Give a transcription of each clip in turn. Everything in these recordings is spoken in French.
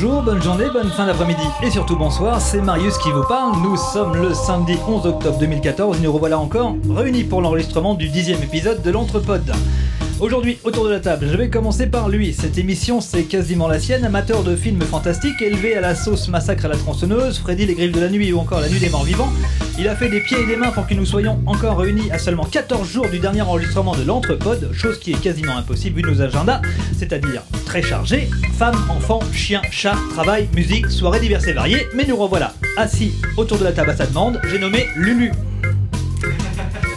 Bonjour, bonne journée, bonne fin d'après-midi et surtout bonsoir, c'est Marius qui vous parle. Nous sommes le samedi 11 octobre 2014 et nous revoilà encore réunis pour l'enregistrement du dixième épisode de l'Entrepode. Aujourd'hui, autour de la table, je vais commencer par lui. Cette émission, c'est quasiment la sienne. Amateur de films fantastiques, élevé à la sauce massacre à la tronçonneuse, Freddy les griffes de la nuit ou encore la nuit des morts vivants, il a fait des pieds et des mains pour que nous soyons encore réunis à seulement 14 jours du dernier enregistrement de l'Entrepode, chose qui est quasiment impossible vu nos agendas, c'est-à-dire très chargés. Femmes, enfants, chiens, chats, travail, musique, soirées diverses et variées. Mais nous revoilà, assis autour de la table à sa demande, j'ai nommé Lulu.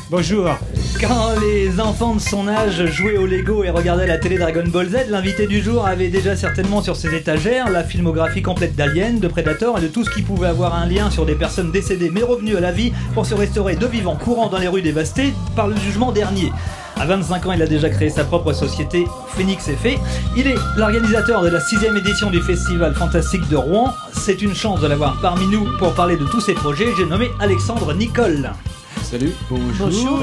Bonjour. Quand les enfants de son âge jouaient au Lego et regardaient la télé Dragon Ball Z, l'invité du jour avait déjà certainement sur ses étagères la filmographie complète d'Alien, de Predator et de tout ce qui pouvait avoir un lien sur des personnes décédées mais revenues à la vie pour se restaurer de vivants courant dans les rues dévastées par le jugement dernier. À 25 ans, il a déjà créé sa propre société, Phoenix Effet. Il est l'organisateur de la sixième édition du Festival Fantastique de Rouen. C'est une chance de l'avoir parmi nous pour parler de tous ses projets. J'ai nommé Alexandre Nicole. Salut. Bonjour.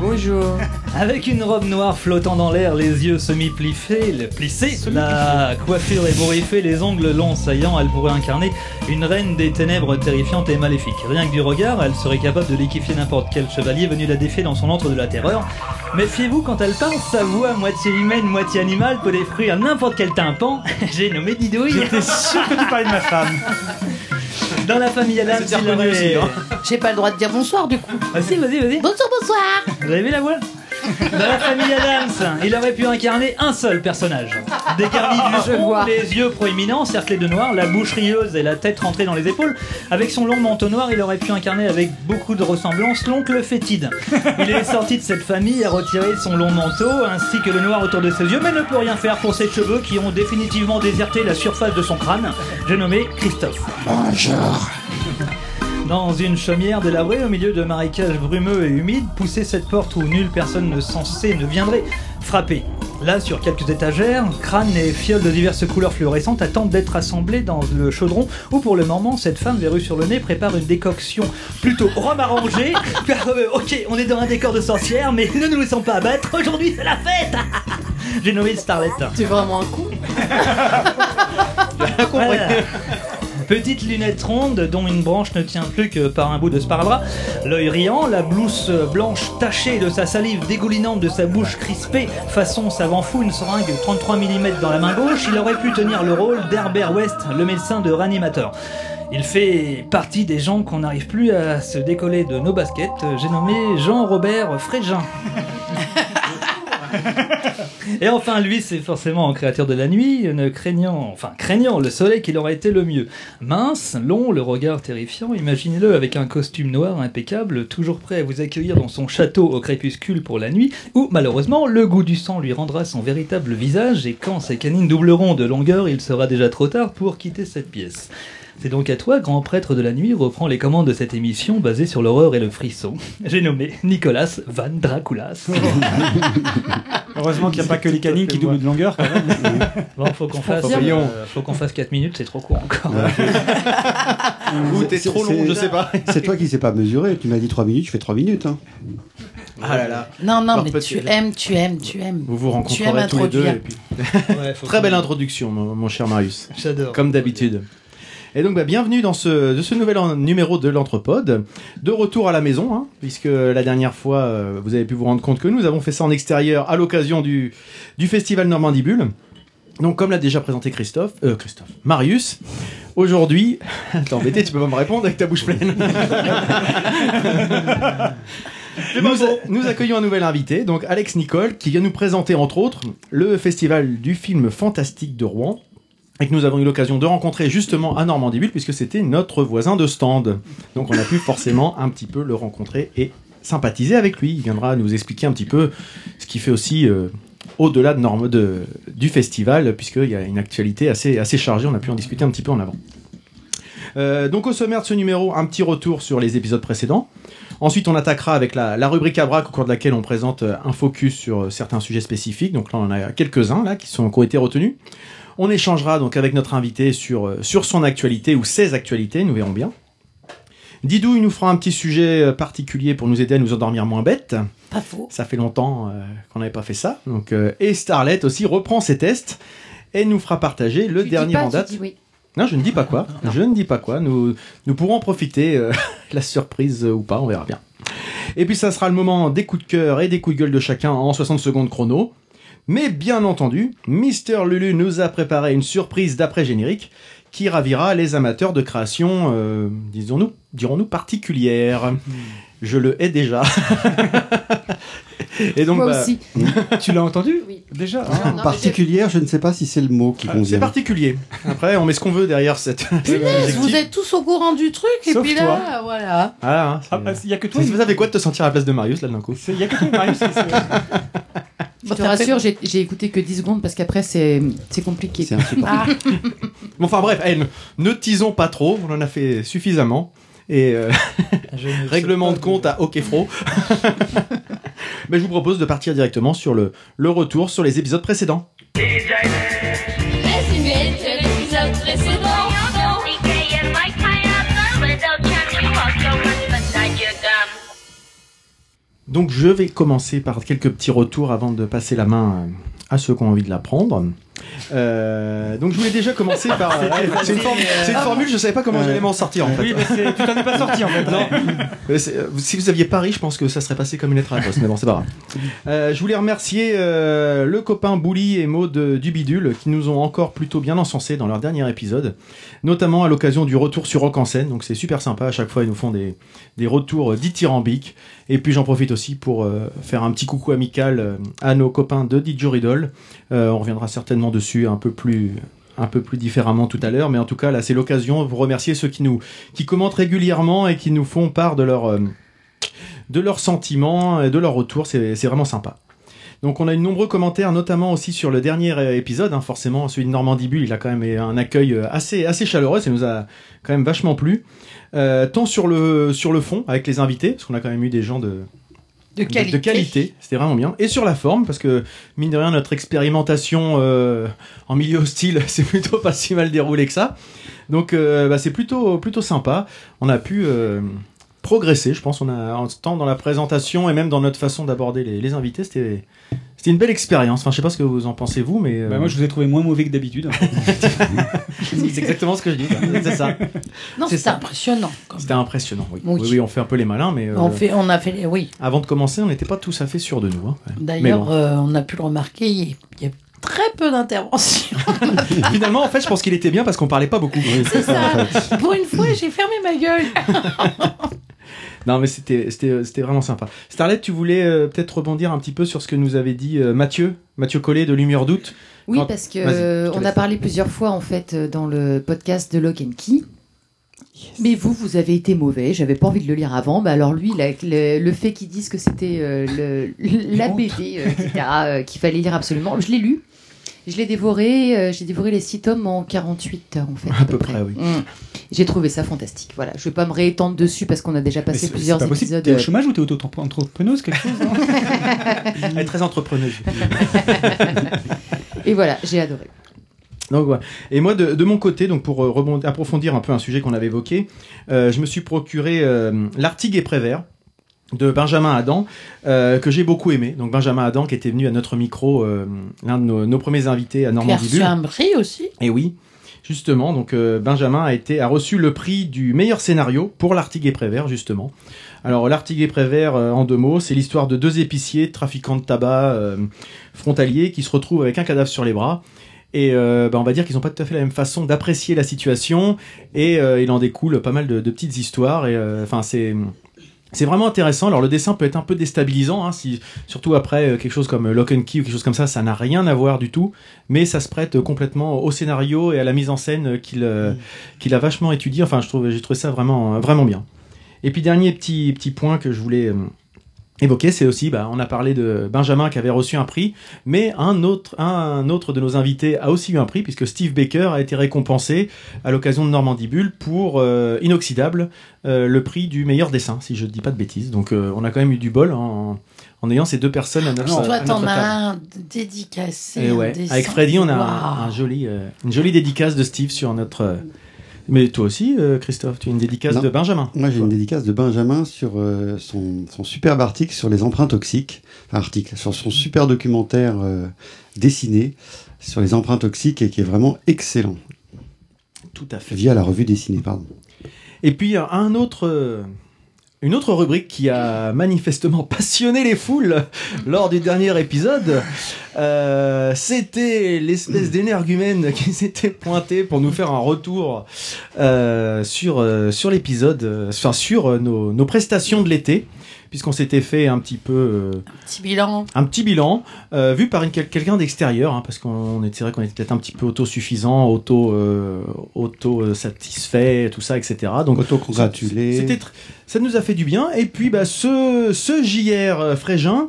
Bonjour. Avec une robe noire flottant dans l'air, les yeux semi-plissés, le- plissés, la coiffure ébouriffée, les ongles longs saillants, elle pourrait incarner une reine des ténèbres terrifiante et maléfique. Rien que du regard, elle serait capable de liquifier n'importe quel chevalier venu la défier dans son antre de la terreur. Méfiez-vous quand elle parle, sa voix moitié humaine, moitié animale peut détruire n'importe quel tympan. J'ai nommé Didouille. J'étais sûr que tu parlais de ma femme. Dans la famille Adams, il aurait... hein. J'ai pas le droit de dire bonsoir du coup. Vas-y, vas-y, vas-y. Bonsoir, bonsoir. Vous avez vu la voix? Dans la famille Adams, il aurait pu incarner un seul personnage. Je front, vois. les yeux proéminents, cerclés de noir, la bouche rieuse et la tête rentrée dans les épaules. Avec son long manteau noir, il aurait pu incarner avec beaucoup de ressemblance l'oncle fétide. Il est sorti de cette famille, a retiré son long manteau ainsi que le noir autour de ses yeux, mais ne peut rien faire pour ses cheveux qui ont définitivement déserté la surface de son crâne. J'ai nommé Christophe. Dans une chaumière délabrée au milieu de marécages brumeux et humides, poussait cette porte où nulle personne ne censée ne viendrait frapper. Là, sur quelques étagères, crânes et fioles de diverses couleurs fluorescentes attendent d'être assemblés dans le chaudron où, pour le moment, cette femme verrue sur le nez prépare une décoction plutôt rhum arrangé. Car, euh, ok, on est dans un décor de sorcière, mais ne nous laissons pas abattre. Aujourd'hui, c'est la fête J'ai nommé Starlet. C'est vraiment un coup? Voilà. Petite lunette ronde dont une branche ne tient plus que par un bout de sparadrap, l'œil riant, la blouse blanche tachée de sa salive dégoulinante de sa bouche crispée, façon savant fou, une seringue 33 mm dans la main gauche, il aurait pu tenir le rôle d'Herbert West, le médecin de réanimateur. Il fait partie des gens qu'on n'arrive plus à se décoller de nos baskets. J'ai nommé Jean-Robert Frégin. Et enfin, lui, c'est forcément un créateur de la nuit, craignant, enfin craignant le soleil qu'il aurait été le mieux. Mince, long, le regard terrifiant, imaginez-le avec un costume noir impeccable, toujours prêt à vous accueillir dans son château au crépuscule pour la nuit, où malheureusement le goût du sang lui rendra son véritable visage, et quand ses canines doubleront de longueur, il sera déjà trop tard pour quitter cette pièce. C'est donc à toi, grand prêtre de la nuit, reprend les commandes de cette émission basée sur l'horreur et le frisson. J'ai nommé Nicolas Van Draculas. Heureusement qu'il n'y a pas que les canines qui doublent de longueur. quand même. Bon, faut qu'on fasse, Voyons. euh, faut qu'on fasse 4 minutes, c'est trop court encore. Ou t'es trop long, je sais pas. C'est toi qui sais pas mesurer. Tu m'as dit 3 minutes, je fais 3 minutes. Hein. Ah là là. Non, non, Alors, mais tu aimes, tu aimes, tu aimes. Vous vous Tu aimes rencontrerez tous les deux. et puis- Ouais, Très belle introduction, mon, mon cher Marius. J'adore. Comme d'habitude. Et donc, bah, bienvenue dans ce, de ce nouvel en- numéro de l'Entrepode. De retour à la maison, hein, puisque la dernière fois, euh, vous avez pu vous rendre compte que nous avons fait ça en extérieur à l'occasion du, du festival Normandie Bulle. Donc, comme l'a déjà présenté Christophe, euh, Christophe, Marius, aujourd'hui, t'es embêté, tu peux pas me répondre avec ta bouche pleine. Nous, nous accueillons un nouvel invité, donc Alex Nicole, qui vient nous présenter entre autres le festival du film fantastique de Rouen, et que nous avons eu l'occasion de rencontrer justement à Normandie-Bulle, puisque c'était notre voisin de stand. Donc on a pu forcément un petit peu le rencontrer et sympathiser avec lui. Il viendra nous expliquer un petit peu ce qui fait aussi euh, au-delà de de, du festival, puisqu'il y a une actualité assez, assez chargée, on a pu en discuter un petit peu en avant. Euh, donc au sommaire de ce numéro, un petit retour sur les épisodes précédents. Ensuite, on attaquera avec la, rubrique à au cours de laquelle on présente euh, un focus sur certains sujets spécifiques. Donc là, on en a quelques-uns là qui, sont, qui ont été retenus. On échangera donc avec notre invité sur, euh, sur son actualité ou ses actualités, nous verrons bien. Didou, il nous fera un petit sujet euh, particulier pour nous aider à nous endormir moins bêtes. Pas faux. Ça fait longtemps euh, qu'on n'avait pas fait ça. Donc, euh, et Starlet aussi reprend ses tests. et nous fera partager le Tu dis dernier pas, en tu date. dis oui. Non, je ne dis pas quoi. Je ne dis pas quoi. Nous, nous pourrons en profiter. euh, la surprise ou pas, on verra bien. Et puis ça sera le moment des coups de cœur et des coups de gueule de chacun en 60 secondes chrono. Mais bien entendu, Mister Lulu nous a préparé une surprise d'après générique qui ravira les amateurs de création, euh, disons-nous, dirons-nous particulières. Je le hais déjà. et donc, Moi bah, aussi. Tu l'as entendu Oui. Déjà non, mais Particulière, je ne sais pas si c'est le mot qui ah, c'est convient. particulier. Après, on met ce qu'on veut derrière cette. Punaise, vous êtes tous au courant du truc et Sauf puis là, voilà. Ah, hein, c'est- Ah, bah, il y a que toi. Ça fait quoi de te sentir à la place de Marius là d'un coup Il y a que toi, Marius. Je te rassure, j'ai écouté que 10 secondes parce qu'après c'est compliqué. C'est insupportable. Ah, Bon, enfin bref, ne, ne teasons pas trop, on en a fait suffisamment. Et euh, règlement de compte à Okefro. Mais je vous propose de partir directement sur le, le retour sur les épisodes précédents. Donc je vais commencer par quelques petits retours avant de passer la main euh, à ceux qui ont envie de la prendre. Euh, donc je voulais déjà commencer par... euh, c'est une, formule, je savais pas comment j'allais m'en sortir en fait. Oui, mais tu t'en es pas sorti en fait. Non. Euh, si vous aviez Paris, je pense que ça serait passé comme une lettre à la poste, mais bon, c'est pas grave. Euh, je voulais remercier euh, le copain Bouli et Maud du Bidule qui nous ont encore plutôt bien encensés dans leur dernier épisode, notamment à l'occasion du retour sur Rock en scène. Donc c'est super sympa. À chaque fois, ils nous font des, des retours dithyrambiques. Et puis j'en profite aussi pour faire un petit coucou amical à nos copains de Didgeridoo. Euh, on reviendra certainement dessus un peu plus un peu plus différemment tout à l'heure, mais en tout cas là c'est l'occasion de vous remercier ceux qui nous qui commentent régulièrement et qui nous font part de leur euh, de leurs sentiments et de leurs retours, c'est vraiment sympa. Donc on a eu de nombreux commentaires, notamment aussi sur le dernier euh, épisode, hein, forcément celui de Normandie Bulle, il a quand même un accueil euh, assez assez chaleureux, ça nous a quand même vachement plu, tant sur le sur le fond avec les invités, parce qu'on a quand même eu des gens de de qualité. de qualité, c'était vraiment bien. Et sur la forme, parce que mine de rien, notre expérimentation euh, en milieu hostile, c'est plutôt pas si mal déroulé que ça. Donc euh, bah, c'est plutôt plutôt sympa. On a pu euh, progresser, je pense. On a en tant dans la présentation et même dans notre façon d'aborder les, les invités, c'était c'était une belle expérience. Enfin, je sais pas ce que vous en pensez vous, mais euh, Bah, moi, je vous ai trouvé moins mauvais que d'habitude. c'est exactement ce que je dis. C'est ça. Non, c'est c'était ça. impressionnant. C'était impressionnant. Oui. Oui. oui, oui, on fait un peu les malins, mais même. euh, On, fait, on a fait, les- oui. avant de commencer, on n'était pas tous à fait sûrs de nous. hein. D'ailleurs, bon. euh, on a pu le remarquer, il y a- il y a très peu d'interventions. Finalement, en fait, je pense qu'il était bien parce qu'on parlait pas beaucoup. C'est ça. Pour une fois, j'ai fermé ma gueule. Non, mais c'était c'était c'était vraiment sympa. Starlet, tu voulais euh, peut-être rebondir un petit peu sur ce que nous avait dit euh, Mathieu, Mathieu Collet de Lumière Doute. Oui, Quand- parce que euh, on a parlé plusieurs fois en fait dans le podcast de Lock and Key. Mais vous, vous avez été mauvais. J'avais pas envie de le lire avant. Bah alors lui, la- le, le fait qu'ils disent que c'était euh, le, la BD, euh, etc., euh, qu'il fallait lire absolument, je l'ai lu. Je l'ai dévoré. euh, J'ai dévoré les six tomes en 48 heures en fait. À peu près, oui. Mm. J'ai trouvé ça fantastique. Voilà. Je vais pas me réétendre dessus parce qu'on a déjà passé plusieurs pas épisodes. T'es au euh, chômage ou t'es auto-entrepreneuse, quelque chose Elle est très entrepreneuse. Et voilà, j'ai adoré. Donc. Et moi, de, de mon côté, donc pour euh, rebondir, approfondir un peu un sujet qu'on avait évoqué, euh, je me suis procuré euh, L'Artigue et Prévert de Benjamin Adam, euh, que j'ai beaucoup aimé. Donc Benjamin Adam qui était venu à notre micro, euh, l'un de nos, nos premiers invités à Qui a Normandie reçu un prix aussi. Et oui, justement, donc euh, Benjamin a été a reçu le prix du meilleur scénario pour l'Artigue et Prévert justement. Alors l'Artigue et Prévert en deux mots, c'est l'histoire de deux épiciers, trafiquants de tabac frontaliers qui se retrouvent avec un cadavre sur les bras. Et euh, bah, on va dire qu'ils n'ont pas tout à fait la même façon d'apprécier la situation et euh, il en découle pas mal de, de petites histoires et euh, enfin c'est c'est vraiment intéressant. Alors le dessin peut être un peu déstabilisant, hein, si, surtout après euh, quelque chose comme Lock and Key ou quelque chose comme ça, ça n'a rien à voir du tout, mais ça se prête complètement au scénario et à la mise en scène euh, qu'il euh, qu'il a vachement étudié. Enfin, je trouve, j'ai trouvé ça vraiment euh, vraiment bien. Et puis dernier petit petit point que je voulais évoquer, c'est aussi, bah, on a parlé de Benjamin qui avait reçu un prix, mais un autre un autre de nos invités a aussi eu un prix puisque Steve Baker a été récompensé à l'occasion de Normandie Bulle pour euh, Inoxydable, euh, le prix du meilleur dessin, si je ne dis pas de bêtises. Donc euh, on a quand même eu du bol en, en ayant ces deux personnes à notre, Toi, à t'en as un dédicacé. Et ouais, avec Freddy, on a un- joli, une jolie dédicace de Steve sur notre, Mais toi aussi, euh, Christophe, tu as une dédicace Non. de Benjamin. Moi, j'ai une dédicace de Benjamin sur euh, son, son superbe article sur les emprunts toxiques. Enfin, article, sur son super documentaire euh, dessiné sur les emprunts toxiques et qui est vraiment excellent. Tout à fait. Via la revue dessinée, pardon. Et puis un autre, une autre rubrique qui a manifestement passionné les foules lors du dernier épisode, euh, c'était l'espèce d'énergumène qui s'était pointé pour nous faire un retour euh, sur euh, sur l'épisode, enfin sur nos prestations de l'été. Puisqu'on s'était fait un petit peu euh, Petit bilan. un petit bilan euh, vu par quel- quelqu'un d'extérieur, hein, parce qu'on était c'est vrai qu'on était peut-être un petit peu autosuffisant, auto euh, auto satisfait, tout ça, etc. Donc Autocongratulé. c'était tr- ça nous a fait du bien. Et puis bah ce ce JR Frégin,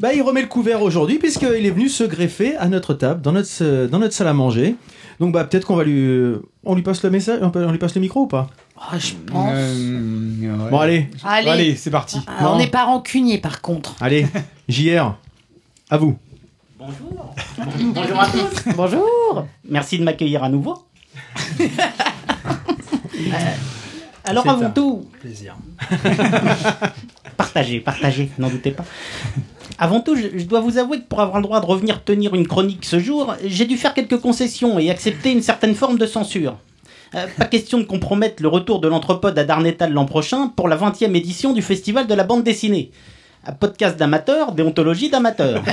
bah il remet le couvert aujourd'hui puisqu'il est venu se greffer à notre table dans notre dans notre salle à manger. Donc bah peut-être qu'on va lui on lui passe le message, on, lui passe le micro ou pas? Ah, je pense. Euh, ouais. Bon allez, Allez, Allez, c'est parti. Ah, on n'est pas rancunier par contre. allez, JR, à vous. Bonjour. Bonjour à tous. Bonjour. Merci de m'accueillir à nouveau. Euh, alors avant tout, Plaisir. partagez, partagez, n'en doutez pas. Avant tout, je, je dois vous avouer que pour avoir le droit de revenir tenir une chronique ce jour, j'ai dû faire quelques concessions et accepter une certaine forme de censure. Euh, pas question de compromettre le retour de l'Anthropode à Darnétal l'an prochain pour la 20e édition du Festival de la bande dessinée. Un podcast d'amateurs, déontologie d'amateurs.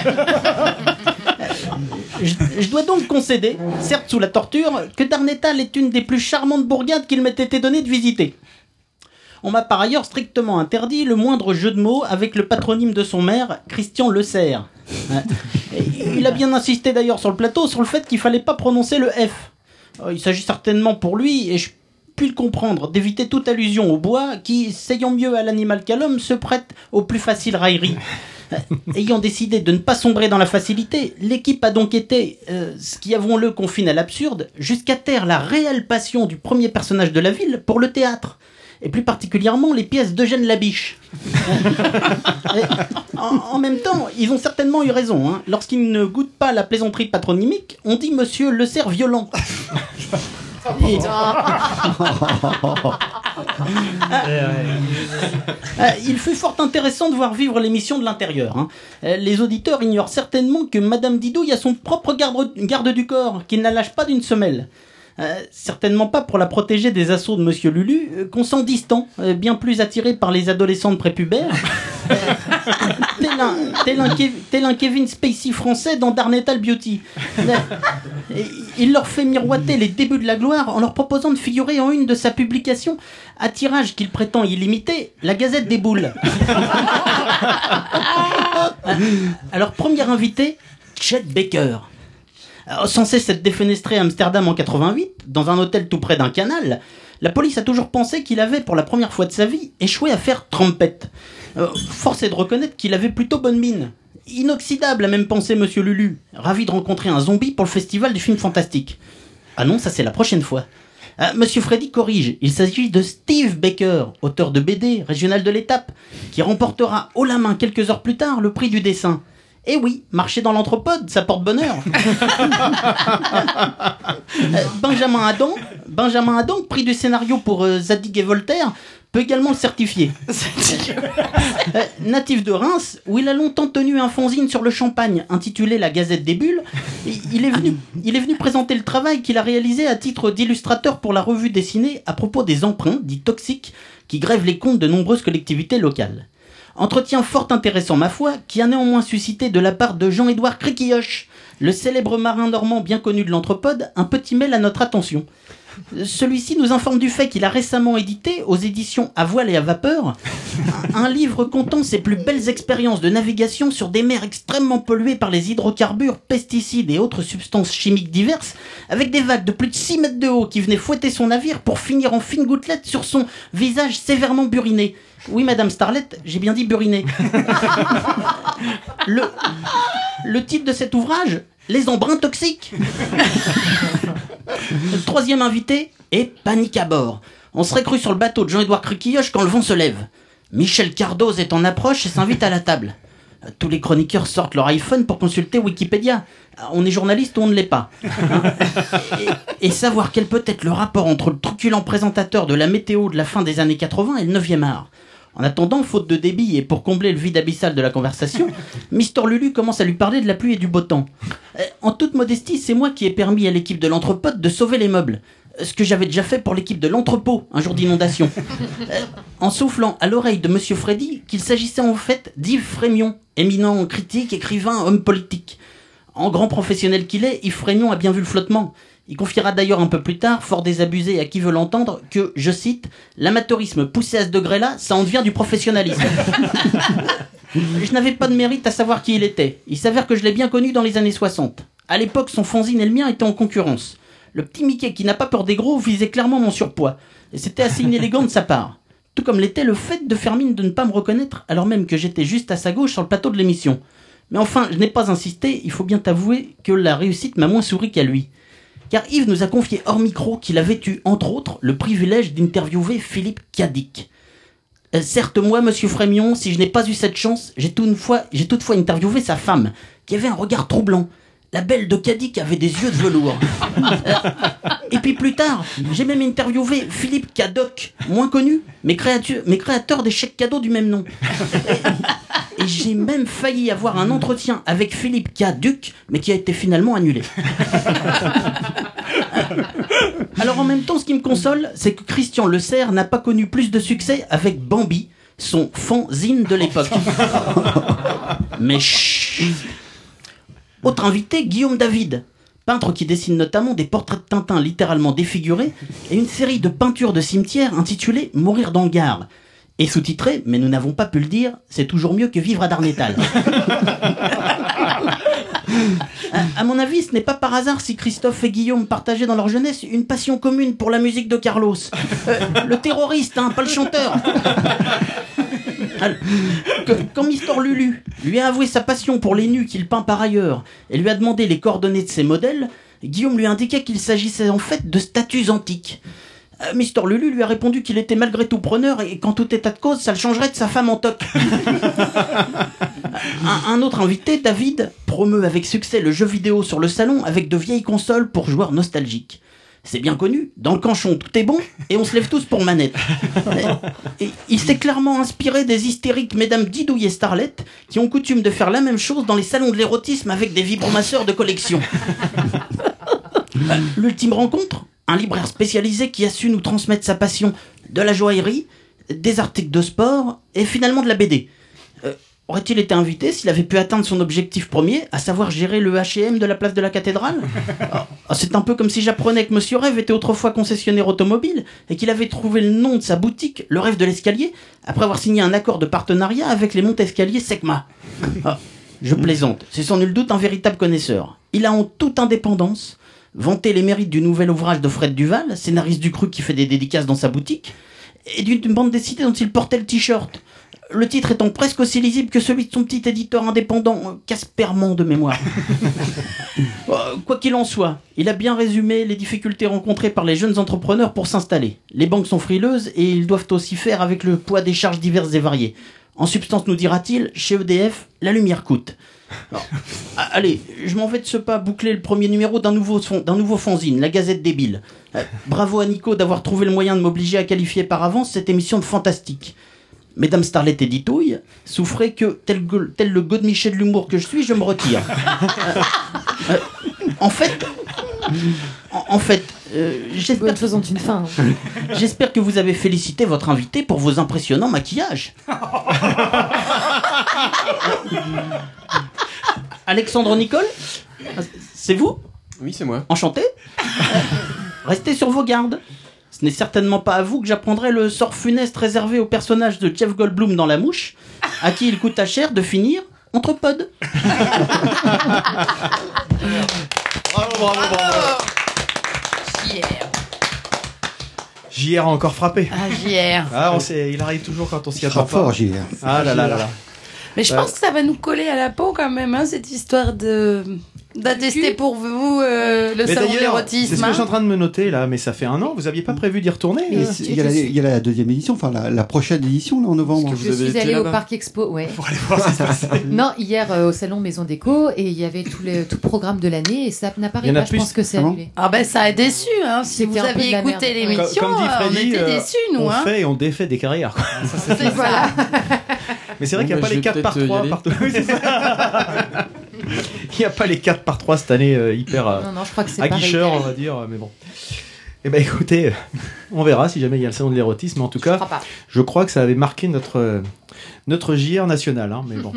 Je, je dois donc concéder, certes sous la torture, que Darnétal est une des plus charmantes bourgades qu'il m'ait été donné de visiter. On m'a par ailleurs strictement interdit le moindre jeu de mots avec le patronyme de son maire, Christian Le Serre. Il a bien insisté d'ailleurs sur le plateau sur le fait qu'il fallait pas prononcer le F. Euh, Il s'agit certainement pour lui, et je puis le comprendre, d'éviter toute allusion au bois qui, sayant mieux à l'animal qu'à l'homme, se prête aux plus faciles railleries. Ayant décidé de ne pas sombrer dans la facilité, l'équipe a donc été, euh, ce qui avouons-le confine à l'absurde, jusqu'à taire la réelle passion du premier personnage de la ville pour le théâtre, et plus particulièrement les pièces d'Eugène Labiche. En, en même temps, ils ont certainement eu raison. Hein. Lorsqu'ils ne goûtent pas la plaisanterie patronymique, on dit Monsieur Le Cerf violent. Et- Euh, il fut fort intéressant de voir vivre l'émission de l'intérieur. hein. Euh, les auditeurs ignorent certainement que Madame Didouille a son propre garde, garde du corps, qui ne la lâche pas d'une semelle. Euh, certainement pas pour la protéger des assauts de Monsieur Lulu, euh, qu'on sent distant, euh, bien plus attiré par les adolescentes prépubères. Euh, tel, un, tel, un Kev- tel un Kevin Spacey français dans Darnetal Beauty. Il leur fait miroiter les débuts de la gloire en leur proposant de figurer en une de sa publication, à tirage qu'il prétend illimité, la Gazette des Boules. Alors, premier invité, Chet Baker. Alors, censé s'être défenestré à Amsterdam en 88, dans un hôtel tout près d'un canal, la police a toujours pensé qu'il avait, pour la première fois de sa vie, échoué à faire trompette. Euh, force est de reconnaître qu'il avait plutôt bonne mine. Inoxydable, a même pensé Monsieur Lulu, ravi de rencontrer un zombie pour le festival du film fantastique. Ah non, ça c'est la prochaine fois. Ah, Monsieur Freddy corrige, il s'agit de Steve Baker, auteur de BD, régional de l'étape, qui remportera haut la main quelques heures plus tard le prix du dessin. Et oui, marcher dans l'anthropode, ça porte bonheur. Euh, Benjamin Adam, Benjamin Adam, prix du scénario pour euh, Zadig et Voltaire, peut également le certifier. Euh, natif de Reims, où il a longtemps tenu un fanzine sur le champagne intitulé La Gazette des Bulles, il est venu, il est venu présenter le travail qu'il a réalisé à titre d'illustrateur pour la revue dessinée à propos des emprunts dits toxiques qui grèvent les comptes de nombreuses collectivités locales. Entretien fort intéressant, ma foi, qui a néanmoins suscité de la part de Jean-Édouard Criquilloche, le célèbre marin normand bien connu de l'anthropode, un petit mail à notre attention. Celui-ci nous informe du fait qu'il a récemment édité, aux éditions À voile et à vapeur, un livre contant ses plus belles expériences de navigation sur des mers extrêmement polluées par les hydrocarbures, pesticides et autres substances chimiques diverses, avec des vagues de plus de 6 mètres de haut qui venaient fouetter son navire pour finir en fines gouttelettes sur son visage sévèrement buriné. Oui, Madame Starlet, j'ai bien dit buriné. le, le titre de cet ouvrage Les embruns toxiques. Le troisième invité est Panique à bord. On serait cru sur le bateau de Jean-Édouard Cruquilloche quand le vent se lève. Michel Cardoz est en approche et s'invite à la table. Tous les chroniqueurs sortent leur iPhone pour consulter Wikipédia. On est journaliste ou on ne l'est pas. Hein et, et savoir quel peut être le rapport entre le truculent présentateur de la météo de la fin des années 80 et le 9e art. En attendant, faute de débit et pour combler le vide abyssal de la conversation, Mister Lulu commence à lui parler de la pluie et du beau temps. Euh, En toute modestie, c'est moi qui ai permis à l'équipe de l'entrepote de sauver les meubles. Euh, Ce que j'avais déjà fait pour l'équipe de l'entrepôt un jour d'inondation. Euh, En soufflant à l'oreille de Monsieur Freddy qu'il s'agissait en fait d'Yves Frémion, éminent critique, écrivain, homme politique. En grand professionnel qu'il est, Yves Frémion a bien vu le flottement. Il confiera d'ailleurs un peu plus tard, fort désabusé à qui veut l'entendre, que, je cite, l'amateurisme poussé à ce degré-là, ça en devient du professionnalisme. je n'avais pas de mérite à savoir qui il était. Il s'avère que je l'ai bien connu dans les années 60. À l'époque, son fanzine et le mien étaient en concurrence. Le petit Mickey qui n'a pas peur des gros visait clairement mon surpoids. Et c'était assez inélégant de sa part. Tout comme l'était le fait de faire mine de ne pas me reconnaître, alors même que j'étais juste à sa gauche sur le plateau de l'émission. Mais enfin, je n'ai pas insisté, il faut bien t'avouer que la réussite m'a moins souri qu'à lui. Car Yves nous a confié hors micro qu'il avait eu, entre autres, le privilège d'interviewer Philippe Cadic. Euh, certes, moi, monsieur Frémion, si je n'ai pas eu cette chance, j'ai toutefois, j'ai toutefois interviewé sa femme, qui avait un regard troublant. La belle de Cadic avait des yeux de velours. Et puis plus tard, j'ai même interviewé Philippe Cadoc, moins connu, mais, créatu- mais créateur des chèques cadeaux du même nom. Et, et j'ai même failli avoir un entretien avec Philippe Caduc, mais qui a été finalement annulé. Alors en même temps, ce qui me console, c'est que Christian Le Serre n'a pas connu plus de succès avec Bambi, son fanzine de l'époque. Mais chut Autre invité, Guillaume David, peintre qui dessine notamment des portraits de Tintin littéralement défigurés et une série de peintures de cimetières intitulée Mourir dans le Gard. Et sous-titré, mais nous n'avons pas pu le dire, c'est toujours mieux que vivre à Darnétal. À, à mon avis, ce n'est pas par hasard si Christophe et Guillaume partageaient dans leur jeunesse une passion commune pour la musique de Carlos. Euh, le terroriste, hein, pas le chanteur. Quand Mister Lulu lui a avoué sa passion pour les nus qu'il peint par ailleurs et lui a demandé les coordonnées de ses modèles, Guillaume lui a indiqué qu'il s'agissait en fait de statues antiques. Euh, Mister Lulu lui a répondu qu'il était malgré tout preneur et qu'en tout état de cause, ça le changerait de sa femme en toc. un, un autre invité, David, promeut avec succès le jeu vidéo sur le salon avec de vieilles consoles pour joueurs nostalgiques. C'est bien connu, dans le canchon tout est bon et on se lève tous pour manette. Et- et il s'est clairement inspiré des hystériques mesdames Didouille et Starlet qui ont coutume de faire la même chose dans les salons de l'érotisme avec des vibromasseurs de collection. L'ultime rencontre Un libraire spécialisé qui a su nous transmettre sa passion de la joaillerie, des articles de sport et finalement de la BD. Aurait-il été invité s'il avait pu atteindre son objectif premier, à savoir gérer le H&M de la place de la cathédrale Ah, C'est un peu comme si j'apprenais que Monsieur Rêve était autrefois concessionnaire automobile et qu'il avait trouvé le nom de sa boutique, le Rêve de l'escalier, après avoir signé un accord de partenariat avec les montes-escaliers Secma. Ah, je plaisante, c'est sans nul doute un véritable connaisseur. Il a en toute indépendance vanté les mérites du nouvel ouvrage de Fred Duval, scénariste du cru qui fait des dédicaces dans sa boutique, et d'une bande dessinée dont il portait le t-shirt. Le titre étant presque aussi lisible que celui de son petit éditeur indépendant, euh, Casperman de mémoire. Euh, Quoi qu'il en soit, il a bien résumé les difficultés rencontrées par les jeunes entrepreneurs pour s'installer. Les banques sont frileuses et ils doivent aussi faire avec le poids des charges diverses et variées. En substance, nous dira-t-il, chez EDF, la lumière coûte. Alors, allez, je m'en vais de ce pas boucler le premier numéro d'un nouveau, fon- d'un nouveau fanzine, la Gazette débile. Euh, bravo à Nico d'avoir trouvé le moyen de m'obliger à qualifier par avance cette émission de fantastique. Mesdames Starlet et Ditouille, souffrez que, tel, tel le godemiché de l'humour que je suis, je me retire. Euh, euh, en fait, en, en fait, euh, j'espère Bonne faisant une fin. hein. J'espère que vous avez félicité votre invité pour vos impressionnants maquillages. Alexandre Nicole C'est vous? Oui, c'est moi. Enchanté Euh, Restez sur vos gardes. Ce n'est certainement pas à vous que j'apprendrai le sort funeste réservé au personnage de Jeff Goldblum dans La Mouche, à qui il coûte à cher de finir entre pods. Bravo, bravo, bravo. JR a encore frappé. Ah, JR. Ah, on sait, il arrive toujours quand on s'y Il attend sera fort, pas. JR. Ah là là là là. Mais je pense que ça va nous coller à la peau quand même, hein, cette histoire de d'attester pour vous euh, le Mais salon de l'érotisme. c'est ce que hein. je suis en train de me noter là, mais ça fait un an, vous aviez pas prévu d'y retourner Et euh Il y, a la- il y a la deuxième édition, enfin la, la prochaine édition là en novembre. Je suis allée au Parc Expo, ouais. Pour aller voir passe. Non, hier euh, au salon Maison Déco et il y avait tout, les, tout le programme de l'année et ça n'apparaît Il y en a pas. Je plus. pense que c'est Ah bon annulé. Ah ben ça a déçu, hein. Si vous aviez écouté l'émission, Comme dit on Freddy, était déçus, nous. on hein. fait et on défait des carrières. voilà. Mais c'est vrai Bon, qu'il n'y a bah, pas les vais 4 par peut-être y 3 aller. partout. Oui, c'est ça. Il n'y a pas les 4 par 3 cette année euh, hyper euh, Non, non, je crois que c'est pareil. aguicheur, on va dire, euh, mais bon. Eh ben écoutez, euh, on verra si jamais il y a le salon de l'érotisme. En tout Je cas, crois je crois que ça avait marqué notre, euh, notre JR national. hein, mais bon.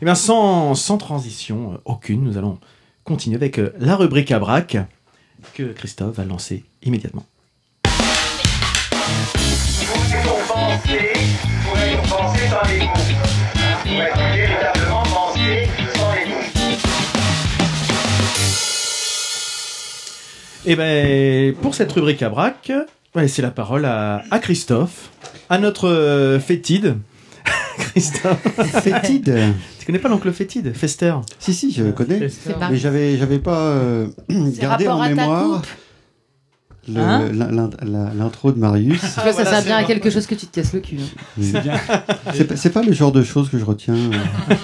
Eh bien, sans, sans transition euh, aucune, nous allons continuer avec euh, la rubrique à braque que Christophe va lancer immédiatement. Penser, pour être pensé sans les mots. Pour être véritablement pensé sans les mots. Et ben pour cette rubrique à braque, on va laisser la parole à, à Christophe, à notre euh, fétide. Christophe, Fétide. tu connais pas l'oncle fétide, Fester? Si si, je connais. C'est Mais j'avais j'avais pas euh, gardé en à ta mémoire Hein l'intro de Marius. Vois, ça sert bien à quelque chose que tu te casses le cul. hein. C'est bien. C'est pas- le genre de choses que je retiens. euh.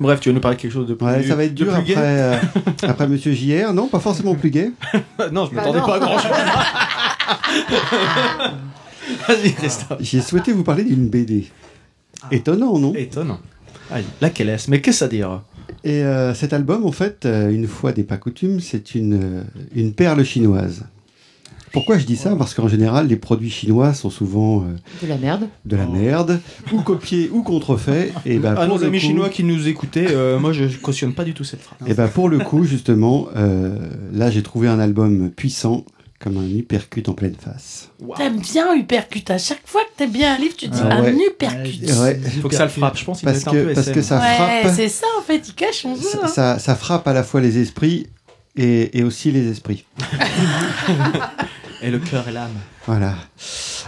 Bref, tu vas nous parler de quelque chose de plus Ouais, ça va être dur après, euh, après Monsieur JR. Non, pas forcément plus gay. Non, je Bah m'attendais pas à grand chose. Vas-y, Christophe. J'ai souhaité vous parler d'une BD. Étonnant, non Étonnant. Allez, laquelle est-ce? Mais qu'est-ce à dire Et euh, cet album, en fait, euh, une fois des pas coutumes, c'est une, euh, une perle chinoise. Pourquoi je dis ça Parce qu'en général, les produits chinois sont souvent euh, De la merde. de la merde, ou copiés ou contrefaits. Et ben, À pour nos amis coup- chinois qui nous écoutaient, euh, moi je cautionne pas du tout cette phrase. Et ben pour le coup, justement, euh, là j'ai trouvé un album puissant, comme un uppercut en pleine face. T'aimes bien Uppercut. À chaque fois que t'aimes bien un livre, tu dis Ah un ouais. Uppercut. Ouais, Faut que ça le frappe, je pense parce être un peu que, parce SM. que ça Ouais, frappe, c'est ça en fait, il cache son jeu. ça, hein. ça- ça frappe à la fois les esprits et, et aussi les esprits. Et le cœur et l'âme. Voilà.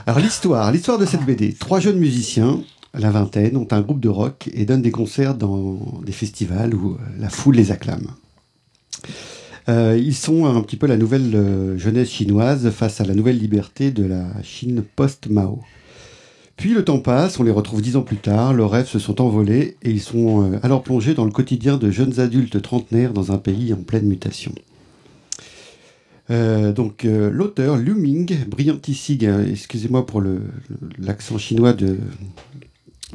Alors l'histoire, l'histoire de cette BD. Trois jeunes musiciens, la vingtaine, ont un groupe de rock et donnent des concerts dans des festivals où euh, la foule les acclame. Euh, ils sont un petit peu la nouvelle euh, jeunesse chinoise face à la nouvelle liberté de la Chine post-Mao. Puis le temps passe, on les retrouve dix ans plus tard, leurs rêves se sont envolés et ils sont alors plongés dans le quotidien de jeunes adultes trentenaires dans un pays en pleine mutation. Euh, donc euh, l'auteur Liu Ming, brillantissime, euh, excusez-moi pour le- le- l'accent chinois de,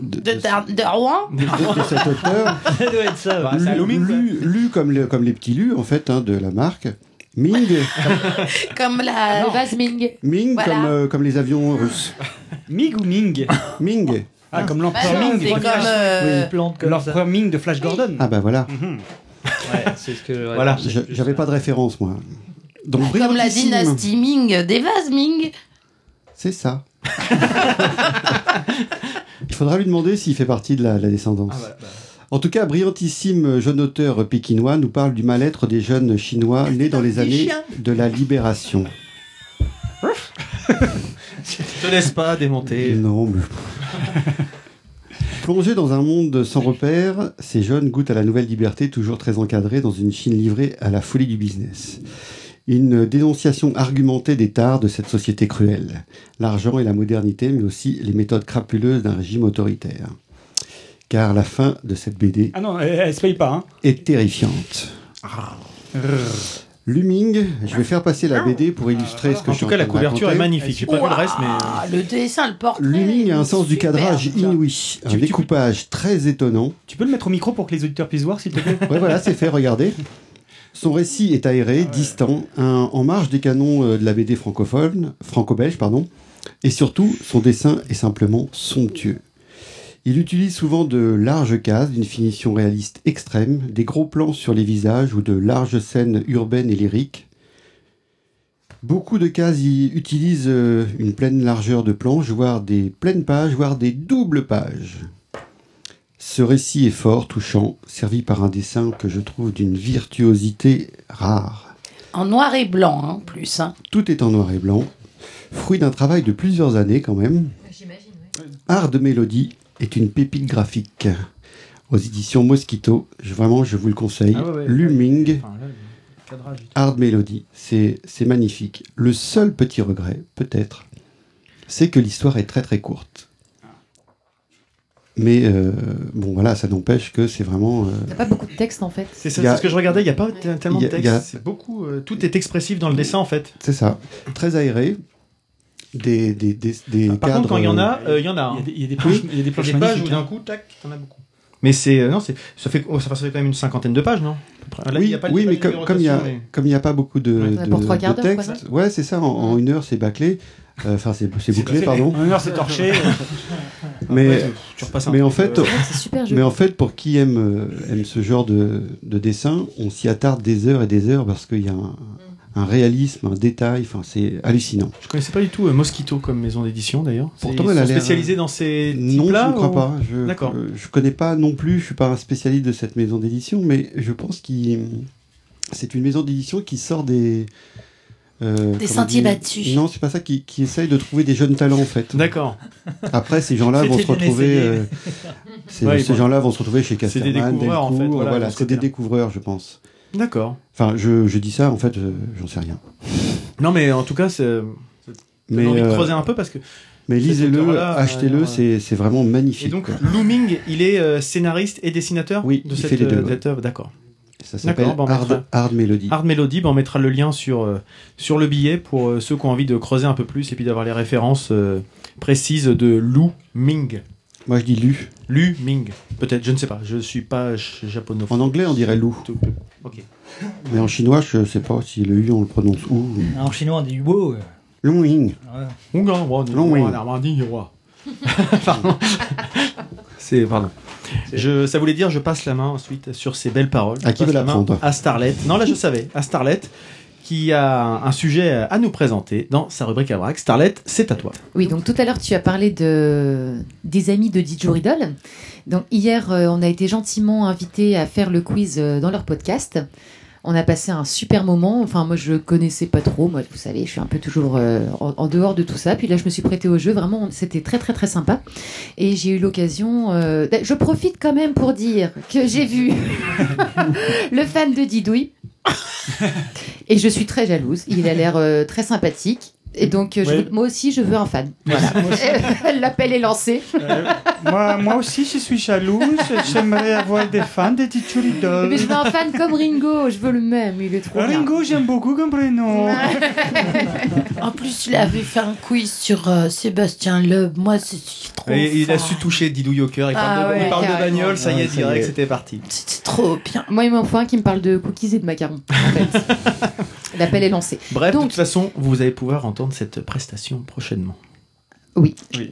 de, De, de- de, de Rouen de- de- cet auteur, Ça doit être ça. Bah, ouais. c'est un lu, Luming, quoi. lu- lu comme, les, comme les petits lus en fait hein, de la marque. Ming, Comme la. Le vase Ming. Ming Voilà. comme, euh, comme les avions russes. Mig ou Ming Ming. Ah, comme Bah l'empereur non, Ming. comme. euh, Une plante comme ça. L'empereur Ming de Flash Gordon. Ah bah voilà, Mhm. Ouais, c'est ce que. ouais, Voilà. j'avais pas de référence moi. Donc Comme la dynastie Ming des vases Ming. C'est ça. Il faudra lui demander s'il fait partie de la, la descendance. Ah, bah. En tout cas, brillantissime jeune auteur pékinois nous parle du mal-être des jeunes chinois nés dans les années de la libération. Je te laisse pas démonter. Non, mais... Plongés dans un monde sans repères, ces jeunes goûtent à la nouvelle liberté toujours très encadrée dans une Chine livrée à la folie du business. Une dénonciation argumentée des tares de cette société cruelle. L'argent et la modernité, mais aussi les méthodes crapuleuses d'un régime autoritaire. Car la fin de cette BD Ah non, elle, elle se paye pas. Hein. est terrifiante. Luming, je vais faire passer la BD pour illustrer ce que En je suis tout cas, la train de couverture est raconter. magnifique. J'ai pas vu le reste, mais. Ah, le dessin, le portrait. Luming a un sens du cadrage inouï, un Tu- tu- découpage très étonnant. Tu peux le mettre au micro pour que les auditeurs puissent voir, s'il te plaît? Ouais, voilà, c'est fait, regardez. Son récit est aéré, distant, un- en marge des canons euh, de la BD francophone, franco-belge, pardon, et surtout, son dessin est simplement somptueux. Il utilise souvent de larges cases d'une finition réaliste extrême, des gros plans sur les visages ou de larges scènes urbaines et lyriques. Beaucoup de cases y utilisent euh, une pleine largeur de planche, voire des pleines pages, voire des doubles pages. Ce récit est fort, touchant, servi par un dessin que je trouve d'une virtuosité rare. En noir et blanc, hein, en plus. Hein. Tout est en noir et blanc, fruit d'un travail de plusieurs années quand même. Hard Melody est une pépite graphique aux éditions Mosquito. Je- vraiment, je vous le conseille. Ah ouais, ouais. Looming, Enfin, là, le cadrage et tout. Hard Melody, c'est c'est magnifique. Le seul petit regret, peut-être, c'est que l'histoire est très très courte. Mais euh, bon, voilà, ça n'empêche que c'est vraiment. euh, Il n'y a pas beaucoup de texte en fait. C'est ça, a- c'est ce que je regardais, il n'y a pas tellement de texte. y a- C'est beaucoup, euh, tout est expressif dans le dessin en fait. c'est ça, très aéré. Des, des, des, des Par cadres, contre, quand il y en a, euh, euh, il y en a. Il y a hein. des, il y a pages où d'un hein. coup, tac, t'en as beaucoup. Mais c'est, euh, non, c'est, ça fait, oh, ça fait quand même une cinquantaine de pages, non. Là, il oui, y a pas- oui mais de comme il y a numérotation, mais- comme il y a pas beaucoup de, Ouais. de, Pour trois quarts de d'heure, quoi, texte, ouais, c'est ça. En, en une heure, c'est bâclé. Euh, Enfin, c'est c'est bouclé, pardon. Heure, c'est torché. Mais Ouais, tu repasses un mais peu, en fait, euh, C'est super mais en fait, pour qui aime euh, aime ce genre de, de dessin, on s'y attarde des heures et des heures parce qu'il y a un, un réalisme, un détail. Enfin, c'est hallucinant. Je connaissais pas du tout euh, Mosquito comme maison d'édition d'ailleurs. Pourtant, elle a l'air- spécialisés dans ces Non, je types-là ne crois ou- pas. Je, D'accord. euh, je connais pas non plus. Je suis pas un spécialiste de cette maison d'édition, mais je pense qu'il c'est une maison d'édition qui sort des euh, Des sentiers battus. Non, c'est pas ça. Qui, qui essaye de trouver des jeunes talents en fait. D'accord. Après, ces gens-là vont se retrouver. essayé. euh, ces Ouais, ces bon. gens-là vont se retrouver chez C'est des Casterman, découvreurs, en fait, voilà, c'est des découvreurs, je pense. D'accord. Enfin, je, je dis ça, en fait, euh, j'en sais rien. Non, mais en tout cas, c'est. Mais, J'ai envie de euh, creuser un peu parce que. mais lisez-le, achetez-le, euh, c'est vraiment magnifique. Et donc, quoi. Looming, il est euh, scénariste et dessinateur Oui, de il cette, fait les deux, ouais. cette œuvre. D'accord. Ça s'appelle D'accord, bon, on Hard, mettra- Hard Melody. Hard Melody, ben, on mettra le lien sur, euh, sur le billet pour euh, ceux qui ont envie de creuser un peu plus et puis d'avoir les références euh, précises de Lu Ming. Moi, je dis lu. Lu Ming. Peut-être, je ne sais pas. Je suis pas japonophone. En anglais, on dirait. Tout- Ok. Mais en chinois, je sais pas si le U, on le prononce où. En chinois, on dit wow. Long Ying. Ouais. Long roi. Pardon. C'est pardon. Je, ça voulait dire je passe la main ensuite sur ces belles paroles. À Je qui veut la prendre? À Starlet. Non là je savais. À Starlet qui a un sujet à nous présenter dans sa rubrique à braque. Starlet, c'est à toi. Oui, donc tout à l'heure, tu as parlé de, des amis de Didgeridoo. Donc hier, euh, on a été gentiment invités à faire le quiz euh, dans leur podcast. On a passé un super moment. Enfin, moi, je connaissais pas trop. Moi, vous savez, je suis un peu toujours euh, en, dehors de tout ça. Puis là, je me suis prêtée au jeu. Vraiment, c'était très, très, très sympa. Et j'ai eu l'occasion. euh, d- je profite quand même pour dire que j'ai vu le fan de Didouille. Et je suis très jalouse. Il a l'air euh, très sympathique. Et donc, euh, je Ouais. veux- moi aussi, je veux un fan. Voilà. L'appel est lancé. Euh, moi, moi aussi, je suis jalouse. J'aimerais avoir des fans de Didgeridoo. Mais je veux un fan comme Ringo. Je veux le même. Il est trop bien. Ringo, j'aime beaucoup comme prénom. En plus, il avait fait un quiz sur euh, Sébastien Loeb. Moi, suis trop. Et il a su toucher Didou Yoker. Il parle, Ah de, il ouais, parle de bagnole, ça y est, Ah, direct, c'était parti. C'était trop bien. Moi, il m'en faut un qui me parle de cookies et de macarons. En fait. L'appel est lancé. Bref, de Donc- toute façon, vous allez pouvoir entendre cette prestation prochainement. Oui. Oui.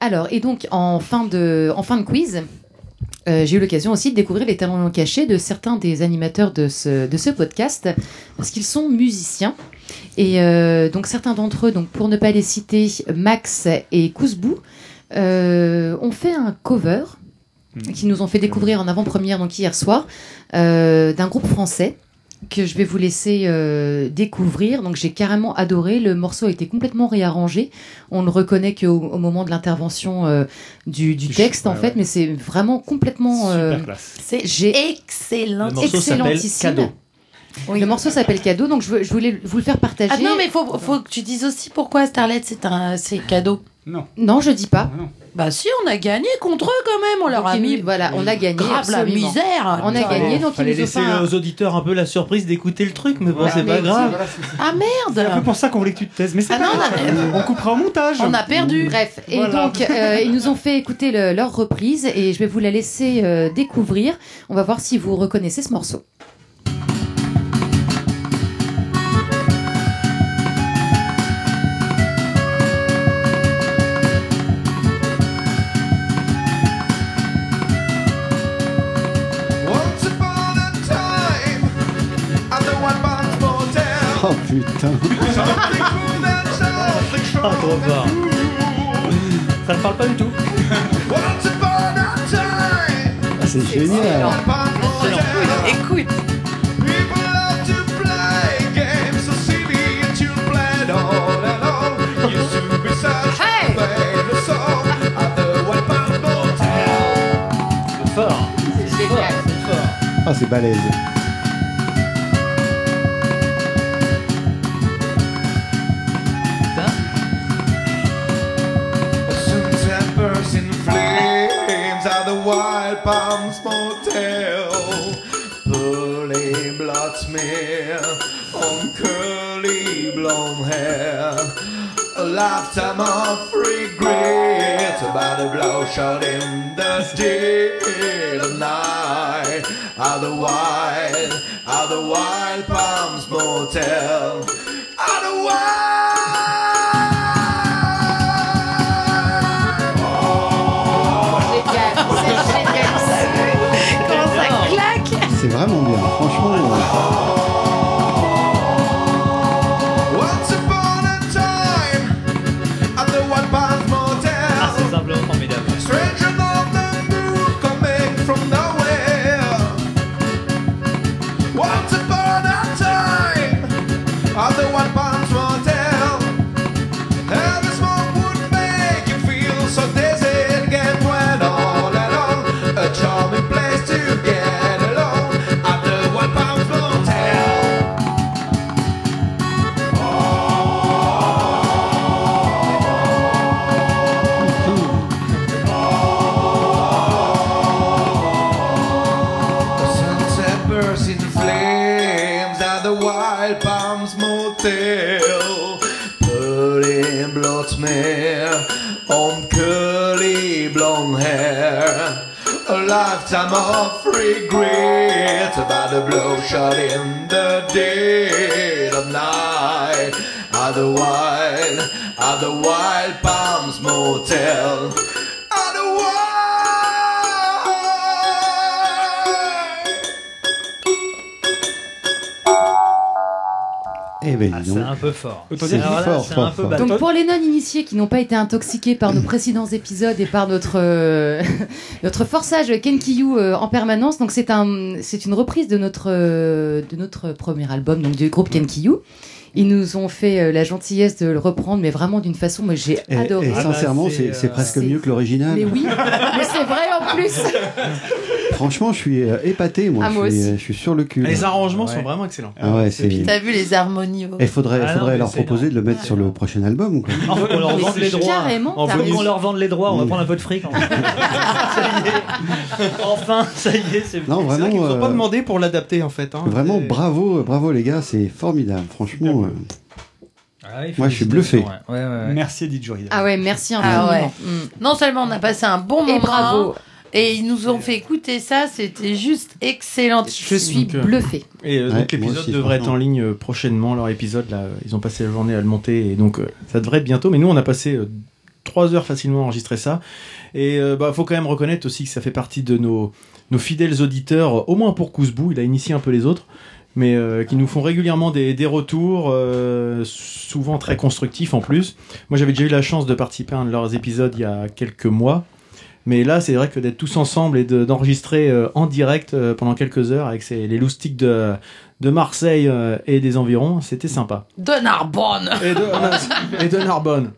Alors, et donc, en fin de, en fin de quiz, euh, j'ai eu l'occasion aussi de découvrir les talents cachés de certains des animateurs de ce, de ce podcast, parce qu'ils sont musiciens. Et euh, donc, certains d'entre eux, donc, pour ne pas les citer, Max et Kouzbou, euh, ont fait un cover qui nous ont fait découvrir en avant-première, donc hier soir, euh, d'un groupe français que je vais vous laisser euh, découvrir. Donc j'ai carrément adoré. Le morceau a été complètement réarrangé. On ne reconnaît qu'au au moment de l'intervention euh, du, du texte en fait, ouais. mais c'est vraiment complètement euh, Super classe. C'est j'ai excellent. Le morceau s'appelle excellentissime. Oui. Le morceau s'appelle Cadeau, donc je, veux- je voulais vous le faire partager. Ah non, mais faut, faut que tu dises aussi pourquoi Starlet c'est un c'est cadeau. Non. Non, je dis pas. Ah non. Bah si, on a gagné contre eux quand même. On leur Donc, a il- mis voilà, on a gagné. grave la misère. On a gagné, donc ils Fallait nous ont laisser un- aux auditeurs un peu la surprise d'écouter le truc, mais bon, Voilà, c'est pas grave. voilà, Ah C'est un peu merde. pour ça qu'on voulait que tu te taises. Mais c'est Ah pas non, on grave. a- On coupera au montage. On a perdu. Bref, et Voilà. donc euh, ils nous ont fait écouter le- leur reprise et je vais vous la laisser euh, découvrir. On va voir si vous reconnaissez ce morceau. putain. Ah, trop fort. Ça ne parle pas du tout. Ah, c'est génial. Écoute, Ah, c'est balèze. Palms Motel. Pearly blood smear on curly blonde hair. A lifetime of regret about a blow shot in the of night. The Wild Palms Motel. Bien. Lifetime of regret about the blow shot in the dead of night. The wild, the Wild Palms Motel. Ah, c'est un peu fort. C'est fort, fort, un peu fort. Donc pour les non-initiés qui n'ont pas été intoxiqués par nos précédents épisodes et par notre euh, notre forçage Kenkiyu euh, en permanence, donc c'est un c'est une reprise de notre euh, de notre premier album donc du groupe Kenkiyu. Ils nous ont fait euh, la gentillesse de le reprendre, mais vraiment d'une façon, moi j'ai adoré. et Ah bah, sincèrement, c'est, euh, presque mieux que l'original. Mais oui, mais c'est vrai en plus. Franchement, je suis euh, épaté, moi. Ah, je, moi suis, aussi. euh, je suis sur le cul. Les arrangements Ouais. sont vraiment excellents. Ah ouais, c'est. T'as vu les harmonies Il faudrait, Ah non, faudrait mais leur c'est proposer de le mettre sur le prochain album. Quoi. En fait, on leur Mais vend les c'est droits. Carrément, t'as. On leur vend les droits, on va prendre un peu de fric. enfin. ça y est. Enfin, ça y est, c'est Non, C'est vrai vraiment. qu'ils nous ont pas euh, demandé pour l'adapter en fait. hein. Vraiment, C'est- bravo, bravo les gars, c'est formidable. Franchement, euh, Ah Moi, je suis bluffé. Ouais, ouais, ouais. Merci Didgeridoo. Ah ouais, merci Ah infiniment. ouais. Non seulement on a passé un bon Et moment, bravo. Et ils nous ont fait écouter ça, c'était juste excellent. Je suis Donc, euh, bluffé. Et euh, Ouais, donc l'épisode devrait être en ligne euh, prochainement, leur épisode là, euh, ils ont passé la journée à le monter et donc euh, ça devrait être bientôt. Mais nous on a passé euh, trois heures facilement à enregistrer ça. Et euh, bah faut quand même reconnaître aussi que ça fait partie de nos nos fidèles auditeurs, euh, au moins pour Kouzbou, il a initié un peu les autres, mais euh, qui nous font régulièrement des, des retours, euh, souvent très constructifs en plus. Moi j'avais déjà eu la chance de participer à un de leurs épisodes il y a quelques mois. Mais là, c'est vrai que d'être tous ensemble et de- d'enregistrer euh, en direct euh, pendant quelques heures avec ces, les loustiques de, de Marseille euh, et des environs, c'était sympa. De Narbonne Et de, et de Narbonne.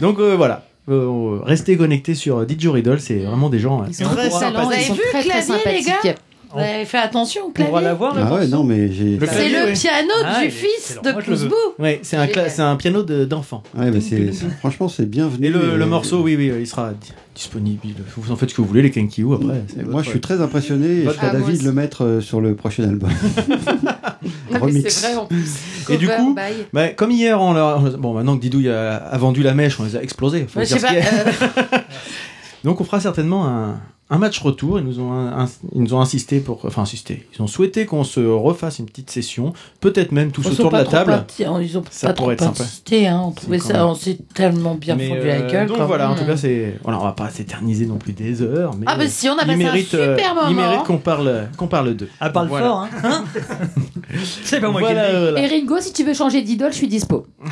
Donc euh, voilà. Euh, restez connectés sur Didgeridoo, c'est vraiment des gens euh, Ils sont très très talents, Vous avez vu clavier, les sympathiques. Vous avez fait attention au On pourra clavier l'avoir le ah ouais, morceau non, mais j'ai. Le C'est clavier, le oui. piano Ah, du est fils de. Ouais, c'est un, cla- Génial. c'est un piano de- d'enfant. Ouais, mais c'est, c'est- franchement, c'est bienvenu. Et le, le euh, morceau, oui, oui, il sera di- disponible. Vous en faites ce que vous voulez, les Kenkyu après. c'est Moi, votre- je suis très impressionné et je serais Ah, d'avis de le mettre euh, sur le prochain album. Remix. c'est vrai en plus. Et du coup, Bah, comme hier, on l'a- bon, maintenant que Didouille a, a vendu la mèche, on les a explosés. faut dire pas. euh, Donc on fera certainement un, un match retour. Ils nous ont, un- un- ils nous ont insisté pour, enfin insisté. Ils ont souhaité qu'on se refasse une petite session, peut-être même tous autour de la table. parti- hein, Ils ont Ça pas trop pourrait être sympa. insisté, hein. On trouvait ça, même. on s'est tellement bien Mais, fondu la euh, gueule. donc quoi. voilà, en tout cas, c'est, voilà, on va pas s'éterniser non plus des heures. Mais Ah bah si, on a passé un mérite, euh, super moment. Il mérite qu'on parle, qu'on parle d'eux. Ah, parle Voilà. fort, hein, C'est pas moi Voilà, qui le voilà. Et Ringo, si tu veux changer d'idole, je suis dispo.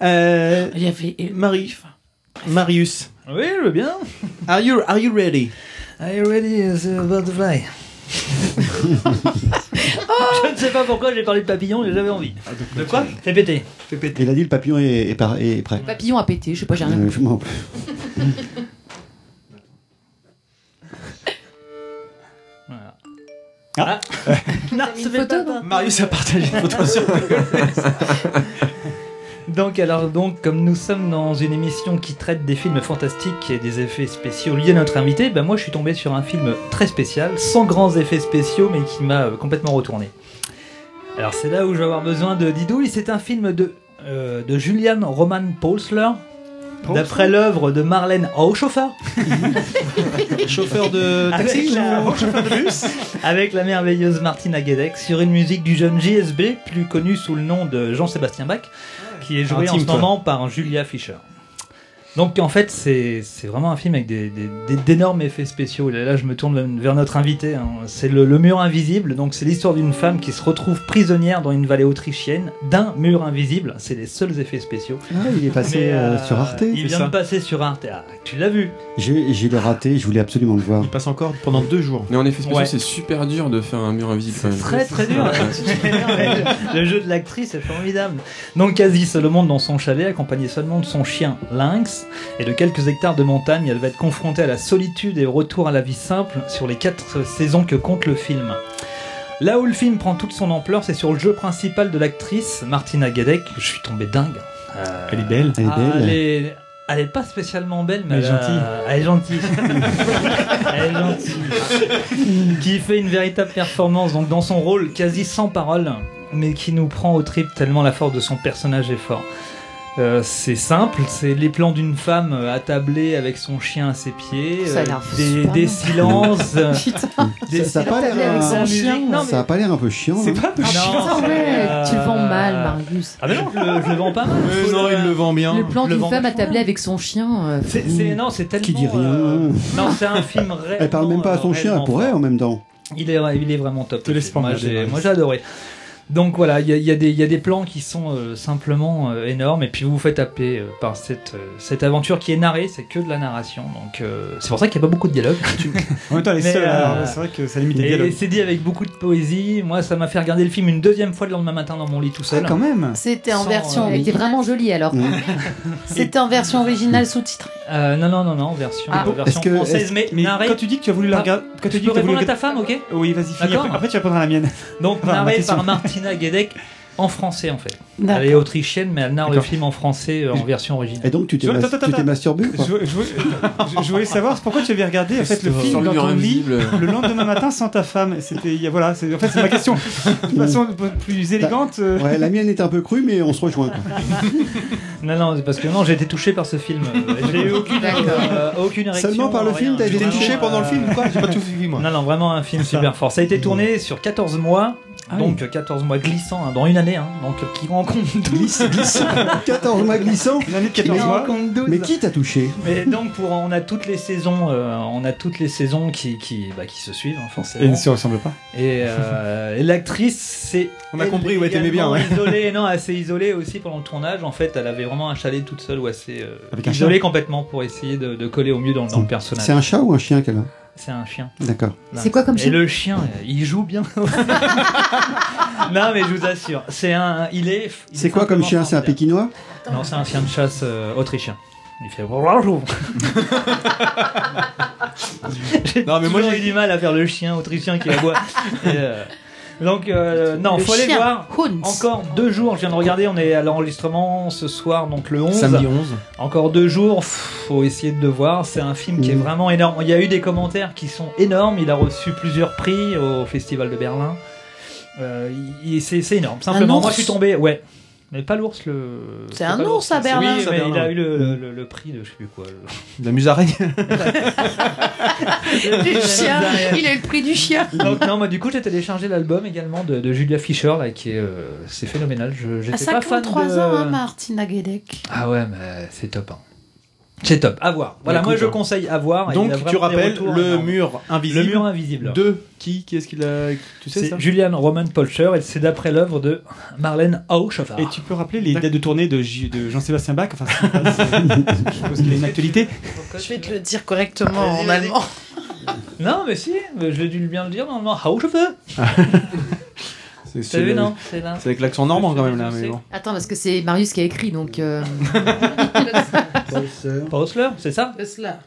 Euh, Il y avait Marie, Marius. Oui, je veux bien. Are you, are you ready? Are you ready, uh, butterfly? Oh. je ne sais pas pourquoi j'ai parlé de papillon, j'avais envie. Ah, de quoi Fais péter. Fais péter. Il a dit le papillon est, est, prêt. Le papillon a pété, je sais pas, j'ai rien. Euh, voilà. Ah. ah. non, une photo, Marius a partagé une photo sur Google. Donc alors donc comme nous sommes dans une émission qui traite des films fantastiques et des effets spéciaux liés à notre invité, ben moi je suis tombé sur un film très spécial, sans grands effets spéciaux mais qui m'a euh, complètement retourné. Alors c'est là où je vais avoir besoin de Didouille, c'est un film de, euh, de Julian Roman Paulsler, d'après l'œuvre de Marlène Haushofer. Chauffeur de taxi chauffeur de bus? Avec la merveilleuse Martina Guedec sur une musique du jeune JSB, plus connu sous le nom de Jean-Sébastien Bach, qui est joué en ce moment par Julia Fischer. Donc en fait c'est c'est vraiment un film avec des- des- des- d'énormes effets spéciaux. Et là je me tourne vers notre invité. hein. C'est le, le mur invisible. Donc c'est l'histoire d'une femme qui se retrouve prisonnière dans une vallée autrichienne d'un mur invisible. C'est les seuls effets spéciaux. Ah, il est passé Mais, euh, euh, sur Arte. Il vient de passer sur Arte. Ah, tu l'as vu J'ai j'ai le raté, je voulais absolument le voir. Il passe encore pendant deux jours. Mais en effet spéciaux, Ouais. c'est super dur de faire un mur invisible même. Très très dur. Le jeu de l'actrice est formidable. Donc quasi seule au monde dans son chalet, accompagnée seulement de son chien Lynx et de quelques hectares de montagne, elle va être confrontée à la solitude et au retour à la vie simple sur les quatre saisons que compte le film. Là où le film prend toute son ampleur, c'est sur le jeu principal de l'actrice Martina Gedeck. Je suis tombé dingue. Euh, Elle est belle. Elle est ah, belle. Elle est, elle est pas spécialement belle, mais Elle est gentille. Elle est gentille. elle est gentille. qui fait une véritable performance donc dans son rôle quasi sans parole, mais qui nous prend au trip tellement la force de son personnage est fort. Euh, c'est simple, c'est les plans d'une femme euh, attablée avec son chien à ses pieds, Ça a euh, l'air des, des silences, euh, Putain. des Ça- ça a pas l'air, avec euh, sa musique. Non, mais- Ça a pas l'air un peu chiant. C'est pas un peu Non, chiant. Ah ouais, euh, tu le vends mal, Marius. Ah mais non, je le, je le vends pas mal. Mais non, le- il le vend bien. Le plan d'une femme attablée avec son chien. euh, C'est, c'est- non, c'est tellement. Qui dit rien. euh, non, c'est un film réellement. Elle parle même pas à son chien, elle pourrait en même temps. Il est, il est vraiment top. Te le laisse film. pas moi, j'ai, moi j'ai adoré. Donc voilà, il y a, il y a des- il y a des plans qui sont euh, simplement euh, énormes et puis vous vous faites happer euh, par cette, euh, cette aventure qui est narrée, c'est que de la narration. Donc euh, c'est pour ça qu'il n'y a pas beaucoup de dialogue. En même temps, elle est Mais, seule, euh, alors c'est vrai que ça limite les Et dialogues. c'est dit avec beaucoup de poésie. Moi, ça m'a fait regarder le film une deuxième fois le lendemain matin dans mon lit tout seul. Ah, quand même. C'était en Sans, version euh, Elle était vraiment jolie alors. C'était en version originale sous-titrée. Euh, non, non, non, non, version, Ah. version que- française, mais, Mais quand tu dis que tu as voulu la regarder. Quand tu Tu dis peux que tu as voulu répondre à ta femme, ok Oui, vas-y, finis. Après, après, tu répondras à la mienne. Donc Enfin, narré par Martina Gedeck en français en fait. Elle est autrichienne, mais elle narre le film en français euh, en version originale. Et donc tu t'es Tu mas- t'es masturbé ou Je, pas je- je- je voulais savoir pourquoi tu avais regardé en fait, le film le dans ton lit le lendemain matin sans ta femme. C'était, il y a- voilà, c'est, en fait, c'est ma question. De façon plus élégante. euh, Ouais, la mienne est un peu crue, mais on se rejoint. quoi. Non, non, c'est parce que non, j'ai été touché par ce film. Euh, J'ai eu aucune, euh, aucune érection. Seulement par le film, t'as été Vraiment, touché pendant le euh, film ou quoi J'ai pas tout suivi moi. Non, non, vraiment un film super fort. Ça a été tourné sur 14 mois. Ah donc euh, 14 mois glissants hein, dans une année, hein, donc qui rencontre 12. 14 mois glissants. Une année de 14 qui mois. rencontre 12. Mais qui t'a touché Mais donc pour on a toutes les saisons, euh, on a toutes les saisons qui qui, bah, qui se suivent hein, Et forcément. ils ne se ressemblent pas. Et, euh, et l'actrice, c'est. On a compris, ouais, t'aimais bien, ouais. Isolée, non, assez isolée aussi pendant le tournage. En fait, elle avait vraiment un chalet toute seule ou assez euh, Avec un isolée complètement pour essayer de, de coller au mieux dans, dans le personnage. C'est un chat ou un chien qu'elle a? C'est un chien. D'accord. C'est quoi comme Et chien le chien, euh, il joue bien. non, mais je vous assure, c'est un. Il est. C'est quoi comme chien C'est un pékinois Non, c'est un chien de chasse euh, autrichien. Il fait. J'ai Non, mais moi, j'ai- eu du mal à faire le chien autrichien qui aboie. Et, euh, Donc, euh, non, Le faut aller chien, voir. Encore deux jours, je viens de regarder, on est à l'enregistrement ce soir, donc le 11. Samedi 11. Encore deux jours, faut essayer de le voir. C'est un film qui est Mhm. vraiment énorme. Il y a eu des commentaires qui sont énormes. Il a reçu plusieurs prix au Festival de Berlin. Euh, c'est énorme. Simplement, moi je suis tombé. Ouais. Mais pas l'ours, le. C'est un ours à Berlin. Oui, mais Berlin. il a eu le, le- le prix de je sais plus quoi. le- La musaraigne. Du chien. Il a eu le prix du chien. Donc non, moi du coup j'ai téléchargé l'album également de, de Julia Fischer là qui est euh, c'est phénoménal. Je À j'étais pas fan 53 de. ans, hein, Martina Gedeck. Ah ouais, mais c'est top. hein. C'est top. À voir. Voilà, Bah, moi je conseille à voir. Donc tu rappelles retours le mur invisible. Le mur invisible. De qui Qui est-ce qu'il a Tu sais ça Julian Roman Polcher et c'est d'après l'œuvre de Marlène Haushofer. Et tu peux rappeler les dates de tournée de, Jean-Sébastien Bach? Enfin, je suppose qu'il a une actualité. Je vais te le dire correctement en allemand. Non, mais si, je l'ai dû bien le dire normalement. Haushofer C'est T'as vu, le- non C'est avec l'accent normand quand même là. Mais bon. Attends, parce que c'est Marius qui a écrit, donc. euh, c'est ça.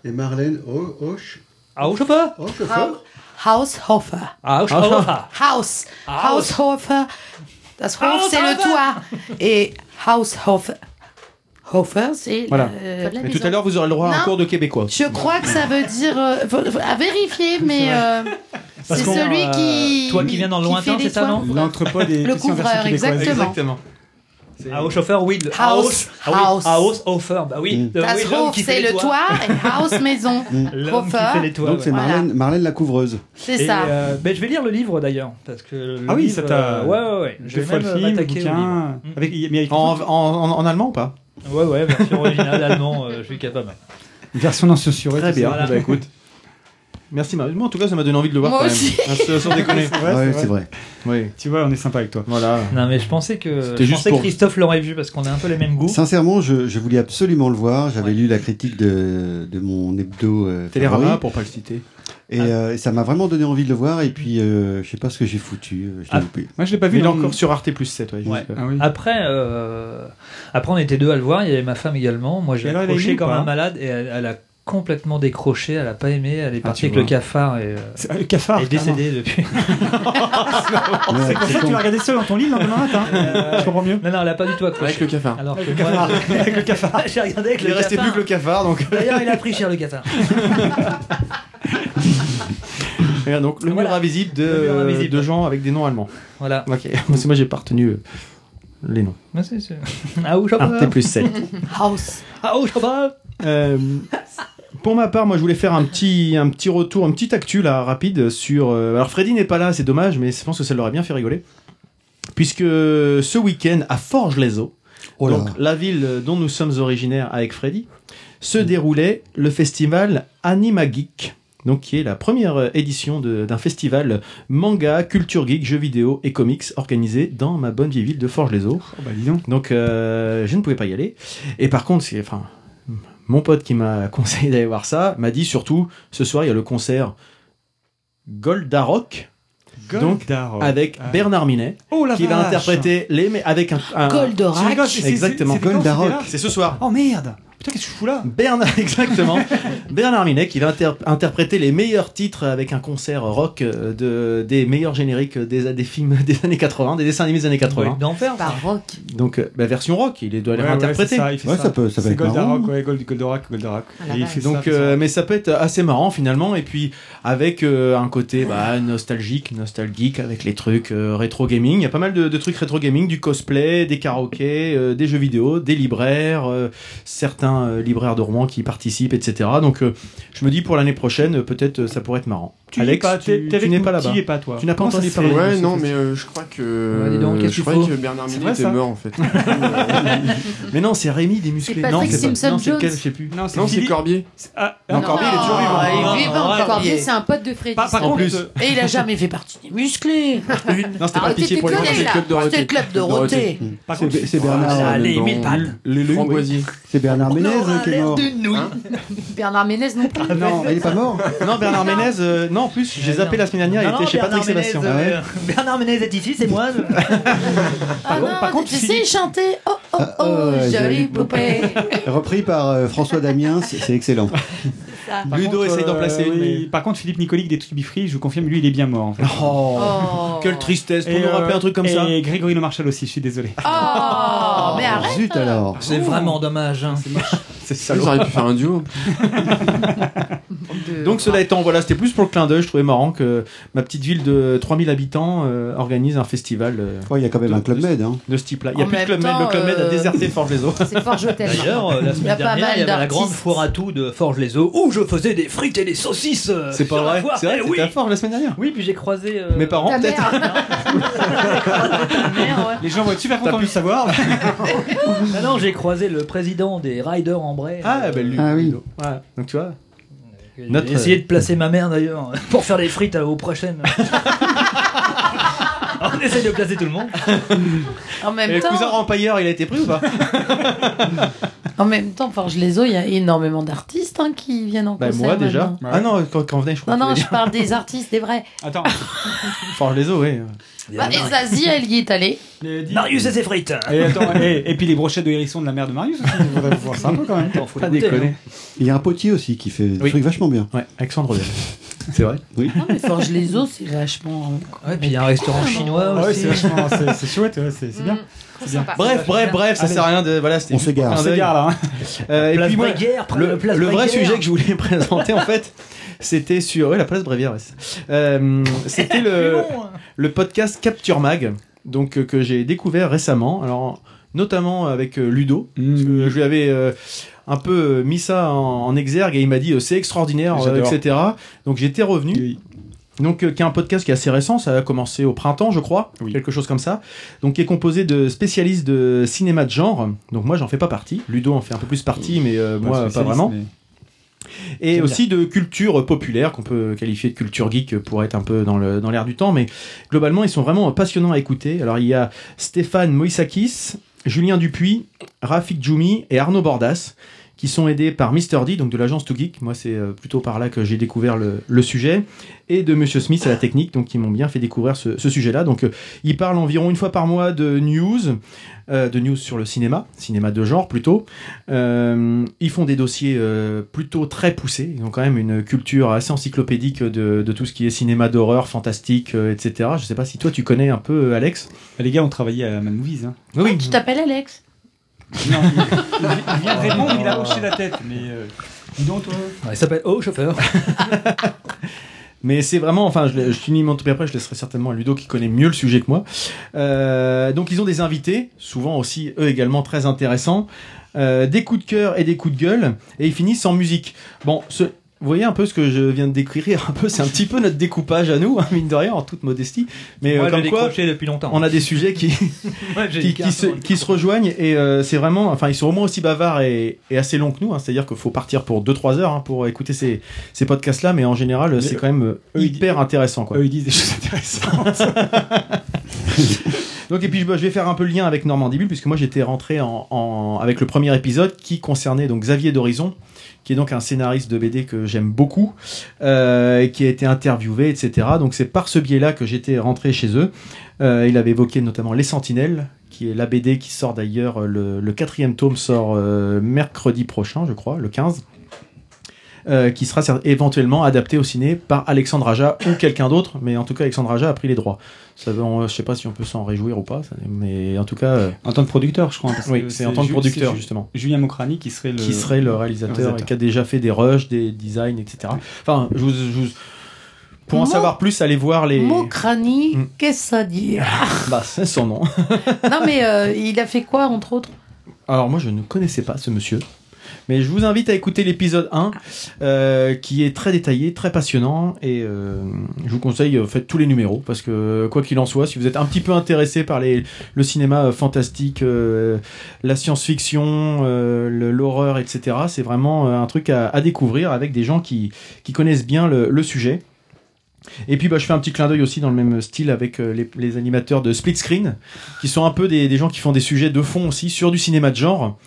Et Marlène Hoche. Haushofer Hochhofer Haushofer. Haushofer. Haus. Haus. Haushofer. Das Hof, c'est le Haushofer. toit. Et Haushofer. Hofer, c'est. Voilà. le- Mais tout à l'heure, vous aurez le droit à un cours de québécois. Je crois que ça veut dire. euh, faut- à vérifier, mais. euh, c'est celui euh, qui. toi qui viens dans le lointain, c'est ça, non L'entrepôt des Le couvreur, québécoise. exactement. Haushofer, oui. le House. Ah oui, House. Haushofer, bah oui. Mm. Euh, oui, c'est les le toits. toit, et House, maison. L'homme qui fait Hofer. les toits. Donc c'est ouais. Marlène, Marlène la couvreuse. C'est ça. euh, ben, je vais lire le livre d'ailleurs. Parce que le Ah oui, livre, ça t'a. euh, Ouais, ouais, ouais. Je vais même le film, le m'attaquer au livre. bouquin. Avec, mais avec En, en, en, en allemand ou pas? Ouais, ouais, version originale, allemand, euh, je suis capable. une version non censurée. Très tout bien. ça. Voilà. Bah écoute. Merci Marie. Moi en tout cas ça m'a donné envie de le voir Moi quand aussi. même. Ah, sans- déconner. Ouais, Ouais, c'est vrai. vrai. Oui. Tu vois, on est sympa avec toi. Voilà. Non, mais je pensais que, je juste pensais pour- que Christophe l'aurait vu parce qu'on a un peu les mêmes goûts. Sincèrement, je, je voulais absolument le voir. J'avais lu la critique de, de mon hebdo euh, Télérama favori. pour pas le citer. Et euh, ça m'a vraiment donné envie de le voir. Et puis, euh, je sais pas ce que j'ai foutu. euh, Je l'ai Ah. loupé. Moi, je l'ai pas vu. il est encore sur Arte plus 7. Ouais, Ouais. juste, euh, Ah oui. Après, euh, après, on était deux à le voir. Il y avait ma femme également. Moi, j'ai Et accroché comme un malade et elle, elle a complètement décroché. Elle a pas aimé. Elle est Ah, partie avec vois. le cafard et euh, C'est- ah, Le cafard. est décédée depuis. C'est pour ça que tu l'as regardé seul dans ton lit le lendemain matin. Je comprends mieux. Non, non, elle a pas du tout accroché. Avec le cafard. Alors Avec que le moi, cafard. Avec le cafard. j'ai regardé avec Il le est resté cafard. plus que le cafard donc. D'ailleurs, il a pris cher le cafard. Et donc le Voilà. mur invisible de, Le mur invisible. de gens avec des noms allemands. Voilà. Ok. Parce que moi j'ai pas retenu euh, les noms. Mais c'est- c'est- Ah, où je Arte plus 7. House. Ah, où je pas Euh, pour ma part, moi, je voulais faire un petit, un petit retour, un petit actu là rapide sur. euh, alors, Freddy n'est pas là, c'est dommage, mais je pense que ça l'aurait bien fait rigoler, puisque ce week-end à Forges-les-Eaux, Oh là. donc la ville dont nous sommes originaires avec Freddy, se déroulait le festival Anima Geek. Donc, qui est la première édition de- d'un festival manga, culture geek, jeux vidéo et comics organisé dans ma bonne vieille ville de Forges-les-Eaux. Oh, bah dis donc. Donc euh, je ne pouvais pas y aller. Et par contre, c'est, enfin, mon pote qui m'a conseillé d'aller voir ça m'a dit surtout ce soir il y a le concert Goldarock Donc, Goldarock. avec Ah. Bernard Minet Oh qui va vache. interpréter les mais avec un, un- Goldorak. Exactement. Goldarock. c'est ce soir. Oh merde. Putain, qu'est-ce que je fous là Bernard, exactement. Bernard Minet qui va inter- interpréter les meilleurs titres avec un concert rock euh, de, des meilleurs génériques des, des films des années 80, des dessins animés des années 80. d'enfer. Par rock. Donc, euh, bah, version rock, il doit les Ouais, ouais, réinterpréter. c'est ça, il fait Ouais, ça. ça peut- ça peut C'est être marrant. Goldarock, ouais, Gold, Goldorak, Goldarock. Ah, Et il fait Donc, ça, euh, ça. mais ça peut être assez marrant finalement, et puis avec euh, un côté bah, nostalgique, nostalgique avec les trucs euh, rétro gaming. Il y a pas mal de, de trucs rétro gaming, du cosplay, des karaokés, euh, des jeux vidéo, des libraires, euh, certains libraires de Rouen qui participent, etc. Donc, euh, je me dis pour l'année prochaine, euh, peut-être euh, ça pourrait être marrant. Tu Alex, pas, tu, tu n'es pas tu là-bas. y es pas, toi. Tu n'as pas entendu parler de Ouais, non, mais euh, je crois que. Ouais, donc, qu'est-ce je croyais que Bernard C'est Minet était mort en fait. Mais non, c'est Rémi des musclés. Non, Patrick c'est pas- Simpson non, Jones. je sais plus. Non, c'est non, Corbier. Ah, Non, Corbier, il est toujours vivant. Ah, il est Non, vivant, non, Corbier. C'est un pote de Freddy. Euh, Et il a jamais fait partie des musclés. Non, c'était pas Arrêtez pitié de pour les Dorothée. C'était le club Dorothée. par C'est contre, c'est Bernard, Ah, euh, allez, mille pattes. C'est Bernard Ménez euh, qui est mort. Bernard Ménez non plus. Non, il est pas mort. Non, Bernard Ménez, euh, non, en plus, j'ai zappé la semaine dernière, il était non, chez Patrick Bernard Sébastien. Euh, Bernard Ménez est ici, c'est moi. Ah non, par contre, tu sais, chantait Oh oh Ah, oh, oh, jolie jolie poupée. Repris par euh, François Damien, c'est excellent. Ludo contre, essaye d'en euh, placer une, oui, mais- Par contre, Philippe Nicolic des Trucs Bifree, je vous confirme, lui, il est bien mort. En fait. Oh, Oh. quelle tristesse pour nous rappeler un truc comme ça. Et Grégory Le Marchal aussi, je suis désolé. Oh, mais arrête. Zut alors. C'est vraiment dommage. hein. C'est Ça salaud. aurait pu faire un duo. Donc cela étant, voilà, c'était plus pour le clin d'œil. Je trouvais marrant que ma petite ville de 3000 habitants euh, organise un festival euh, Oh, il y a quand même De- un club med. Hein. de ce type-là. Il n'y a En plus de club med. Le club med a euh, déserté Forges-les-Eaux. C'est Forge. D'ailleurs, la Il y a semaine pas dernière, mal il y avait la grande foire à tout de Forges-les-Eaux où je faisais des frites et des saucisses. C'est pas vrai. C'est vrai, Eh oui. à Forges la semaine dernière. Oui, puis j'ai croisé. euh, Mes parents, peut-être. ouais. Les gens vont être super contents de le savoir. Ah non, j'ai croisé le président des Riders en Bray. Ah, ben lui. Ah oui. Ouais. Donc tu vois. J'ai notre- essayé de placer ma mère d'ailleurs pour faire des frites euh, aux prochaines. On essaye de placer tout le monde. En même Et le cousin temps, Rampailleur, il a été pris ou pas? En même temps, Forge les eaux, il y a énormément d'artistes hein, qui viennent en Bah concert. moi déjà. maintenant. Ah non, quand, quand on venait, je crois. Non, non, je parle des artistes, des vrais. Attends. Forges les eaux, oui. Bah, et Zazie, elle y est allée. Marius et ses frites. Et, attends, et, et puis les brochettes de hérisson de la mère de Marius aussi. On va voir ça un peu quand même. Faut Pas l'écouter, déconner. hein. Il y a un potier aussi qui fait des Oui. trucs vachement bien. Ouais, Alexandre. C'est vrai Oui. Non, mais Forge les os, c'est vachement. Ouais, puis il y a un restaurant chinois Ah ouais, aussi. c'est vachement, c'est c'est chouette, ouais, c'est c'est bien. Bref, bref, bref, ça Allez. sert à rien de. Voilà, c'était On juste s'égare. On d'œil. là. hein. Euh, et puis moi, le, place vrai sujet que je voulais présenter en fait, c'était sur ouais, la place Brévière. euh, c'était le le podcast Capture Mag, donc euh, que j'ai découvert récemment. Alors notamment avec euh, Ludo, parce que je lui avais euh, un peu mis ça en, en exergue et il m'a dit euh, c'est extraordinaire, euh, etc. Donc j'étais revenu. Oui. Donc, euh, qui est un podcast qui est assez récent, ça a commencé au printemps, je crois, Oui. quelque chose comme ça. Donc, qui est composé de spécialistes de cinéma de genre. Donc, moi, j'en fais pas partie. Ludo en fait un peu plus partie, mais euh, moi, pas vraiment. mais- Et aussi de culture populaire, qu'on peut qualifier de culture geek pour être un peu dans le- dans l'air du temps. Mais globalement, ils sont vraiment passionnants à écouter. Alors, il y a Stéphane Moïsakis, Julien Dupuis, Rafik Djoumi et Arnaud Bordas qui sont aidés par Mr. D, donc de l'agence To Geek. Moi, c'est euh, plutôt par là que j'ai découvert le, le sujet. Et de Monsieur Smith à la technique, donc qui m'ont bien fait découvrir ce, ce sujet-là. Donc, euh, ils parlent environ une fois par mois de news, euh, de news sur le cinéma, cinéma de genre plutôt. Euh, ils font des dossiers euh, plutôt très poussés. Ils ont quand même une culture assez encyclopédique de, de tout ce qui est cinéma d'horreur, fantastique, euh, etc. Je sais pas si toi tu connais un peu, Alex. Les gars ont travaillé à Mad Movies. Hein. Oui, Tu t'appelles Alex? Non, il, vient de répondre, il a hoché la tête. Mais euh, dis donc, toi. Il s'appelle Oh chauffeur. Mais c'est vraiment, enfin, je, je finis mon tour après, je laisserai certainement à Ludo qui connaît mieux le sujet que moi. Euh, donc ils ont des invités, souvent aussi eux également très intéressants, euh, des coups de cœur et des coups de gueule, et ils finissent en musique. Bon, ce, vous voyez un peu ce que je viens de décrire, un peu, c'est un petit peu notre découpage à nous, hein, mine de rien, en toute modestie. Mais Moi, euh, comme quoi, décroché depuis longtemps. on a des sujets qui, Ouais, qui, se, qui se rejoignent et euh, c'est vraiment, enfin ils sont au moins aussi bavards et, et assez longs que nous, hein, c'est-à-dire qu'il faut partir pour 2-3 heures hein, pour écouter ces, ces podcasts-là, mais en général c'est quand même ils hyper intéressant. Quoi. Eux, ils disent des choses intéressantes. Donc et puis bah, je vais faire un peu le lien avec Normandie Bulle puisque moi j'étais rentré en, en- avec le premier épisode qui concernait donc Xavier d'Horizon qui est donc un scénariste de BD que j'aime beaucoup euh, qui a été interviewé etc. Donc c'est par ce biais-là que j'étais rentré chez eux. Euh, il avait évoqué notamment Les Sentinelles qui est la BD qui sort d'ailleurs le, le quatrième tome sort euh, mercredi prochain je crois le 15 euh, qui sera éventuellement adapté au ciné par Alexandre Aja ou quelqu'un d'autre, mais en tout cas Alexandre Aja a pris les droits. Ça, on- je sais pas si on peut s'en réjouir ou pas, mais en tout cas, euh, En tant que producteur, je crois. parce oui, c'est en tant que producteur justement, Julien Mokrani qui serait le. qui serait le réalisateur, et qui a déjà fait des rushs, des designs, etc. Enfin, je vous, je vous- pour en Mo- savoir plus, allez voir les. Mokrani, Mm. qu'est-ce que ça dit Bah, c'est son nom. Non, mais euh, il a fait quoi, entre autres? Alors moi je ne connaissais pas ce monsieur. Mais je vous invite à écouter l'épisode 1 euh, qui est très détaillé, très passionnant et euh, je vous conseille euh, faites tous les numéros parce que quoi qu'il en soit, si vous êtes un petit peu intéressé par les, le cinéma fantastique, la science-fiction, l'horreur, etc., c'est vraiment un truc à, à découvrir avec des gens qui, qui connaissent bien le, le sujet. Et puis bah, je fais un petit clin d'œil aussi dans le même style avec euh, les, les animateurs de Split Screen, qui sont un peu des, des gens qui font des sujets de fond aussi sur du cinéma de genre.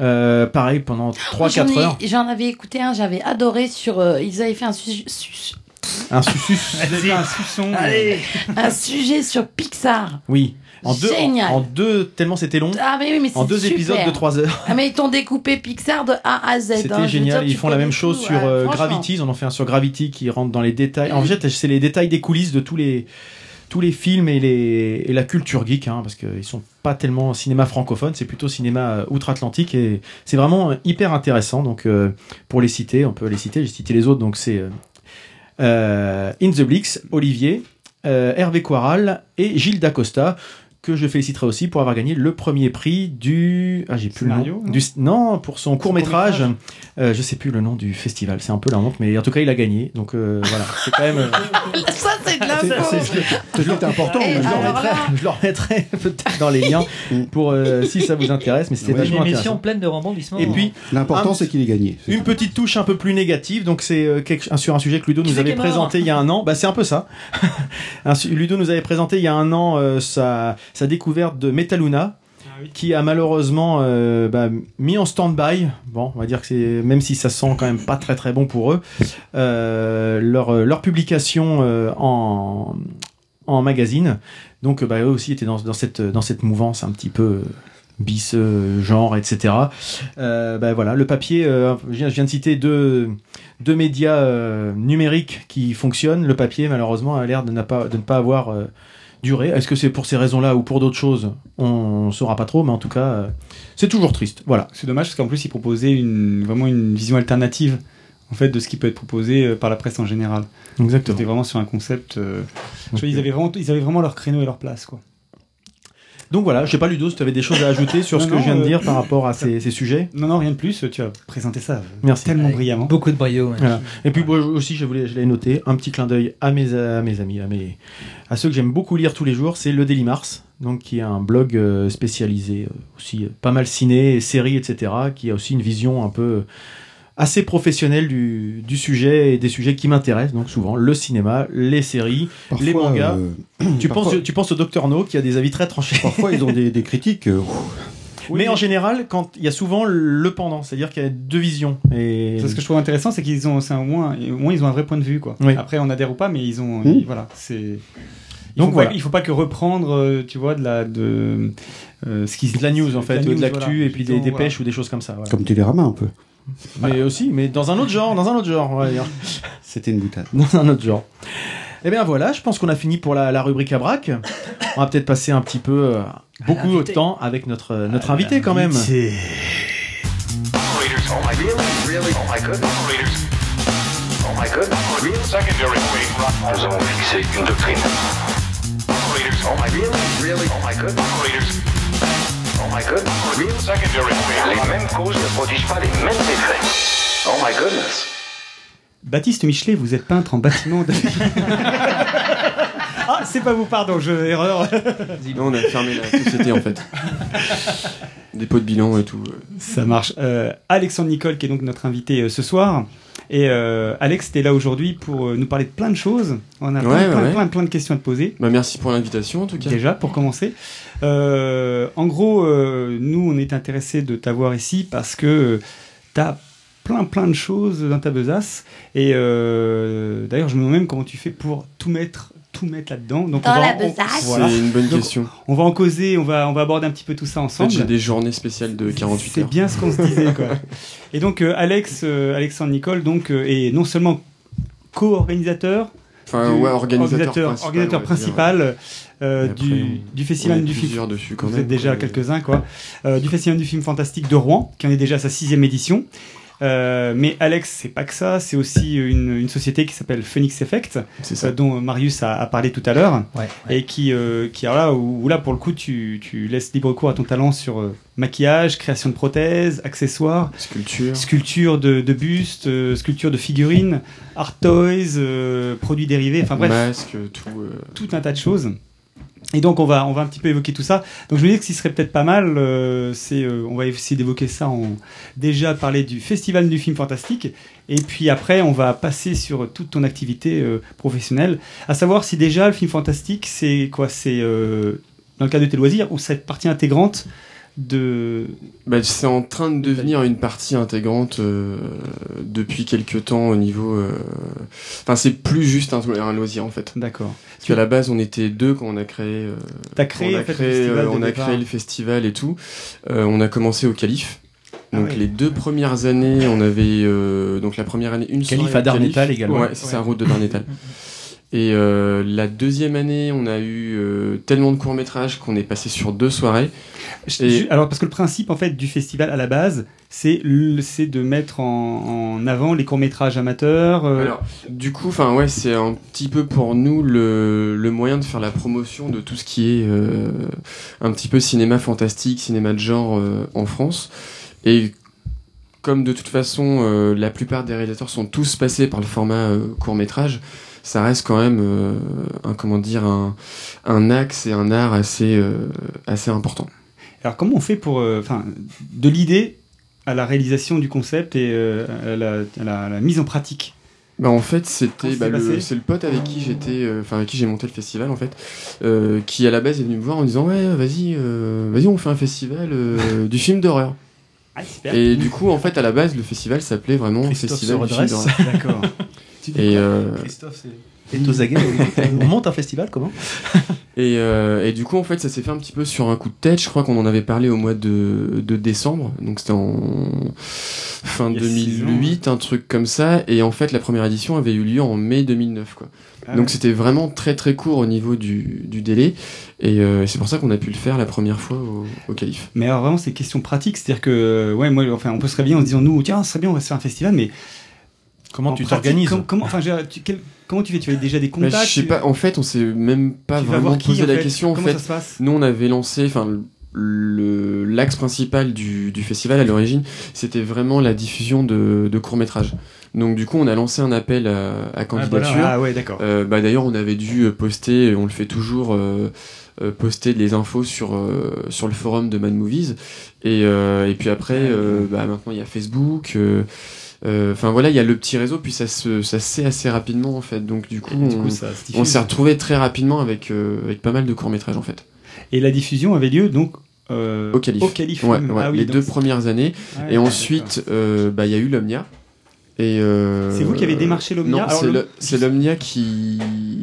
Euh, pareil pendant 3-4 J'en ai- heures. J'en avais écouté un, j'avais adoré sur. euh, ils avaient fait un, sujet- su- Un fait un soupçon. Allez un sujet sur Pixar. Oui. En deux, Génial. en, en deux, tellement c'était long. Ah, mais oui, mais En deux super. épisodes de 3 heures. Ah, mais ils t'ont découpé Pixar de A à Z. hein, C'était génial. dire, Ils font la même chose tout, sur euh. Gravity. Ils en ont fait un sur Gravity qui rentre dans les détails. En fait, c'est les détails des coulisses de tous les tous les films et les et la culture geek, hein, parce qu'ils sont pas tellement cinéma francophone, c'est plutôt cinéma euh, outre-Atlantique et c'est vraiment euh, hyper intéressant. Donc euh, pour les citer, on peut les citer. J'ai cité les autres. Donc c'est euh, In the Blix, Olivier, euh, Hervé Coiral et Gilles Dacosta que je féliciterai aussi pour avoir gagné le premier prix du ah j'ai plus Scénario, le nom du non pour son court métrage euh, je sais plus le nom du festival c'est un peu la honte mais en tout cas il a gagné donc euh, voilà c'est quand même euh, Ça, c'est de C'est- l'info. c'est- C'est important. Et mais je le remettrai, là- je le remettrai peut-être dans les liens pour euh, si ça vous intéresse mais c'était Ouais. Une émission intéressant pleine de rebondissements. et puis L'important, Un- c'est qu'il ait gagné. Une ça. petite touche un peu plus négative, donc c'est euh, quelque- sur un sujet que Ludo nous avait présenté il y a un an. Bah c'est un peu ça. Ludo nous avait présenté il y a un an sa, sa découverte de Metaluna, qui a malheureusement euh, bah, mis en stand-by. Bon, on va dire que c'est même si ça sent quand même pas très très bon pour eux, euh, leur euh, leur publication euh, en en magazine. Donc bah, eux aussi étaient dans, dans cette dans cette mouvance un petit peu bis genre, etc. Bah voilà, le papier. je, viens, je viens de citer deux deux médias numériques qui fonctionnent. Le papier, malheureusement, a l'air de, n'a pas, de ne pas avoir euh, duré. Est-ce que c'est pour ces raisons-là ou pour d'autres choses On ne saura pas trop, mais en tout cas, euh, c'est toujours triste. Voilà. C'est dommage parce qu'en plus, ils proposaient une, vraiment une vision alternative en fait, de ce qui peut être proposé euh, par la presse en général. Exactement. C'était vraiment sur un concept. euh, je vois, ils, avaient vraiment, ils avaient vraiment leur créneau et leur place. Quoi. Donc voilà, je sais pas Ludo, si tu avais des choses à ajouter sur ce Non, que je viens de euh, dire par rapport à ces, ces sujets? Non, non, rien de plus. Tu as présenté ça euh, Merci. tellement Avec brillamment. Beaucoup de brio. Voilà. Et puis moi aussi, je voulais, je l'ai noté, un petit clin d'œil à mes, à mes amis, à mes, à ceux que j'aime beaucoup lire tous les jours, c'est le Daily Mars, donc qui est un blog euh, spécialisé euh, aussi euh, pas mal ciné, séries, etc., qui a aussi une vision un peu euh, assez professionnelle du, du sujet et des sujets qui m'intéressent, donc souvent le cinéma, les séries, les mangas. euh, tu, parfois- penses, tu penses au Docteur No qui a des avis très tranchés. Parfois, ils ont des, des critiques. euh, mais en général, quand il y a souvent le pendant, c'est-à-dire qu'il y a deux visions. Et Ce que je trouve intéressant, c'est qu'ils ont, c'est au moins, au moins, ils ont un vrai point de vue, quoi. Oui. Après, on adhère ou pas, mais ils ont, Mmh. ils- voilà, c'est. Il Donc faut voilà. pas, il faut pas que reprendre, euh, tu vois, de la, de, euh, ce qui de la news en fait, la de l'actu voilà. et puis des dépêches voilà. ou des choses comme ça. voilà. Comme Télérama, un peu. Mais aussi, mais dans un autre genre, dans un autre genre, on va dire. C'était une boutade. Dans un autre genre. Eh bien voilà, je pense qu'on a fini pour la, la rubrique à braque. On va peut-être passer un petit peu, euh, beaucoup de temps avec notre, euh, notre invité quand même. Oh my wing. Les mêmes causes ne produisent pas les mêmes effets. Oh my goodness. Baptiste Michelet, vous êtes peintre en bâtiment. De... ah, c'est pas vous, pardon, je erreur. Non, on a fermé la société en fait. Dépôt de bilan et tout. Ça marche. Euh, Alexandre Nicole, qui est donc notre invité euh, ce soir. Et euh, Alex, t'es là aujourd'hui pour euh, nous parler de plein de choses. On a plein, plein, ouais. plein, plein de questions à te poser. Bah, merci pour l'invitation en tout cas. Déjà, pour commencer. Euh, en gros, euh, nous, on est intéressés de t'avoir ici parce que tu as plein, plein de choses dans ta besace. Et euh, d'ailleurs, je me demande même comment tu fais pour tout mettre, tout mettre là-dedans. Donc, Dans on va la en- besace. voilà. C'est une bonne Donc, question. On va en causer, on va, on va aborder un petit peu tout ça En fait, ensemble. j'ai des journées spéciales de 48 C'est heures. bien ce qu'on se disait, quoi. Et donc, euh, Alex, euh, Alexandre Nicole, donc, euh, est non seulement co-organisateur, Enfin, du- ouais, organisateur, organisateur, principal. euh, après, du, festival on est du film. dessus quand Vous même, êtes déjà quelques-uns, quoi. Euh, du festival du film fantastique de Rouen, qui en est déjà à sa sixième édition. Euh, mais Alex, c'est pas que ça, c'est aussi une, une société qui s'appelle Phoenix Effect, euh, dont Marius a, a parlé tout à l'heure, Ouais, et qui, euh, qui alors là, où, où là pour le coup, tu, tu laisses libre cours à ton talent sur euh, maquillage, création de prothèses, accessoires, Sculpture. sculpture de, de bustes, sculpture de figurines, art toys, produits dérivés, enfin bref, Masque, tout. tout un tas de choses. Et donc on va on va un petit peu évoquer tout ça. Donc je me dis que ce serait peut-être pas mal, euh, c'est euh, on va essayer d'évoquer ça en déjà parler du festival du film fantastique et puis après on va passer sur toute ton activité euh, professionnelle, à savoir si déjà le film fantastique c'est quoi? C'est dans le cadre de tes loisirs ou cette partie intégrante de Bah, c'est en train de devenir une partie intégrante depuis quelques temps au niveau. Enfin, c'est plus juste un, un loisir en fait. d'accord. Parce qu'à la base, on était deux quand on a créé. euh, T'as créé, on a en fait, le créé, festival euh, on a créé le festival et tout. Euh, on a commencé au Calife. Ah Donc ouais. les deux premières années, on avait euh, donc la première année une Calife soirée à Darnétal également. Ouais, c'est Ouais. ça, route de Darnétal. Et euh, la deuxième année, on a eu euh, tellement de courts métrages qu'on est passé sur deux soirées. Et- alors parce que le principe en fait du festival à la base, c'est de mettre en, en avant les courts métrages amateurs. euh, Alors, du coup, enfin ouais, c'est un petit peu pour nous le, le moyen de faire la promotion de tout ce qui est un petit peu cinéma fantastique, cinéma de genre en France. Et comme de toute façon, la plupart des réalisateurs sont tous passés par le format court métrage, ça reste quand même euh, un comment dire un, un axe et un art assez euh, assez important. Alors comment on fait pour, euh, enfin, de l'idée à la réalisation du concept et à, la, à la- à la mise en pratique? Bah en fait c'était bah, le- c'est le pote avec qui j'étais euh, enfin avec qui j'ai monté le festival en fait euh, qui à la base est venu me voir en disant ouais vas-y euh, vas-y on fait un festival du film d'horreur. Ah et du coup en fait à la base le festival s'appelait vraiment Christophe festival se du film d'horreur. D'accord. Et euh, Christophe, c'est. On monte un festival, comment et Et, euh, et du coup, en fait, ça s'est fait un petit peu sur un coup de tête. Je crois qu'on en avait parlé au mois de, de décembre. Donc c'était en fin Il y a six 2008, un truc comme ça. Et en fait, la première édition avait eu lieu en mai 2009. Quoi. Ah Donc c'était vraiment très très court au niveau du, du délai. Et euh, c'est pour ça qu'on a pu le faire la première fois au, au Calife. Mais alors vraiment, c'est question pratique, c'est-à-dire que, ouais, moi, enfin, on peut se réveiller en se disant, nous, tiens, ce serait bien, on va se faire un festival, mais Comment en tu t'organises com- comment, enfin, tu, quel- comment tu fais? Tu as déjà des Bah, contacts je sais tu- pas, en fait, on s'est même pas tu vraiment qui, posé en la fait? question. En Comment fait, ça se passe? Nous on avait lancé, enfin, le l'axe principal du, du festival à l'origine, c'était vraiment la diffusion de, de courts métrages. Donc du coup, on a lancé un appel à, à candidature. Ah ouais, d'accord. Euh, bah, D'ailleurs, on avait dû poster, on le fait toujours, euh, euh, poster les infos sur, euh, sur le forum de Mad Movies. Et, euh, et puis après, euh, bah, maintenant, il y a Facebook. Euh, euh, Enfin voilà, il y a le petit réseau, puis ça se, ça se sait assez rapidement en fait. Donc du coup, du on, coup, ça se on diffuse. s'est retrouvé très rapidement avec, euh, avec pas mal de courts métrages en fait. Et la diffusion avait lieu donc euh, Au Calife. Au Calife. Ouais, même. ouais, Ah oui, les deux premières années. Ouais, et ouais, ensuite, euh, bah, il y a eu l'Omnia. Euh, C'est vous qui avez démarché l'Omnia Non, Alors, c'est l'Omnia qui.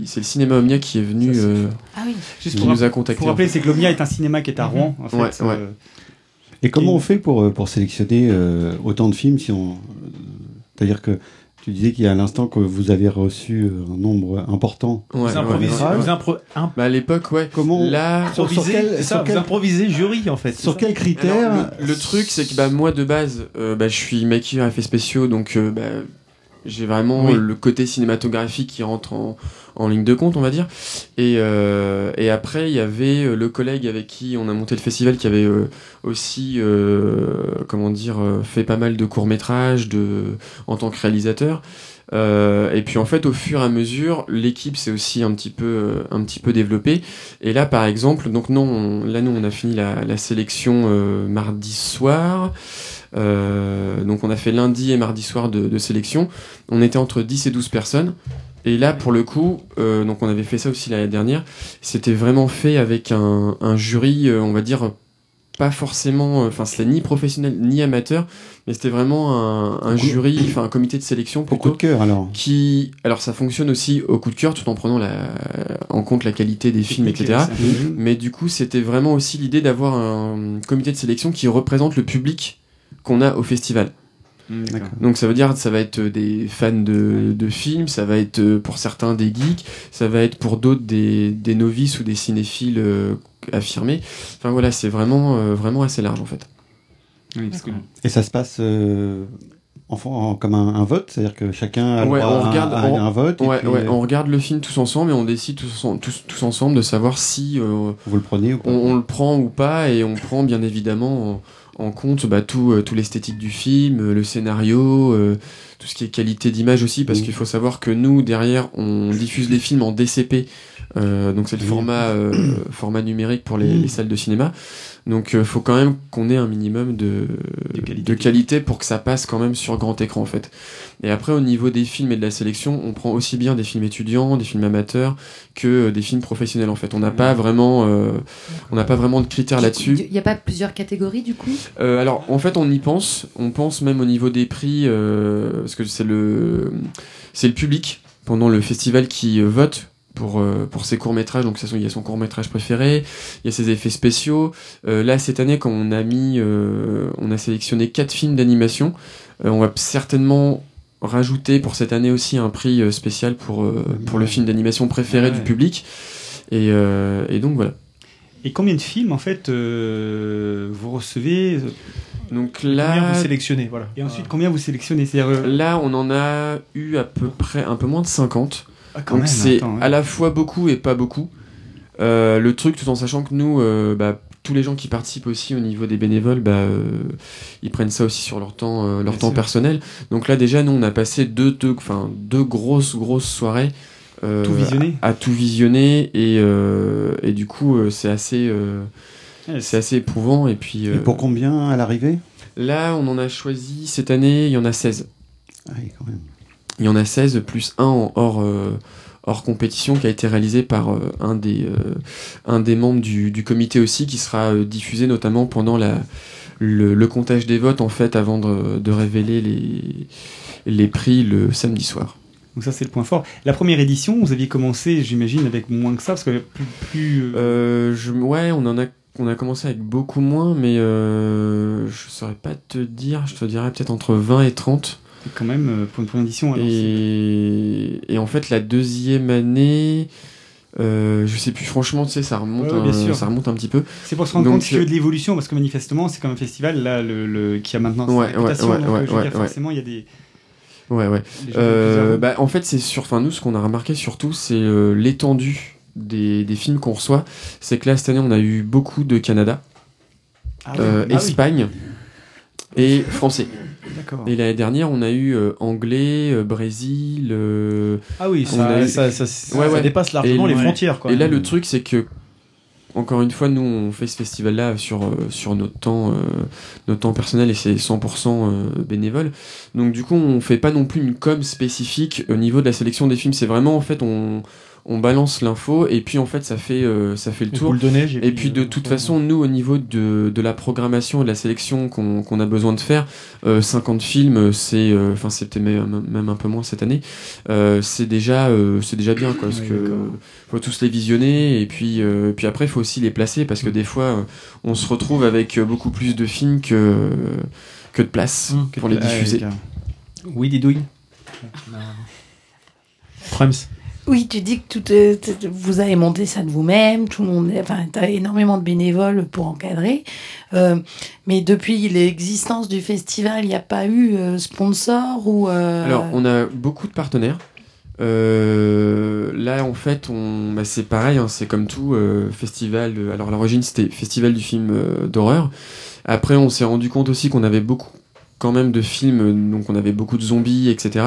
C'est le cinéma Omnia qui est venu. Ça, euh, Ah oui. Juste qui pour, nous a contactés. pour rappeler, c'est que l'Omnia est un cinéma qui est à Rouen, en fait. Ouais, ouais. euh, Et comment Et- on fait pour, pour sélectionner euh, autant de films si on... C'est-à-dire que tu disais qu'il y a à l'instant que vous avez reçu euh, un nombre important. Ouais, Vous ouais, improvisez, ouais. vous impro- imp- Bah, à l'époque, ouais. Comment Là, Sur- sur quel- ça, sur quel- vous improvisez jury en fait. Sur quels critères Alors, le, le truc, c'est que bah, moi, de base, euh, bah, je suis maquilleur à effets spéciaux, donc euh, bah, j'ai vraiment Oui. le côté cinématographique qui rentre en, en ligne de compte, on va dire. Et, euh, et après, il y avait euh, le collègue avec qui on a monté le festival qui avait euh, aussi, euh, comment dire, euh, fait pas mal de courts-métrages de, en tant que réalisateur. Euh, et puis en fait, au fur et à mesure, l'équipe s'est aussi un petit peu, euh, un petit peu développée. Et là, par exemple, donc non, on- là nous on a fini la, la sélection euh, mardi soir. Euh, donc on a fait lundi et mardi soir de, de sélection. On était entre 10 et 12 personnes. Et là, pour le coup, euh, donc on avait fait ça aussi l'année dernière. C'était vraiment fait avec un, un jury, euh, on va dire pas forcément, euh, enfin c'était ni professionnel ni amateur, mais c'était vraiment un, un jury, enfin un comité de sélection Au coup plutôt de cœur alors. qui alors ça fonctionne aussi au coup de cœur tout en prenant la, en compte la qualité des films etc mais du coup c'était vraiment aussi l'idée d'avoir un comité de sélection qui représente le public qu'on a au festival. D'accord. donc ça veut dire ça va être des fans de, de films ça va être euh, pour certains des geeks ça va être pour d'autres des, des novices ou des cinéphiles euh, affirmés. Enfin voilà c'est vraiment euh, vraiment assez large en fait. Oui, parce que- Et ça se passe euh, en, en- comme un, un vote, c'est-à-dire que chacun a le Ouais, droit on à un- regarde- à un, on- un vote. et ouais, puis, ouais, euh, on regarde le film tous ensemble et on décide tous, en- tous, tous ensemble de savoir si euh, Vous le prenez ou pas. on, on le prend ou pas et on prend bien évidemment en, compte bah, tout, euh, tout l'esthétique du film, euh, le scénario, euh, tout ce qui est qualité d'image aussi parce Mhm. qu'il faut savoir que nous derrière on diffuse les films en DCP euh, donc c'est le format euh, format numérique pour les, les salles de cinéma. Donc il faut quand même qu'on ait un minimum de, De qualité. de qualité pour que ça passe quand même sur grand écran en fait. Et après au niveau des films et de la sélection on prend aussi bien des films étudiants des films amateurs que euh, des films professionnels en fait. On n'a pas vraiment euh, on n'a pas vraiment de critères là-dessus. Il n'y a pas plusieurs catégories du coup? Euh, alors en fait on y pense, on pense même au niveau des prix euh, parce que c'est le c'est le public pendant le festival qui euh, vote pour euh, pour ses courts métrages donc il y a son court métrage préféré, il y a ses effets spéciaux. Euh, là cette année quand on a mis euh, on a sélectionné quatre films d'animation, on va certainement rajouter pour cette année aussi un prix spécial pour pour le film d'animation préféré ouais. du public et, et donc voilà. Et combien de films, en fait, euh, vous recevez Donc Combien là vous sélectionnez voilà. Et ensuite, combien vous sélectionnez? Euh, Là, on en a eu à peu près un peu moins de 50. Ah, quand Donc c'est ouais. à la fois beaucoup et pas beaucoup. Euh, le truc, tout en sachant que nous, euh, bah, tous les gens qui participent aussi au niveau des bénévoles, bah, euh, ils prennent ça aussi sur leur temps, leur temps personnel. Donc là, déjà, nous, on a passé deux, deux, enfin, deux grosses, grosses soirées. Tout à, à tout visionner et, et du coup c'est assez Ouais, c'est assez éprouvant et puis Et pour combien à l'arrivée? là on en a choisi cette année il y en a 16 Ah oui, quand même. Il y en a 16 plus un en hors, euh, hors compétition qui a été réalisé par euh, un, des, euh, un des membres du, du comité aussi qui sera diffusé notamment pendant la, le, le comptage des votes en fait avant de, de révéler les, les prix le samedi soir. Donc ça c'est le point fort. La première édition, vous aviez commencé, j'imagine, avec moins que ça, parce que plus... plus Euh, je, ouais, on en a, on a commencé avec beaucoup moins, mais euh, je saurais pas te dire, je te dirais peut-être entre 20 et 30. Quand même euh, pour une première édition. alors, c'est- Et, et en fait, la deuxième année, euh, je sais plus, franchement, tu sais, ça remonte, Ouais, un, sûr. ça remonte un petit peu. C'est pour se rendre Donc, compte tu veux euh, de l'évolution, parce que manifestement, c'est comme un festival là, le, le- qui a maintenant sa Ouais, ouais, réputation, ouais, donc, euh, je veux dire, forcément, il y a des... Ouais, ouais. Euh, bah, en fait, c'est sur, enfin, nous, ce qu'on a remarqué surtout, c'est euh, l'étendue des, des films qu'on reçoit. C'est que là, cette année, on a eu beaucoup de Canada, Ah Ah oui. Espagne et français. Et l'année dernière, on a eu euh, anglais, euh, Brésil. euh, Ah oui, a ça, eu- ça, ça, Ouais, ça ouais. dépasse largement Et- les ouais. frontières. Quoi. Et là, le truc, c'est que, encore une fois, nous, on fait ce festival-là sur, sur notre, temps, notre temps personnel et c'est 100% euh, bénévole. Donc, du coup, on fait pas non plus une com spécifique au niveau de la sélection des films. C'est vraiment, en fait, on, on balance l'info et puis, en fait, ça fait, euh, ça fait le tour. le Et puis de euh, toute façon, nous, au niveau de, de la programmation et de la sélection qu'on qu'on a besoin de faire, euh, 50 films, c'est, euh, enfin c'était même, même un peu moins cette année, euh, c'est déjà, euh, c'est déjà bien, quoi, parce Oui, que faut tous les visionner et puis, euh, puis après, il faut aussi les placer parce que des fois, euh, on se retrouve avec beaucoup plus de films que que de place Mmh. pour les diffuser. Oui, Didouille. Prems. Oui, tu dis que tout, euh, vous avez monté ça de vous-même, tout le monde, enfin, tu as énormément de bénévoles pour encadrer. Euh, mais depuis l'existence du festival, il n'y a pas eu euh, sponsor ou. euh, Alors, on a beaucoup de partenaires. Là, en fait, on, bah, c'est pareil, hein, c'est comme tout festival. alors, l'origine, c'était festival du film d'horreur. Après, on s'est rendu compte aussi qu'on avait beaucoup, quand même, de films. Donc, on avait beaucoup de zombies, etc.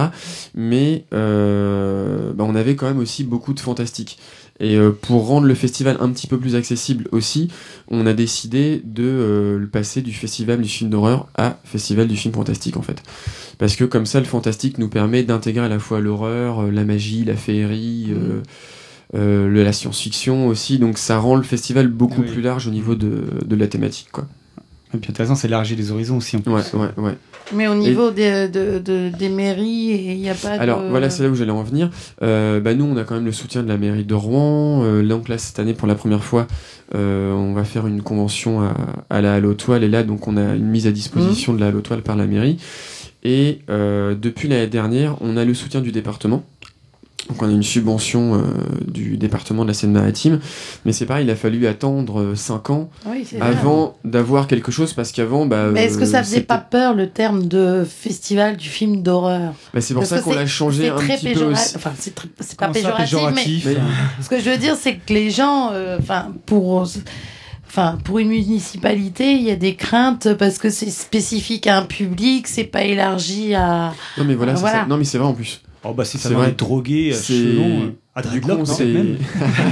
Mais euh, bah, on avait quand même aussi beaucoup de fantastique. Et euh, pour rendre le festival un petit peu plus accessible aussi, on a décidé de euh, le passer du festival du film d'horreur à festival du film fantastique en fait. Parce que comme ça, le fantastique nous permet d'intégrer à la fois l'horreur, la magie, la féerie, euh, le- la science-fiction aussi. Donc ça rend le festival beaucoup Oui. plus large au niveau de, de la thématique. Quoi. Et puis intéressant, c'est élargir les horizons aussi. En plus. Ouais, ouais, ouais. Mais au niveau des, de, de- des mairies, il n'y a pas de. Alors voilà, c'est là où j'allais en venir. Euh, bah, nous, on a quand même le soutien de la mairie de Rouen. Euh, donc là, cette année, pour la première fois, euh, on va faire une convention à, à la Halle aux Toiles. Et là, donc, on a une mise à disposition de la Halle aux Toiles par la mairie. Et euh, depuis l'année dernière, on a le soutien du département. Donc on a une subvention euh, du département de la Seine-Maritime. Mais c'est pareil, il a fallu attendre 5 ans Oui, c'est vrai. avant d'avoir quelque chose parce qu'avant... Bah, Mais est-ce que ça euh, faisait pas peur le terme de festival du film d'horreur? Bah, c'est pour Parce ça qu'on l'a changé c'est un très petit peu péjoratif. Enfin, c'est très- c'est pas ça, péjoratif, mais Mais- ce que je veux dire, c'est que les gens, euh, enfin, pour. Enfin, pour une municipalité, il y a des craintes parce que c'est spécifique à un public, c'est pas élargi à. Non mais voilà, Euh, c'est voilà. ça. Non mais c'est vrai en plus. Oh bah si ça C'est va vrai. être drogué, euh, longs, euh, à dreadlock, non, même.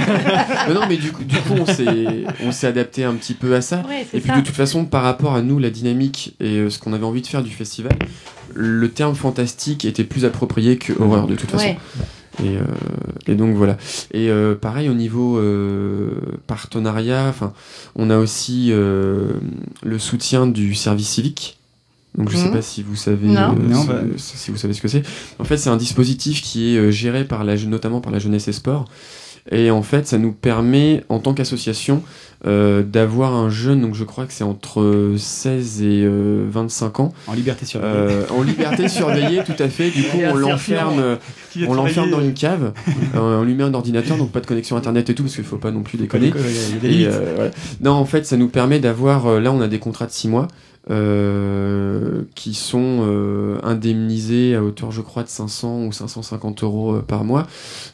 mais du coup, du coup on s'est, on s'est adapté un petit peu à ça. Ouais, et puis ça. de toute façon, par rapport à nous, la dynamique et euh, ce qu'on avait envie de faire du festival, le terme fantastique était plus approprié que horreur de toute façon. Ouais. Et, euh, et donc voilà. Et euh, pareil au niveau euh, partenariat, enfin, on a aussi euh, le soutien du service civique. Donc je sais Mhm. pas si vous savez, Non. euh, Non, bah. si vous savez ce que c'est. En fait, c'est un dispositif qui est euh, géré par la, notamment par la jeunesse et sport. Et en fait, ça nous permet, en tant qu'association, euh, d'avoir un jeune, donc je crois que c'est entre 16 et euh, 25 ans, En liberté surveillée. euh, en liberté surveillée, tout à fait. Du coup, on l'enferme, euh, on l'enferme dans euh, une cave, euh, on lui met un ordinateur, donc pas de connexion internet et tout, parce qu'il faut pas non plus déconner. Et, euh, voilà. Non, en fait, ça nous permet d'avoir. euh, là, on a des contrats de 6 mois euh, qui sont euh, indemnisés à hauteur, je crois, de 500 ou 550 euros euh, par mois.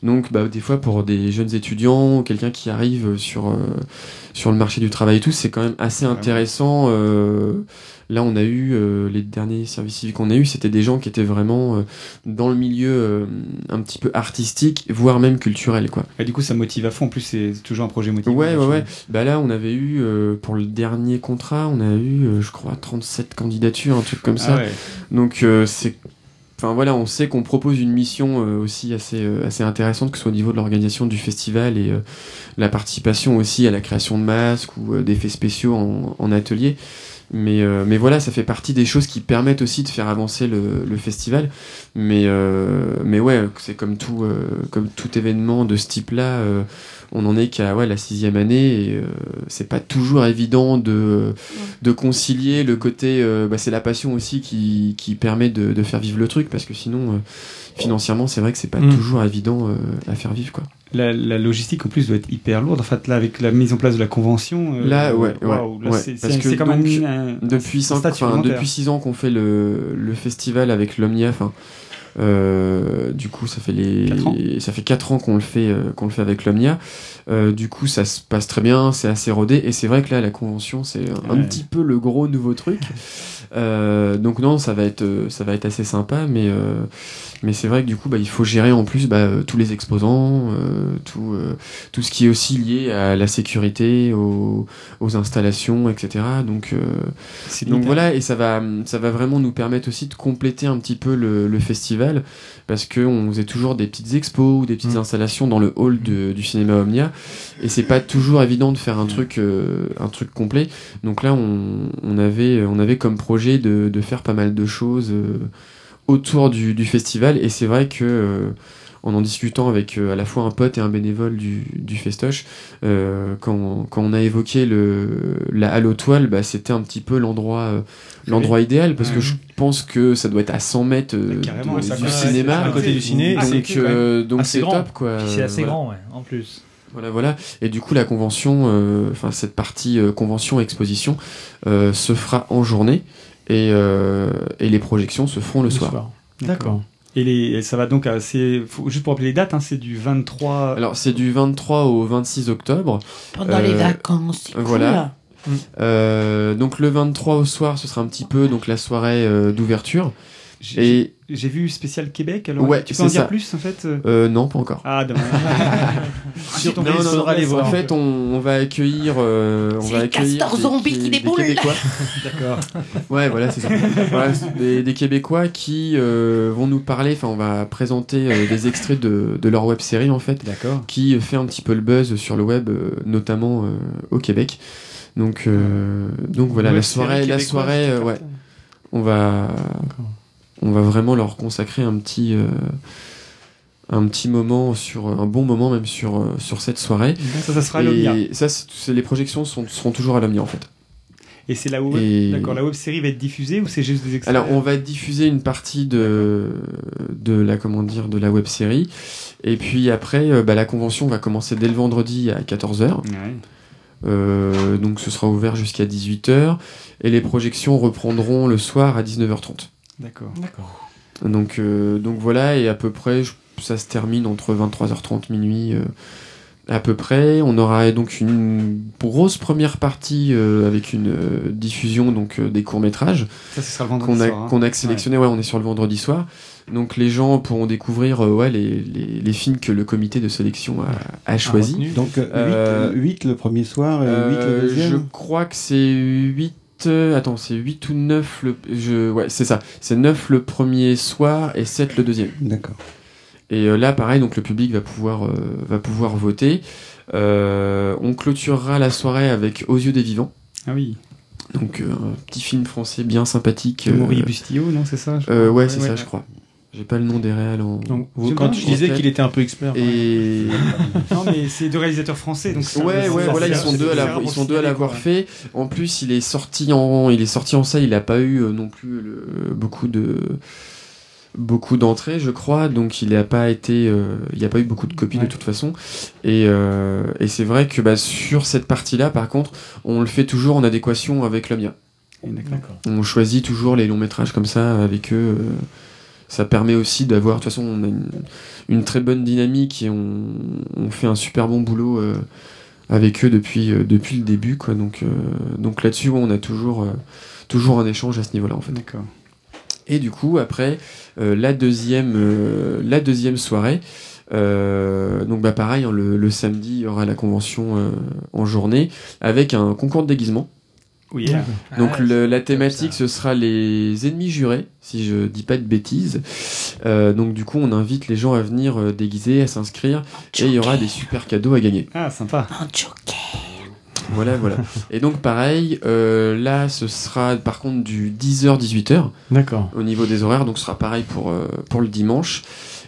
Donc, bah, des fois, pour des jeunes étudiants, quelqu'un qui arrive sur, euh, sur le marché du travail et tout, c'est quand même assez intéressant. Là, on a eu euh, les derniers services civiques qu'on a eu, c'était des gens qui étaient vraiment euh, dans le milieu euh, un petit peu artistique, voire même culturel, quoi. Et du coup, ça motive à fond. En plus, c'est toujours un projet motivant. Ouais, ouais, ouais. Bah là, on avait eu, pour le dernier contrat, on a eu, je crois, 37 candidatures, un truc comme ça. Ah ouais. Donc, c'est. Enfin voilà, on sait qu'on propose une mission euh, aussi assez, euh, assez intéressante, que ce soit au niveau de l'organisation du festival et euh, la participation aussi à la création de masques ou d'effets spéciaux en, en atelier. Mais, euh, mais voilà, ça fait partie des choses qui permettent aussi de faire avancer le, le festival. Mais, euh, mais ouais, c'est comme tout, euh, comme tout événement de ce type-là. On en est qu'à ouais, la sixième année et euh, c'est pas toujours évident de, de concilier le côté. euh, bah, c'est la passion aussi qui, qui permet de, de faire vivre le truc parce que sinon, euh, financièrement, c'est vrai que c'est pas Mm. toujours évident euh, à faire vivre. quoi. La, la logistique en plus doit être hyper lourde. En fait, là, avec la mise en place de la convention. euh, Là, ouais, ouais, waouh, là, ouais, c'est- parce c'est que c'est quand donc, même un- depuis un 5 stade supplémentaire. depuis six ans qu'on fait le, le festival avec l'Omnia, enfin, euh, du coup ça fait les ça fait 4 ans qu'on le fait euh, qu'on le fait avec l'Omnia. Euh, du coup ça se passe très bien, c'est assez rodé et c'est vrai que là la convention c'est un, petit peu le gros nouveau truc. Euh, donc non ça va être ça va être assez sympa mais euh, mais c'est vrai que du coup bah, il faut gérer en plus bah, euh, tous les exposants, euh, tout euh, tout ce qui est aussi lié à la sécurité, aux, aux installations, etc. Donc euh, voilà, et ça va, ça va vraiment nous permettre aussi de compléter un petit peu le, le festival, parce que on faisait toujours des petites expos ou des petites Mm. installations dans le hall de- du cinéma Omnia, et c'est pas toujours évident de faire un truc, euh, un truc complet. Donc là, on, on avait, on avait comme projet de, de faire pas mal de choses autour du, du festival, et c'est vrai que euh, en en discutant avec euh, à la fois un pote et un bénévole du, du festoche, euh, quand, quand on a évoqué le, la halle aux toiles, bah, c'était un petit peu l'endroit euh, l'endroit idéal parce que je pense que ça doit être à 100 mètres euh, de- ça du cinéma. à côté du ciné, Ah, donc c'est- euh, top quoi. C'est assez Voilà. grand, ouais, en plus. Voilà, voilà. Et du coup, la convention, euh, enfin cette partie euh, convention exposition, euh, se fera en journée et, euh, et les projections se feront le, soir. D'accord. Et, les, et ça va donc assez. faut- juste pour rappeler les dates, hein, c'est du 23. Alors c'est du 23 au 26 octobre. Pendant les Euh, vacances, c'est voilà. cool. Euh, donc le 23 au soir, ce sera un petit peu donc la soirée euh, d'ouverture. J'ai Et vu spécial Québec. Alors, Ouais, tu peux en dire ça. plus en fait euh euh, non, pas encore. Ah, dommage. Sur ton Non, non, non, aller en voir. fait, on, on va accueillir, euh, on C'est va les accueillir castors des- zombies qui déboulent. D'accord. Ouais, voilà, c'est ça. Voilà, des, des Québécois qui euh, vont nous parler. Enfin, on va présenter euh, des extraits de, de leur web série en fait, D'accord. qui fait un petit peu le buzz sur le web, euh, notamment euh, au Québec. Donc, euh, donc voilà, la soirée, la soirée, ouais, on va, on va vraiment leur consacrer un petit, euh, un petit moment sur, un bon moment même sur euh, sur cette soirée. Ça, ça sera à l'Omnia. Et ça, c'est- c'est- les projections sont, seront toujours à l'Omnia en fait. Et c'est la web. Et- D'accord, la web série va être diffusée ou c'est juste des extraits Alors, on va diffuser une partie de, de la comment dire de la web série, et puis après, euh, bah, la convention va commencer dès le vendredi à 14h. Ouais. Euh, donc, ce sera ouvert jusqu'à 18h, et les projections reprendront le soir à 19h30. D'accord. D'accord. Donc, euh, donc voilà, et à peu près, je- ça se termine entre 23h30 minuit. euh, à peu près, on aura donc une grosse première partie euh, avec une euh, diffusion donc euh, des courts métrages Ça, ce sera le vendredi qu'on a, soir. hein. qu'on a sélectionné. Ouais. on est sur le vendredi soir. Donc les gens pourront découvrir euh, ouais, les, les, les films que le comité de sélection a, a choisi. Donc Euh, 8, le premier soir et 8 le deuxième je crois que c'est 8. Euh, attends, c'est 8 ou 9 le. Je, ouais, c'est ça. C'est 9 le premier soir et 7 le deuxième. D'accord. Et euh, là, pareil, donc le public va pouvoir, euh, va pouvoir voter. Euh, on clôturera la soirée avec Aux yeux des vivants. Ah oui. Donc euh, un petit film français bien sympathique. Euh, Maurice Bustillo, non, c'est ça euh, ouais, c'est Ouais, ça, ouais. je crois. J'ai pas le nom des réals en. Donc, vous- J'aime quand tu disais qu'il était un peu expert. Et Non, mais c'est deux réalisateurs français, donc c'est- ouais, ouais, voilà, ils sont deux à l'avoir, ils sont deux à l'avoir fait. En plus, il est sorti en, il est sorti en salle. Il a pas eu euh, non plus le- beaucoup de beaucoup d'entrées, je crois. Donc, il a pas été, euh, il y a pas eu beaucoup de copies de toute façon. Et, euh, et c'est vrai que bah, sur cette partie-là, par contre, on le fait toujours en adéquation avec le mien. D'accord. On choisit toujours les longs métrages comme ça avec eux. Ça permet aussi d'avoir, de toute façon, on a une, une très bonne dynamique et on, on fait un super bon boulot euh, avec eux depuis, euh, depuis le début. Quoi. Donc, euh, donc là-dessus, ouais, on a toujours, toujours un échange à ce niveau-là. En fait. D'accord. Et du coup, après, la, deuxième, la deuxième soirée, donc bah pareil, hein, le, le samedi, il y aura la convention en journée avec un concours de déguisement. Oui, yeah. Donc Ah, le- la thématique ce sera les ennemis jurés, si je dis pas de bêtises. Euh, donc du coup on invite les gens à venir euh, déguiser, à s'inscrire, et il y aura des super cadeaux à gagner. Ah, sympa. Un joker. Voilà, voilà. Et donc pareil, euh, là ce sera par contre du 10h-18h D'accord. au niveau des horaires, donc ce sera pareil pour, euh, pour le dimanche.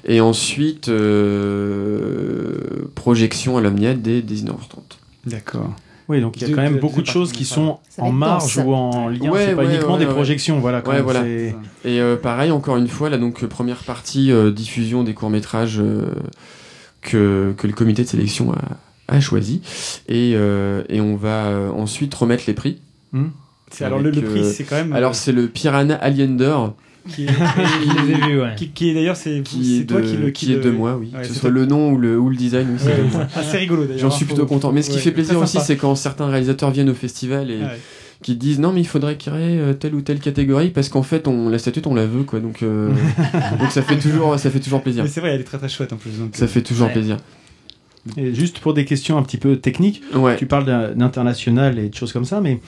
Et ensuite, euh, projection à l'Omniade dès 19h30. D'accord. Oui, donc il y a quand même beaucoup de choses qui sont en marge ou en lien. Ouais, c'est pas ouais, uniquement ouais, des ouais. projections. Voilà. quand Ouais, même, voilà. Et euh, pareil, encore une fois, là, donc euh, première partie, euh, diffusion des courts-métrages euh, que, que le comité de sélection a, a choisi. Et, euh, et on va euh, ensuite remettre les prix. Hmm. C'est- Alors le, prix, euh, c'est quand même. Alors c'est le Piranha Allender qui est, vus, ouais. qui, qui est d'ailleurs c'est qui est, toi de, qui le qui est de moi, oui. Ouais, que ce soit le nom ou le, ou le design, oui, c'est Ouais, de moi. c'est assez rigolo d'ailleurs. J'en suis plutôt content. Mais ce qui fait plaisir aussi, c'est quand certains réalisateurs viennent au festival et Ouais. qui disent non mais il faudrait créer euh, telle ou telle catégorie parce qu'en fait on la statute on la veut quoi donc euh, donc ça fait toujours ça fait toujours plaisir. Mais c'est vrai, elle est très très chouette en plus. donc, Ça euh, fait toujours Ouais. plaisir. Et juste pour des questions un petit peu techniques, Ouais. tu parles d'international et de choses comme ça, mais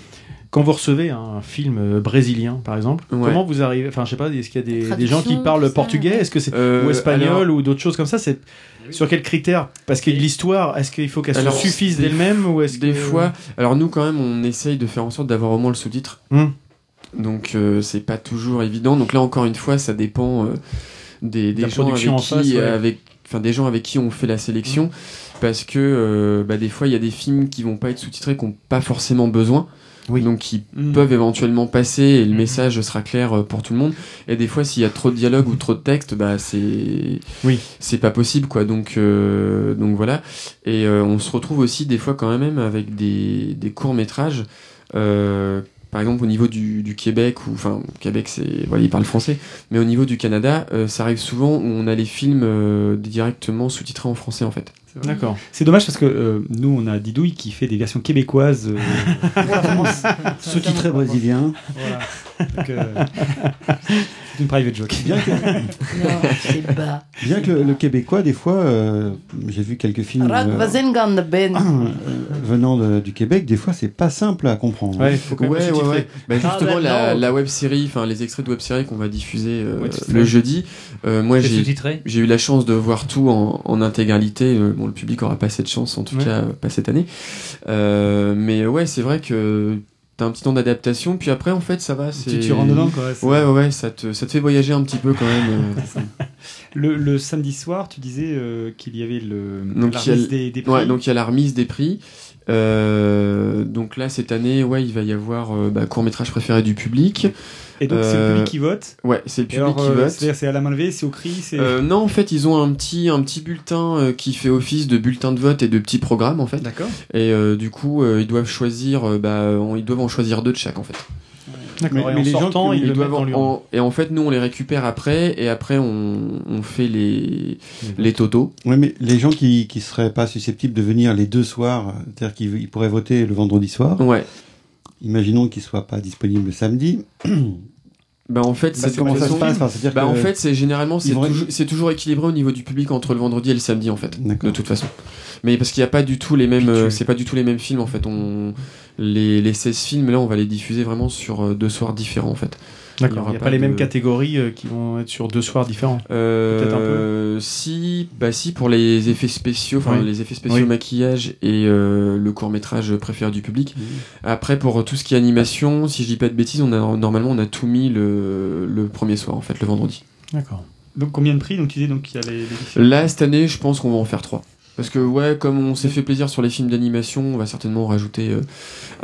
quand vous recevez un film euh, brésilien, par exemple, Ouais. comment vous arrivez Enfin, je sais pas, est-ce qu'il y a des, des gens qui parlent ça, portugais? ouais. Est-ce que c'est Euh, ou espagnol alors- ou d'autres choses comme ça? C'est sur quels critères? Parce que l'histoire, est-ce qu'il faut qu'elle se suffise d'elle-même ou est-ce Des que- fois, alors nous quand même on essaye de faire en sorte d'avoir au moins le sous-titre. Hmm. Donc euh, c'est pas toujours évident. Donc là encore une fois ça dépend euh, des, des gens avec qui face, ouais. avec enfin des gens avec qui on fait la sélection parce que euh, bah, des fois il y a des films qui vont pas être sous-titrés qui ont pas forcément besoin. Oui. Donc qui Mm. peuvent éventuellement passer et le message sera clair euh, pour tout le monde. Et des fois, s'il y a trop de dialogue ou trop de texte, bah c'est Oui. c'est pas possible quoi. Donc euh, donc voilà. Et euh, on se retrouve aussi des fois quand même avec des, des courts métrages. Euh, par exemple au niveau du, du Québec ou enfin Québec c'est voilà ils parlent français mais au niveau du Canada ça arrive souvent où on a les films directement sous-titrés en français en fait. D'accord. C'est dommage parce que euh, nous on a Didouille qui fait des versions québécoises. euh, en France. Sous-titré brésilien. Voilà. Euh, c'est une private joke. Bien que, Non, c'est bas. bien que le, le québécois, des fois, euh, j'ai vu quelques films euh, Ben. venant de- du Québec, des fois, c'est pas simple à comprendre. Ouais, faut quand même Ouais, ouais, sous-titrer. ouais. Bah, justement, Ah, la, web série, enfin les extraits de web série qu'on va diffuser euh, le jeudi, euh, moi j'ai eu la chance de voir tout en, en intégralité. Bon, le public aura pas cette chance, en tout Ouais. cas pas cette année. Euh, mais ouais, c'est vrai que t'as un petit temps d'adaptation, puis après en fait ça va. Tu, c'est- tu rentres dedans quoi. Ouais, ouais, ouais, ça te, ça te fait voyager un petit peu quand même. euh. Le, le samedi soir, tu disais euh, qu'il y avait le Donc, la il y a remise des, des prix. Ouais, donc il y a la remise des prix. Euh, donc là, cette année, ouais, il va y avoir bah, court métrage préféré du public. Et donc c'est le euh, public qui vote. Ouais, c'est le public alors, qui euh, vote. C'est-à-dire c'est à la main levée, c'est au cri, c'est. Euh, non, en fait, ils ont un petit, un petit bulletin euh, qui fait office de bulletin de vote et de petits programmes, en fait. D'accord. Et euh, du coup, euh, ils doivent choisir, euh, bah, on- ils doivent en choisir deux de chaque, en fait. D'accord. Mais- et mais en les gens sortant, qui- ils, Ils le doivent en- en- et en fait, nous, on les récupère après, et après, on, on fait les, les totaux. Ouais, mais les gens qui qui seraient pas susceptibles de venir les deux soirs, c'est-à-dire qu'ils ils pourraient voter le vendredi soir. Ouais. Imaginons qu'ils soient pas disponibles le samedi. Bah, en fait, Bah, c'est comment ça se passe Enfin, Bah, que- en fait, c'est généralement, c'est toujours, c'est toujours équilibré au niveau du public entre le vendredi et le samedi, en fait. D'accord. De toute façon. Mais parce qu'il n'y a pas du tout les mêmes, tu- euh, c'est pas du tout les mêmes films, en fait. On, les, les 16 films, là, on va les diffuser vraiment sur euh, deux soirs différents, en fait. D'accord. Il n'y a pas pas les de- mêmes catégories euh, qui vont être sur deux soirs différents. Euh, Peut-être un peu. Si, bah si pour les effets spéciaux, enfin Oui. les effets spéciaux Oui. maquillage et euh, le court métrage préféré du public. Après pour tout ce qui est animation, si je dis pas de bêtises, on a normalement on a tout mis le, le premier soir en fait, le vendredi. D'accord. Donc combien de prix Donc tu dis donc y a les, les Là cette année, je pense qu'on va en faire trois. Parce que ouais, comme on s'est fait plaisir sur les films d'animation, on va certainement rajouter euh,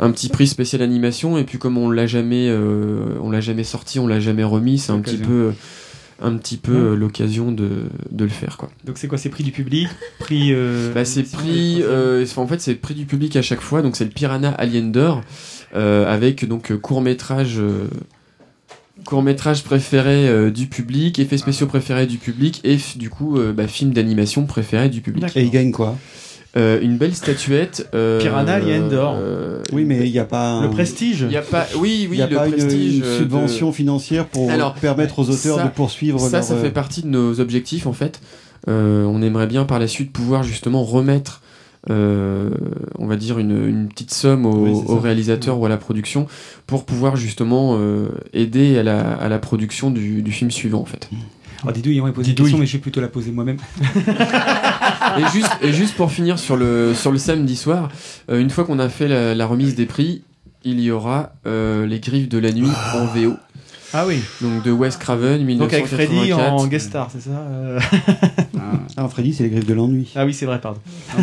un petit prix spécial animation. Et puis comme on l'a jamais, euh, on l'a jamais sorti, on l'a jamais remis, c'est un petit peu, un petit peu Ouais. euh, l'occasion de, de le faire quoi. Donc c'est quoi C'est prix du public Prix. euh, Bah, c'est prix, euh, en fait, c'est prix du public à chaque fois. Donc, c'est le Piranha Allender euh, avec donc court métrage, court métrage préféré euh, du public, effets spéciaux préférés du public et f- du coup, euh, bah, film d'animation préféré du public. Et ils gagnent quoi? Euh, une belle statuette. euh, Piranha euh, Oui, mais il n'y a pas un- Le prestige. Il a pas, oui, il oui, y a le pas une- prestige. une, euh, subvention financière pour Alors, permettre aux auteurs ça- de poursuivre Ça, leur, ça fait partie de nos objectifs en fait. Euh, on aimerait bien par la suite pouvoir justement remettre, euh, on va dire, une, une petite somme au, Oui, réalisateur ou à la production pour pouvoir justement euh, aider à la, à la production du, du film suivant en fait. Alors Didouille, on va poser une question, mais je vais plutôt la poser moi-même. et, juste, et juste pour finir sur le, sur le samedi soir, euh, une fois qu'on a fait la, la remise des prix, il y aura euh, Les Griffes de la Nuit en VO. Ah oui. Donc de Wes Craven, 1984. Donc avec Freddy en guest star, c'est ça euh Ah, Freddy, c'est les griffes de l'ennui. Ah oui, c'est vrai, pardon.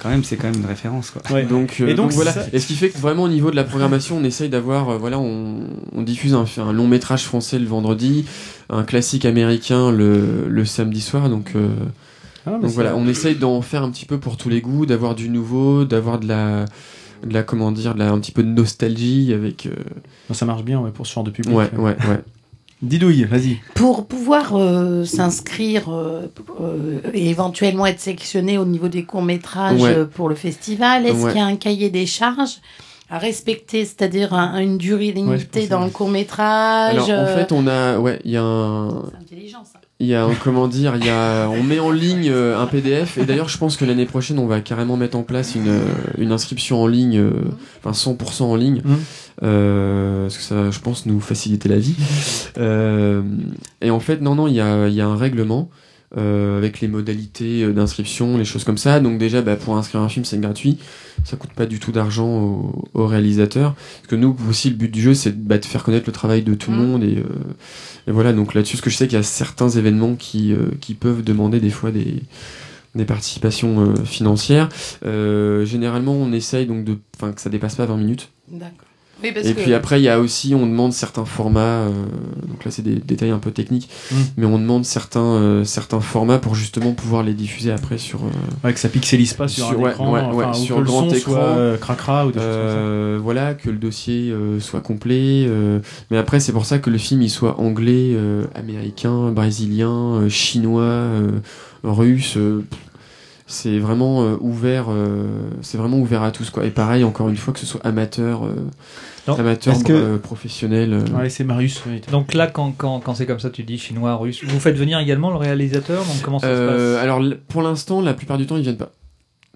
Quand même, c'est quand même une référence, quoi. Ouais. Donc, euh, Et donc, donc voilà. ça- Et ce qui fait que vraiment au niveau de la programmation, on essaye d'avoir, euh, voilà, on, on diffuse un, un long métrage français le vendredi, un classique américain le, le samedi soir. Donc, euh, Ah, donc voilà, on essaye d'en faire un petit peu pour tous les goûts, d'avoir du nouveau, d'avoir de la, de la comment dire, de la, un petit peu de nostalgie avec. euh, Ça marche bien ouais, pour ce genre de public. Ouais, ouais, ouais. Didouille, vas-y. Pour pouvoir euh, s'inscrire euh, euh, et éventuellement être sélectionné au niveau des courts-métrages Ouais. euh, pour le festival, est-ce Ouais. qu'il y a un cahier des charges à respecter, c'est-à-dire un- une durée limitée dans le court-métrage Alors en fait, on a, ouais, il y a un, C'est intelligent ça. Il y a un, comment dire, il y a, on met en ligne euh, un PDF et d'ailleurs je pense que l'année prochaine on va carrément mettre en place une, euh, une inscription en ligne, euh, enfin 100% en ligne, euh, parce que ça je pense nous faciliter la vie. Euh, et en fait non non il y a, il y a un règlement euh, avec les modalités euh, d'inscription, les choses comme ça. Donc déjà bah, pour inscrire un film c'est gratuit, ça coûte pas du tout d'argent au, au réalisateur. Parce que nous aussi le but du jeu c'est bah, de faire connaître le travail de tout le Mhm. monde et, euh, et voilà, donc là-dessus, ce que je sais qu'il y a certains événements qui, euh, qui peuvent demander des fois des, des participations euh, financières. Euh, généralement, on essaye donc de, enfin, que ça dépasse pas 20 minutes. D'accord. Oui, parce Et que- puis après, il y a aussi, on demande certains formats. euh, donc là, c'est des détails un peu techniques, Mm. mais on demande certains, euh, certains formats pour justement pouvoir les diffuser après sur. euh, Ouais, que ça pixelise pas sur, un ouais, écran, ouais, enfin, ouais, ou sur que le grand son écran, soit euh, cracra ou des choses euh, voilà, que le dossier euh, soit complet. euh, mais après, c'est pour ça que le film il soit anglais, euh, américain, brésilien, euh, chinois, euh, russe. euh, c'est vraiment euh, ouvert. euh, c'est vraiment ouvert à tous quoi. Et pareil, encore une fois, que ce soit amateur, euh. Amateur, que- euh, professionnel. euh. Ouais, c'est Marius. oui. Donc là, quand, quand, quand c'est comme ça, tu dis chinois, russe, vous faites venir également le réalisateur Donc comment ça Euh, se passe? alors pour l'instant, la plupart du temps, ils viennent pas.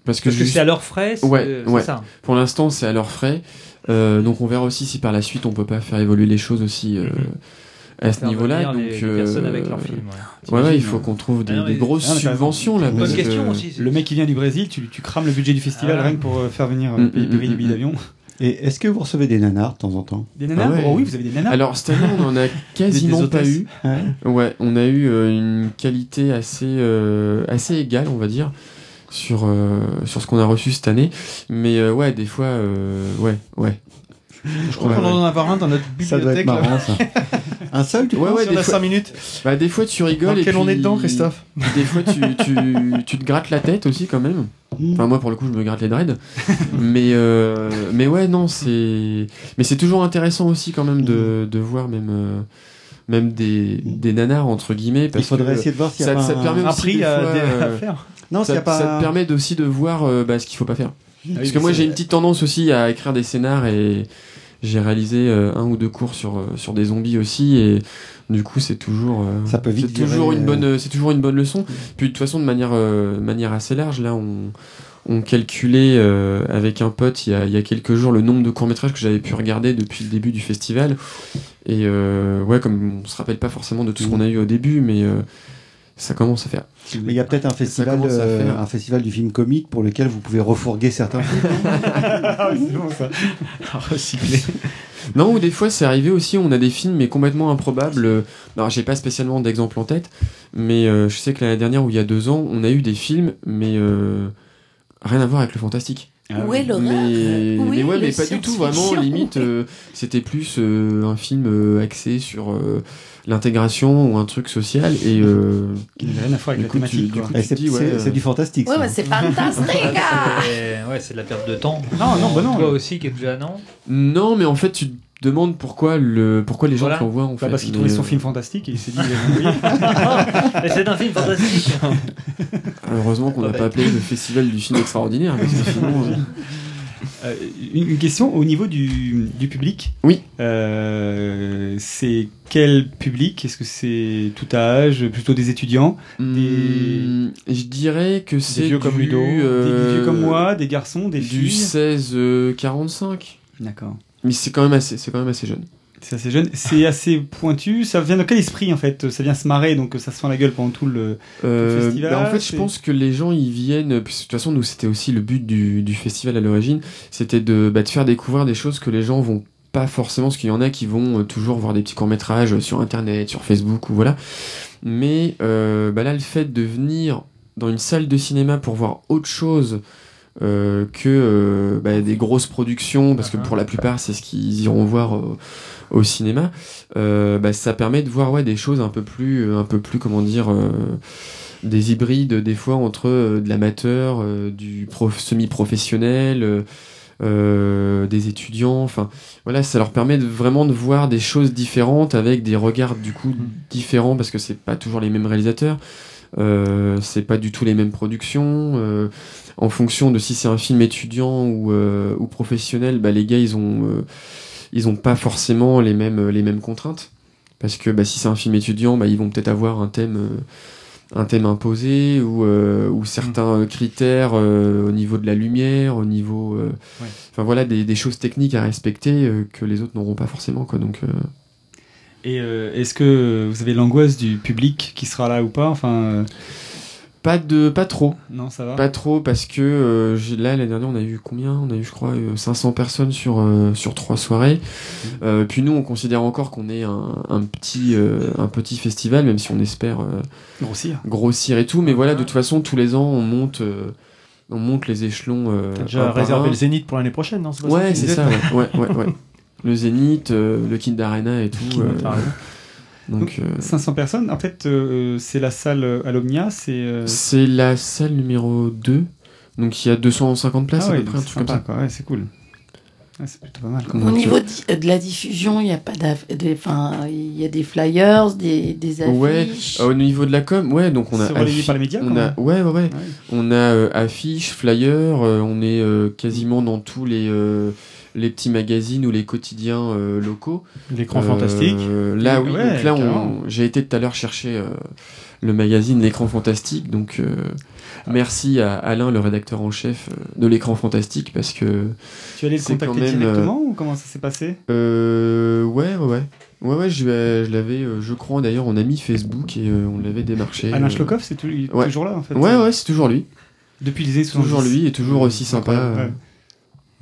Parce que, juste- c'est à leurs frais, c'est- Ouais, ouais. ça. Pour l'instant, c'est à leurs frais. Euh, donc on verra aussi si par la suite on peut pas faire évoluer les choses aussi euh, à ce niveau-là. Donc les- les personnes avec leur film, ouais. ouais, ouais, il faut qu'on trouve des, Ah non, des mais- grosses Ah, subventions là. Bonne question que- aussi. Le mec qui vient du Brésil, tu, tu crames le budget du festival Ah. rien que pour euh, faire venir euh, Mm, payer mm, mm, billets mm. d'avion. Et est-ce que vous recevez des nanars de temps en temps? Des nanars Ah ouais. Oh oui, vous avez des nanars Alors cette année, on en a quasiment Des- des pas eu. Ouais. Ouais, on a eu euh, une qualité assez euh, assez égale, on va dire, sur euh, sur ce qu'on a reçu cette année. Mais euh, ouais, des fois, euh, ouais, ouais. Je crois qu'on en a avoir un dans notre Ça doit être bibliothèque. là. marrant ça. Un seul, tu Ouais, penses ouais, Si on a fois- 5 minutes. Bah des fois tu rigoles Dans et quel on est dedans, Christophe Des fois tu, tu, tu te grattes la tête aussi quand même. Mm. Enfin moi pour le coup je me gratte les dreads. mais euh, mais ouais non c'est mais c'est toujours intéressant aussi quand même de, de voir même euh, même des, des nanars entre guillemets Il parce faudrait que essayer de voir s'il y a ça, pas ça te permet Un aussi prix à, fois, dé- à faire. Non, s'il y ça, a pas. ça te permet aussi de voir euh, bah, ce qu'il faut pas faire. Ah Parce que moi j'ai une petite tendance aussi à écrire des scénars et j'ai réalisé euh, un ou deux cours sur, euh, sur des zombies aussi et du coup c'est toujours euh, Ça peut vite c'est toujours une euh, bonne c'est toujours une bonne leçon. Puis de toute façon de manière euh, manière assez large là on on calculait euh, avec un pote il y, a, il y a quelques jours le nombre de courts métrages que j'avais pu regarder depuis le début du festival. Et euh, ouais comme on se rappelle pas forcément de tout ce qu'on a eu au début mais euh, ça commence à faire. Mais il y a peut-être un festival, euh, un festival du film comique pour lequel vous pouvez refourguer certains films. Ah oui, c'est bon ça. Recyclé. Non, ou des fois c'est arrivé aussi, on a des films mais complètement improbables. Alors j'ai pas spécialement d'exemple en tête, mais euh, je sais que l'année dernière ou il y a deux ans, on a eu des films mais euh, rien à voir avec le fantastique. Ah est l'horreur Mais, Où mais ouais, mais pas du tout, vraiment, limite, euh, c'était plus euh, un film euh, axé sur euh, l'intégration ou un truc social et euh, Qui n'avait rien à voir avec Du la coup, tu- thématique. c'est te dis, ouais, c'est- euh, c'est du fantastique. Ouais, ouais, c'est fantastique ah ouais, c'est de la perte de temps. Non, non, bah non. Toi aussi, qui est déjà non? Non, mais en fait, tu te demandes pourquoi le pourquoi les gens Voilà. l'envoient en Bah, fait. parce qu'il mais, trouvait son euh, film fantastique et il s'est dit. euh, oui. Mais c'est un film fantastique. Heureusement qu'on n'a pas appelé le festival du film extraordinaire, parce que sinon. Euh, Euh, une, question au niveau du, du public. Oui. Euh, c'est quel public? Est-ce que c'est tout âge Plutôt des étudiants? Hum, Je dirais que c'est Des vieux comme du, Ludo euh, Des vieux comme moi Des garçons Des du filles? 16-45. D'accord. Mais c'est quand même assez, c'est quand même assez jeune. C'est assez jeune. C'est assez pointu. Ça vient de quel esprit en fait? Ça vient se marrer, donc ça se fend la gueule pendant tout le, Euh, le festival. bah, en fait, je pense que les gens ils viennent. puisque De toute façon, nous c'était aussi le but du, du festival à l'origine, c'était de, bah, de faire découvrir des choses que les gens vont pas forcément, parce qu'il y en a qui vont euh, toujours voir des petits courts métrages sur internet, sur Facebook ou voilà. Mais euh, bah là, le fait de venir dans une salle de cinéma pour voir autre chose euh, que euh, bah, des grosses productions, parce que pour la plupart c'est ce qu'ils iront voir au cinéma, euh, bah, ça permet de voir ouais, des choses un peu plus, un peu plus comment dire, euh, des hybrides des fois entre euh, de l'amateur, euh, du prof- semi-professionnel. euh, euh, des étudiants, enfin voilà, ça leur permet de, vraiment de voir des choses différentes avec des regards du coup différents parce que c'est pas toujours les mêmes réalisateurs, euh, c'est pas du tout les mêmes productions. euh, en fonction de si c'est un film étudiant ou, euh, ou professionnel, bah, les gars ils ont euh, ils ont pas forcément les mêmes les mêmes contraintes. Parce que bah, si c'est un film étudiant, bah, ils vont peut-être avoir un thème euh, un thème imposé ou, euh, ou certains euh, critères euh, au niveau de la lumière, au niveau, euh, enfin voilà, des, des choses techniques à respecter que les autres n'auront pas forcément quoi. Donc Et est-ce que vous avez l'angoisse du public qui sera là ou pas? Enfin, pas de pas trop. Non, ça va. Pas trop parce que euh, là l'année dernière on a eu combien? On a eu je crois euh, 500 personnes sur euh, sur trois soirées. Euh, puis nous on considère encore qu'on est un, un petit euh, un petit festival même si on espère euh, Grossir. grossir et tout. Mais voilà de toute façon tous les ans on monte euh, on monte les échelons. euh, T'as déjà réservé le Zénith pour l'année prochaine, non? Ouais, c'est ça. Ouais, ouais, ouais, ouais. Le Zénith, euh, le Kind Arena et tout. Kind euh, Arena. donc, euh, 500 personnes. En fait, euh, c'est la salle euh, à l'Omnia. C'est. euh, c'est la salle numéro 2. Donc il y a 250 places ah à ouais, peu près, un c'est truc comme ça. Ouais, c'est cool. Ouais, c'est plutôt pas mal. Au niveau euh, de la diffusion, il y a pas enfin, il y a des flyers, des, des affiches. Ouais, euh, au niveau de la com, ouais, donc on a par les médias, on a, ouais, ouais, ouais, on a euh, affiches, flyers, euh, on est euh, quasiment dans tous les euh, les petits magazines ou les quotidiens euh, locaux. L'écran fantastique. Là, oui, Ouais, donc là, j'ai été tout à l'heure chercher euh, le magazine L'écran fantastique, donc euh, merci à Alain, le rédacteur en chef euh, de l'écran fantastique, parce que Tu allais le contacter même, euh, directement ou comment ça s'est passé? Euh, ouais, ouais, ouais. Ouais, ouais, je, l'avais, euh, je crois d'ailleurs, on a mis Facebook et euh, on l'avait démarché. Alain euh, Schlokov, c'est tou- il est ouais. toujours là en fait. Ouais, ouais, c'est toujours lui. Depuis les années Toujours 70. lui et toujours aussi sympa. Ouais.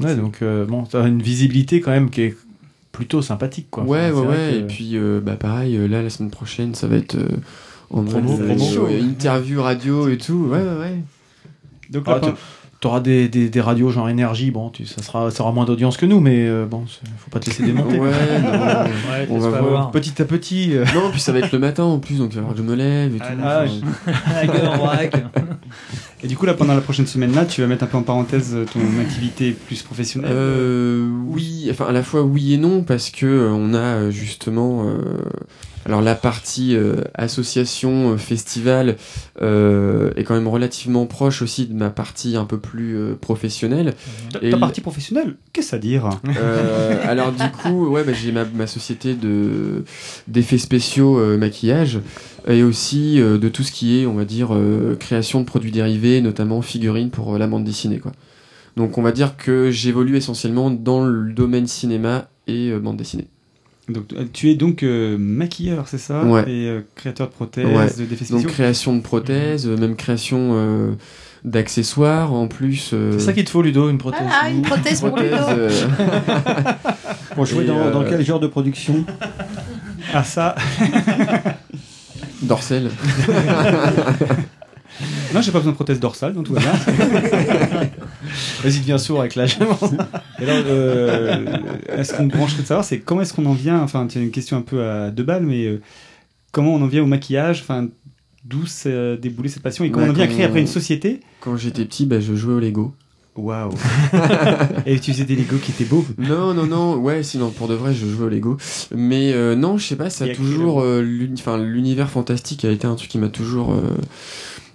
Ouais, donc euh, bon, t'as une visibilité quand même qui est plutôt sympathique, quoi. Ouais, Enfin, ouais, ouais. que- Et puis, euh, bah, pareil, euh, là, la semaine prochaine, ça va être euh, en Promo, mode, promo. show, interview radio et tout. Ouais, ouais, ouais. Donc Ah, t'a- T'auras des, des, des radios genre énergie, bon, tu, ça, sera, ça aura moins d'audience que nous, mais euh, bon, faut pas te laisser démonter. Ouais, non, Ouais, on va voir. voir. Petit à petit. euh. Non, puis ça va être le matin en plus, donc il va falloir que je me lève et tout. ah, Enfin, Et du coup, là, pendant la prochaine semaine, là, tu vas mettre un peu en parenthèse euh, ton activité plus professionnelle. Euh, oui, enfin à la fois oui et non parce que euh, on a euh, justement euh, alors la partie euh, association euh, festival euh, est quand même relativement proche aussi de ma partie un peu plus professionnelle. Ta- Et Ta partie professionnelle, qu'est-ce à dire? Alors du coup, ouais, bah, j'ai ma, ma société de d'effets spéciaux maquillage et aussi de tout ce qui est, on va dire, création de produits dérivés, notamment figurines pour la bande dessinée, quoi. Donc on va dire que j'évolue essentiellement dans le domaine cinéma et bande dessinée. Donc, euh, tu es donc euh, maquilleur, c'est ça? Ouais. Et euh, créateur de prothèses, Ouais. d'effets Donc création de prothèses, euh, même création euh, d'accessoires en plus. euh, C'est ça qu'il te faut, Ludo, une prothèse. Ah, une prothèse pour prothèse, Ludo. Pour jouer dans, euh, dans quel genre de production? Ah, ça Dorsel. Non, j'ai pas besoin de prothèse dorsale, donc tout va bien. Vas-y, deviens sourd avec l'âge. Et alors, euh, est-ce qu'on brancherait de savoir, c'est comment est-ce qu'on en vient Enfin, c'est une question un peu à deux balles, mais euh, comment on en vient au maquillage Enfin, d'où s'est déboulé cette passion et comment Bah, on en vient à créer après une société? Quand j'étais petit, bah, je jouais au Lego. Waouh Et tu faisais des Lego qui étaient beaux? Non, non, non, ouais, sinon pour de vrai, je jouais au Lego. Mais euh, non, je sais pas, ça a toujours. euh, l'univers fantastique a été un truc qui m'a toujours.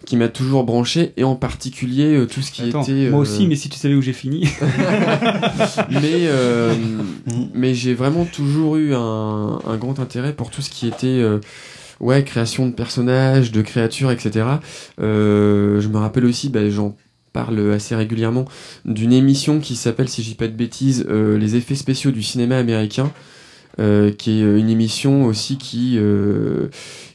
Euh, qui m'a toujours branché, et en particulier euh, tout ce qui Attends, était. moi euh, aussi, mais si tu savais où j'ai fini. mais euh, mais j'ai vraiment toujours eu un, un grand intérêt pour tout ce qui était euh, ouais création de personnages de créatures etc Euh, je me rappelle aussi bah, j'en parle assez régulièrement d'une émission qui s'appelle si je dis pas de bêtises euh, les effets spéciaux du cinéma américain euh, qui est une émission aussi qui euh,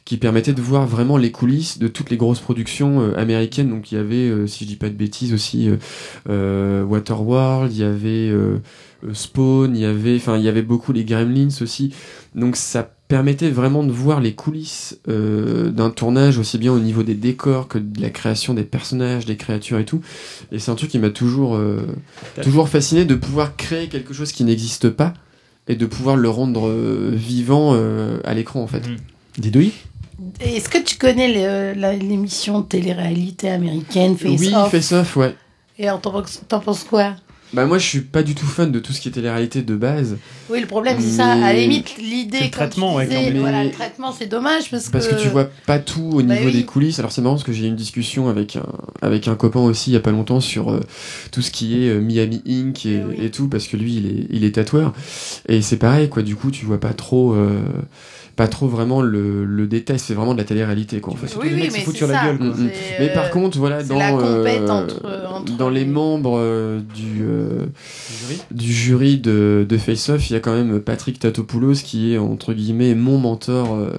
qui permettait de voir vraiment les coulisses de toutes les grosses productions euh, américaines. Donc il y avait, euh, si je dis pas de bêtises, aussi euh, Waterworld, il y avait Spawn, il y avait, enfin il y avait beaucoup les Gremlins aussi. Donc ça permettait vraiment de voir les coulisses euh, d'un tournage aussi bien au niveau des décors que de la création des personnages, des créatures et tout. Et c'est un truc qui m'a toujours euh, toujours fasciné de pouvoir créer quelque chose qui n'existe pas et de pouvoir le rendre euh, vivant euh, à l'écran en fait. Didouille Est-ce que tu connais l'émission de télé-réalité américaine Face oui, Off Face Off, ouais. Et alors, t'en penses t'en penses quoi? Bah moi je suis pas du tout fan de tout ce qui était les réalités de base. Oui, le problème, c'est ça. À la limite, l'idée, le traitement, ouais, disais, voilà, le traitement, c'est dommage parce, Parce que tu vois pas tout au Bah niveau oui. des coulisses. Alors c'est marrant parce que j'ai eu une discussion avec un, avec un copain aussi il y a pas longtemps sur euh, tout ce qui est euh, Miami Inc. et, et tout parce que lui il est, il est tatoueur. Et c'est pareil quoi, du coup tu vois pas trop, euh, pas trop vraiment le, le détail, c'est vraiment de la télé-réalité quoi en fait. Oui, oui, mais c'est ça. Mm, mm. C'est, Mais euh, par contre, voilà, dans, la euh, entre- entre dans les membres euh, du, euh, du jury de, de Face Off, il y a quand même Patrick Tatopoulos qui est entre guillemets mon mentor euh,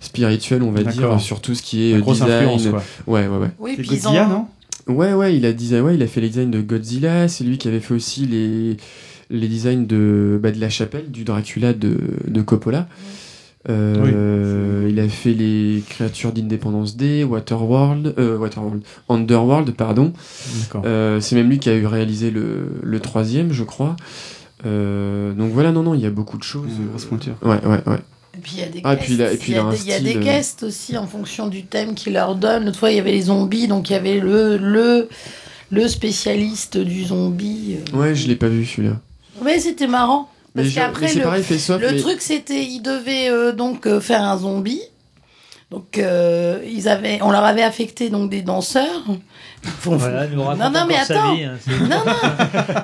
spirituel, on va D'accord. dire, sur tout ce qui est euh, design. quoi. Ouais, ouais, ouais. Oui, puis Godzilla, non? Ouais, ouais, il a design, ouais, il a fait les designs de Godzilla. C'est lui qui avait fait aussi les les designs de bah, de la chapelle du Dracula de, de Coppola. Euh, Il a fait les créatures d'Independence Day, Waterworld, euh, Waterworld, Underworld, pardon. Euh, c'est même lui qui a eu réalisé le, le troisième, je crois. Euh, donc voilà, non, non, il y a beaucoup de choses. grosse pointure. Ouais, ouais, ouais. Et puis il y a des Ah, guests, puis il a- et puis il y a, il a un des, il y a style, des guests aussi en fonction du thème qu'il leur donne. L'autre fois, il y avait les zombies, donc il y avait le, le, le spécialiste du zombie. Ouais, je l'ai pas vu celui-là. Ouais, c'était marrant. Mais Parce je- mais c'est le, pareil, Face-Off, le mais- truc, c'était, ils devaient euh, donc euh, faire un zombie. Donc, euh, ils avaient, on leur avait affecté donc des danseurs. Voilà, nous non, non, mais attends. vie, hein, c'est- non, non.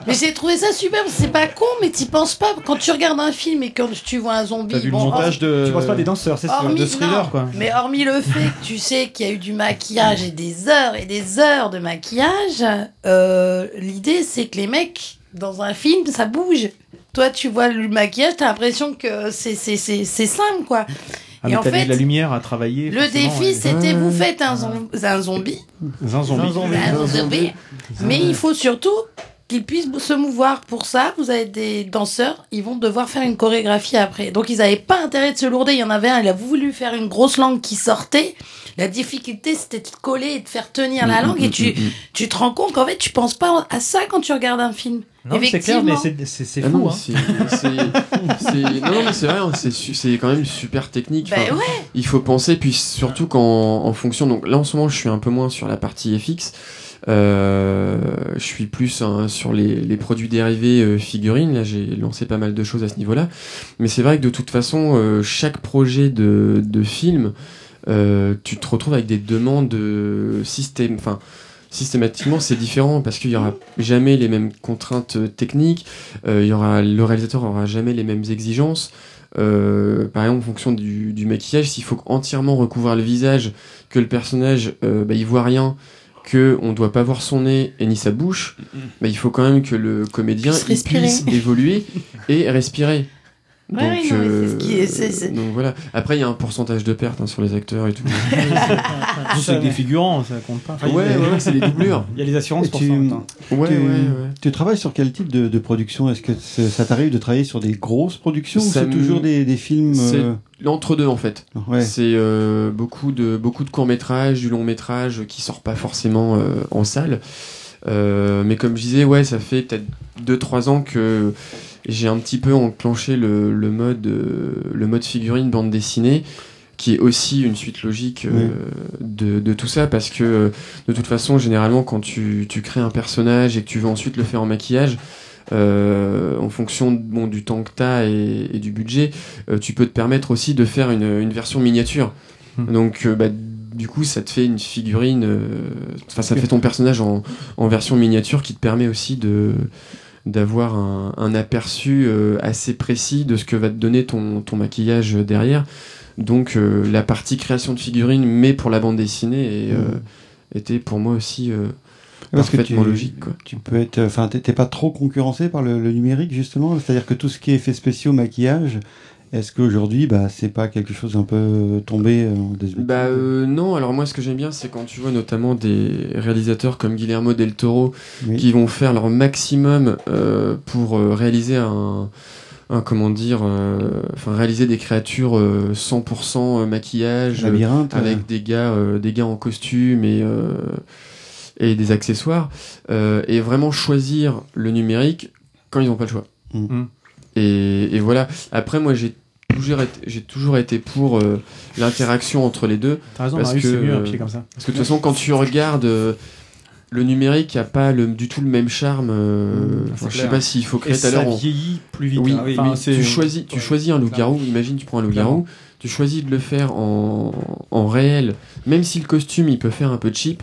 Mais j'ai trouvé ça super. C'est pas con, mais t'y penses pas. Quand tu regardes un film et quand tu vois un zombie. T'as vu le montage de. Tu penses pas des danseurs, c'est. Hormis- de thriller, non, quoi. Mais hormis le fait que tu sais qu'il y a eu du maquillage et des heures et des heures de maquillage, euh, l'idée c'est que les mecs, dans un film, ça bouge. Toi, tu vois le maquillage, t'as l'impression que c'est c'est- c'est- c'est simple, quoi. Ah, et mais en t'as mis fait, de la lumière à travailler. le défi, c'était vous faites un, zom- un zombie, Un zombie. un zombie, mais il faut surtout qu'ils puissent se mouvoir. Pour ça, vous avez des danseurs, ils vont devoir faire une chorégraphie après. Donc, ils n'avaient pas intérêt de se lourder. Il y en avait un, il a voulu faire une grosse langue qui sortait. La difficulté, c'était de coller et de faire tenir la Mm, langue. mm, Et tu, mm, mm. tu te rends compte qu'en fait, tu penses pas à ça quand tu regardes un film. Non, c'est clair, mais Effectivement. c'est- Ah non, mais c'est vrai, hein, c'est quand même super technique. Ben Enfin, ouais. Il faut penser, puis surtout qu'en en fonction. Donc là, en ce moment, je suis un peu moins sur la partie FX. Euh, je suis plus hein, sur les, les produits dérivés euh, figurines. Là, j'ai lancé pas mal de choses à ce niveau-là. Mais c'est vrai que de toute façon, euh, chaque projet de, de film, tu te retrouves avec des demandes de système. Enfin, systématiquement, c'est différent parce qu'il y aura jamais les mêmes contraintes techniques. euh, il y aura le réalisateur aura jamais les mêmes exigences. Euh, par exemple, en fonction du, du maquillage, s'il faut entièrement recouvrir le visage, que le personnage euh, bah, il voit rien, que on doit pas voir son nez et ni sa bouche, bah, il faut quand même que le comédien Puisse il respirer. puisse évoluer et respirer. Ouais, oui, non, mais c'est ce qui est- c'est- c'est- donc voilà. Après, il y a un pourcentage de perte hein, sur les acteurs et tout. Surtout avec des figurants, ça compte pas. ouais, ouais, ouais, c'est les doublures. Il y a les assurances Et pour tu, ça. Ouais, tu, ouais, ouais. tu travailles sur quel type de, de production? Est-ce que c'est- ça t'arrive de travailler sur des grosses productions ou c'est toujours des, des films C'est euh, l'entre-deux en fait. Ouais. C'est euh, beaucoup de beaucoup de courts métrages, du long métrage qui sort pas forcément euh, en salle. Euh, mais comme je disais, ouais, ça fait peut-être 2-3 ans que j'ai un petit peu enclenché le, le mode euh, le mode figurine bande dessinée qui est aussi une suite logique euh, de, de tout ça parce que euh, de toute façon généralement quand tu, tu crées un personnage et que tu veux ensuite le faire en maquillage euh, en fonction bon, du temps que tu as et, et du budget tu peux te permettre aussi de faire une, une version miniature. Donc euh, bah, du coup ça te fait une figurine enfin ça te fait ton personnage en, en version miniature qui te permet aussi de d'avoir un, un aperçu euh, assez précis de ce que va te donner ton, ton maquillage derrière donc euh, la partie création de figurines mais pour la bande dessinée et, euh, était pour moi aussi Parce que tu- logique. Quoi. Tu peux être, enfin, t'es t'es pas trop concurrencé par le, le numérique justement. C'est-à-dire que tout ce qui est effets spéciaux, maquillage, est-ce qu'aujourd'hui, bah, c'est pas quelque chose un peu tombé euh, en désuétude Bah euh, non, alors moi ce que j'aime bien c'est quand tu vois notamment des réalisateurs comme Guillermo del Toro Oui. qui vont faire leur maximum euh, pour euh, réaliser un, un comment dire, euh, enfin réaliser des créatures euh, 100% maquillage euh, Labyrinthe, avec euh. des gars, euh, des gars en costume et euh, et des accessoires euh, et vraiment choisir le numérique quand ils n'ont pas le choix. Mm. Et, et voilà. Après moi j'ai j'ai toujours été pour euh, l'interaction entre les deux. T'as raison, parce que, c'est mieux, un pied comme ça. Parce que de toute façon, quand tu regardes euh, le numérique, il n'y a pas le, du tout le même charme. euh, Mmh, enfin, je sais pas s'il faut créer tout à l'heure. ça vieillit plus vite, Oui, hein. Oui, enfin, oui, c'est- tu choisis, tu Ouais, choisis un loup-garou. Imagine, tu prends un loup-garou, tu choisis de le faire en, en réel, même si le costume il peut faire un peu cheap.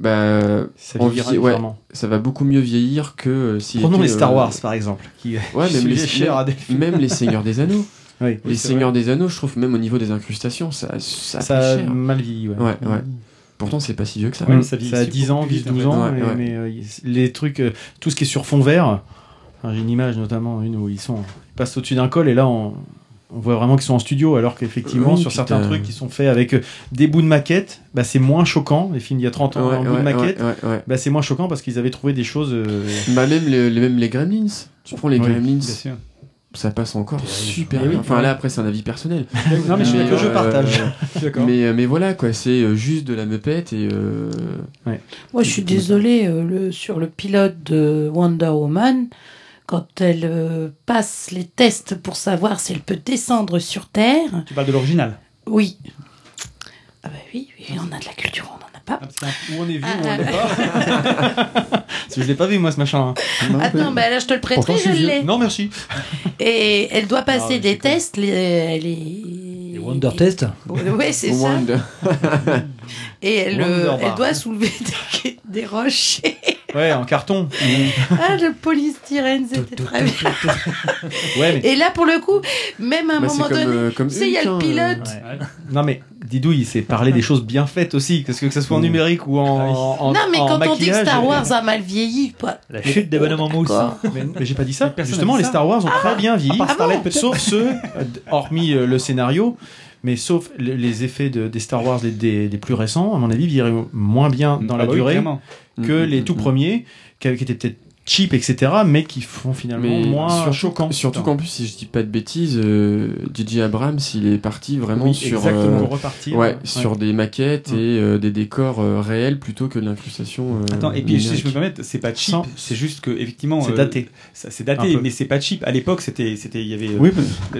Bah, Ça vie- ouais, ça va beaucoup mieux vieillir que euh, si. Prenons les Star Wars, par exemple, qui- ouais, qui même les, à des même les Seigneurs des Anneaux. Oui, les Seigneurs des Anneaux, je trouve même au niveau des incrustations, ça, ça, a Ça a cher. mal vieilli, ouais. Ouais, ouais. Pourtant, c'est pas si vieux que ça. Ouais, ça, a 10 ans, 10, 12 ans, Ouais, mais, ouais. mais, euh, les trucs, euh, tout ce qui est sur fond vert, enfin, j'ai une image notamment, une où ils sont, ils passent au-dessus d'un col et là on, on voit vraiment qu'ils sont en studio, alors qu'effectivement Oui, sur certains trucs qui sont faits avec euh, des bouts de maquette, bah, c'est moins choquant. Les films d'il y a 30 ans Ouais, en bout de maquette, ouais, ouais, ouais. Bah, c'est moins choquant parce qu'ils avaient trouvé des choses. euh, Bah même les, les- même les Gremlins. Tu prends les Oui, Gremlins, bien sûr. Ça passe encore super oui, bien. Enfin ouais. là après c'est un avis personnel. Non, mais je suis d'accord, je partage. Je suis d'accord. Mais mais voilà quoi, c'est euh, juste de la meupette et. euh, Moi, je suis désolée, euh, le, sur le pilote de Wonder Woman, quand elle euh, passe les tests pour savoir si elle peut descendre sur Terre. Tu parles de l'original Oui. Ah bah oui, oui, on a de la culture, on n'en a pas. Où on est vu, Ah, où on ah. l'est pas. Parce que je l'ai pas vu moi ce machin. hein. Attends, bah là, je te le prêterai, je l'ai. Non merci. Et elle doit passer Ah, des tests, les, elle est... Les Wonder Test Oui, c'est ça. Wonder. Et elle, euh, doit soulever des, des rochers. Ouais, en carton. ah, le polystyrène, c'était très bien. Ouais, mais- Et là, pour le coup, même à un Bah, moment comme, donné, euh, tu sais, il y a le hein, pilote. Non mais Didou il sait parler des choses bien faites aussi, parce que que ce soit en numérique ou en, en non, mais en quand on dit que Star Wars a mal vieilli, quoi. La chute des bonhommes en mousse. Mais, mais j'ai pas dit ça. Justement, les. Star Wars ont très bien vieilli. Peut-être sauf ceux, euh, hormis euh, le scénario, mais sauf le- les effets de- des Star Wars les, des, des plus récents, à mon avis, vieilliraient moins bien dans Ah la bah durée. Que Mm, les mm, tout mm. premiers, qui, qui étaient peut-être cheap, etc., mais qui font finalement Mais moins surtout- choquants. Surtout qu'en plus, si je dis pas de bêtises, euh, DJ Abrams, il est parti vraiment Oui, sur exactement, euh, repartir, ouais, ouais. sur des maquettes Mm. et euh, des décors euh, réels plutôt que de l'incrustation. euh, Attends, et puis si je me permets, c'est pas cheap, c'est juste que effectivement C'est daté. ça- C'est daté, mais c'est pas cheap. À l'époque, c'était, c'était, il y avait euh, Oui,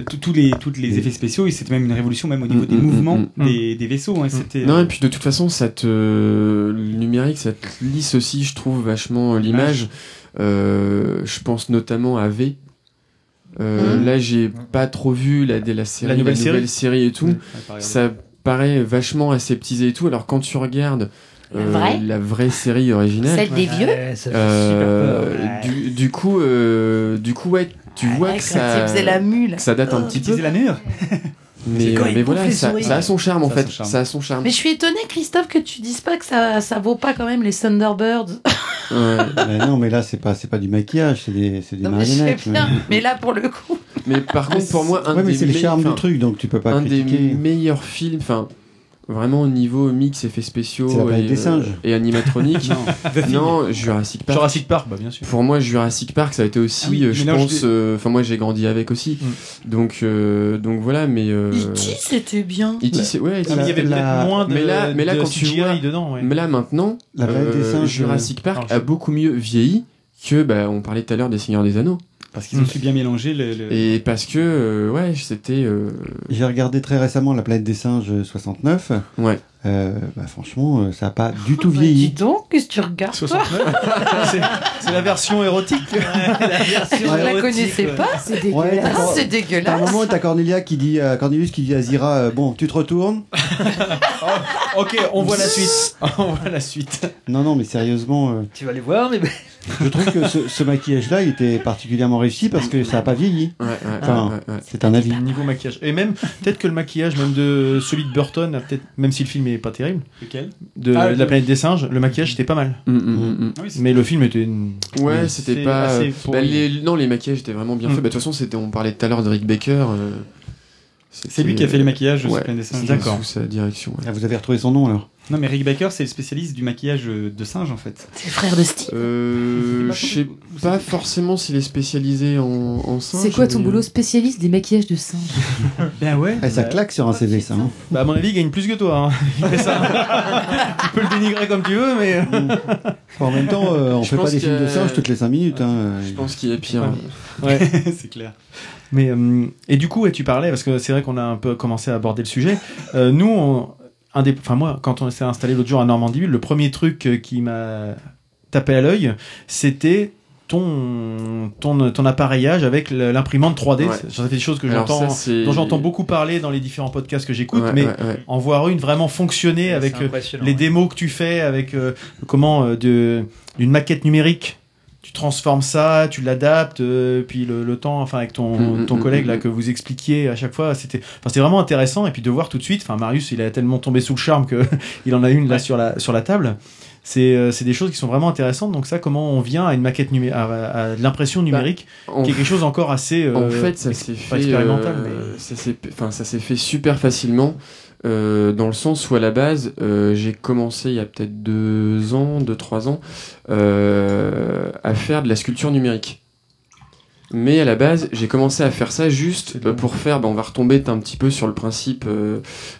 tous- tous les, toutes les effets spéciaux et c'était même une révolution même au niveau Mm, des mm, mouvements mm, mm. des, des vaisseaux. hein, c'était, Non, et puis de toute façon, ça te... le numérique, ça te lisse aussi, je trouve, vachement l'image. Euh, je pense notamment à V. Euh, Mhm. Là, j'ai pas trop vu la, la, série, La nouvelle série série et tout. Ça paraît vachement aseptisé et tout. Alors quand tu regardes La euh, vraie la vraie série originale, Celle des vieux Ouais, ça fait euh, super peur. du, du coup, euh, du coup, ouais, tu vois que ça, il faisait la mule. que ça date un Oh. petit peu. la mûre. Mais, quand euh, mais voilà, ça, a son charme en Ça fait. Ça a son charme. Mais je suis étonnée, Christophe, que tu dises pas que ça, ça vaut pas quand même les Thunderbirds. Ouais. Mais non, mais là, c'est pas, c'est pas du maquillage, c'est des, c'est des Non, mais marionnettes. Mais là, pour le coup. Mais par contre, pour moi, un ouais, mais des c'est le me- charme du truc, donc tu peux pas un des meilleurs films, enfin, vraiment au niveau mix, effets spéciaux et, des singes. et animatronique. non, Jurassic Park. Jurassic Park, bah bien sûr. Pour moi, Jurassic Park, ça a été aussi, Ah oui, euh, je pense, euh, enfin moi j'ai grandi avec aussi, donc euh, donc voilà, mais euh, E.T. c'était bien. E.T., c'est ouais, Ah, mais il y avait La- peut-être moins de, mais là, mais là de quand tu CGI vois, dedans. Ouais. mais là maintenant, La planète des euh, singes, Jurassic Park a beaucoup mieux vieilli que, bah, on parlait tout à l'heure des Seigneurs des Anneaux, Parce qu'ils ont su bien mélanger le. le- et parce que euh, ouais, c'était, euh, J'ai regardé très récemment La planète des singes 69. ouais, Euh, bah, franchement, euh, ça a pas du tout Bah, dis vieilli. donc, qu'est-ce que tu regardes toi 69. c'est, la version érotique. Je la connaissais pas. C'est Ouais, dégueulasse. Ah, d'accord. c'est T'as un dégueulasse. moment t'as Cornelia qui dit, euh, Cornelius qui dit à Zira, euh, bon, tu te retournes. ok, on voit la suite. on voit la suite. Non, non, mais sérieusement, euh, Tu vas les voir, mais je trouve que ce, ce maquillage-là, il était particulièrement réussi parce que ça a pas vieilli. ouais, ouais, Enfin, ouais, ouais, ouais. c'est un avis. Niveau maquillage. Et même, peut-être que le maquillage, même de celui de Burton, peut-être, même si le film pas terrible. Lequel de, Ah, de la le- planète des singes, le maquillage était pas mal. Mm, mm, mm, mm. Ah oui, Mais le film était. une- Ouais, c'était pas. assez bah, les, non, les maquillages étaient vraiment bien Mm. faits. Bah, De toute façon, c'était, on parlait tout à l'heure de Rick Baker. euh, C'est lui qui a fait les maquillages sur ouais, Planète des Singes. c'était D'accord. Sous sa direction. ouais. Ah, vous avez retrouvé son nom alors Non, mais Rick Baker, c'est le spécialiste du maquillage euh, de singe en fait. C'est le frère de Steve. Euh, je sais pas forcément s'il est spécialisé en, en singe. C'est quoi ton mais- boulot spécialiste des maquillages de singes Ben ouais. Eh, Ça claque sur un CV, ça. hein. Bah, à mon avis, il gagne plus que toi. hein. Il fait ça. tu peux le dénigrer comme tu veux, mais. En même temps, euh, on Je fait pas des films de singes toutes les 5 minutes. Hein. Je pense qu'il a pire. Ouais. c'est clair. Mais euh, et du coup, tu parlais parce que c'est vrai qu'on a un peu commencé à aborder le sujet. Euh, nous, on, un des, enfin moi, quand on s'est installé l'autre jour à Normandiville, le premier truc euh, qui m'a tapé à l'œil, c'était ton ton ton appareillage avec l'imprimante 3D. Ouais. Ça fait des choses que j'entends, dont j'entends beaucoup parler dans les différents podcasts que j'écoute, Ouais, mais ouais, ouais. en voir une vraiment fonctionner avec euh, les ouais. démos que tu fais, avec euh, comment euh, de d'une maquette numérique. Tu transformes ça, tu l'adaptes, euh, puis le, le temps, enfin avec ton, Mm, mm, ton mm, collègue là que vous expliquiez à chaque fois, c'était, enfin c'était vraiment intéressant et puis de voir tout de suite. Enfin Marius, il a tellement tombé sous le charme que il en a une là sur la sur la table. C'est euh, c'est des choses qui sont vraiment intéressantes. Donc ça, comment on vient à une maquette numérique, à, l'impression numérique, qui est quelque chose encore assez. euh, En fait, ça s'est fait, expérimental, euh, ça s'est, enfin, ça s'est fait super facilement, euh, dans le sens où à la base, euh, j'ai commencé il y a peut-être deux ans, deux trois ans, euh, à faire de la sculpture numérique. Mais à la base, j'ai commencé à faire ça juste pour faire. ben, on va retomber un petit peu sur le principe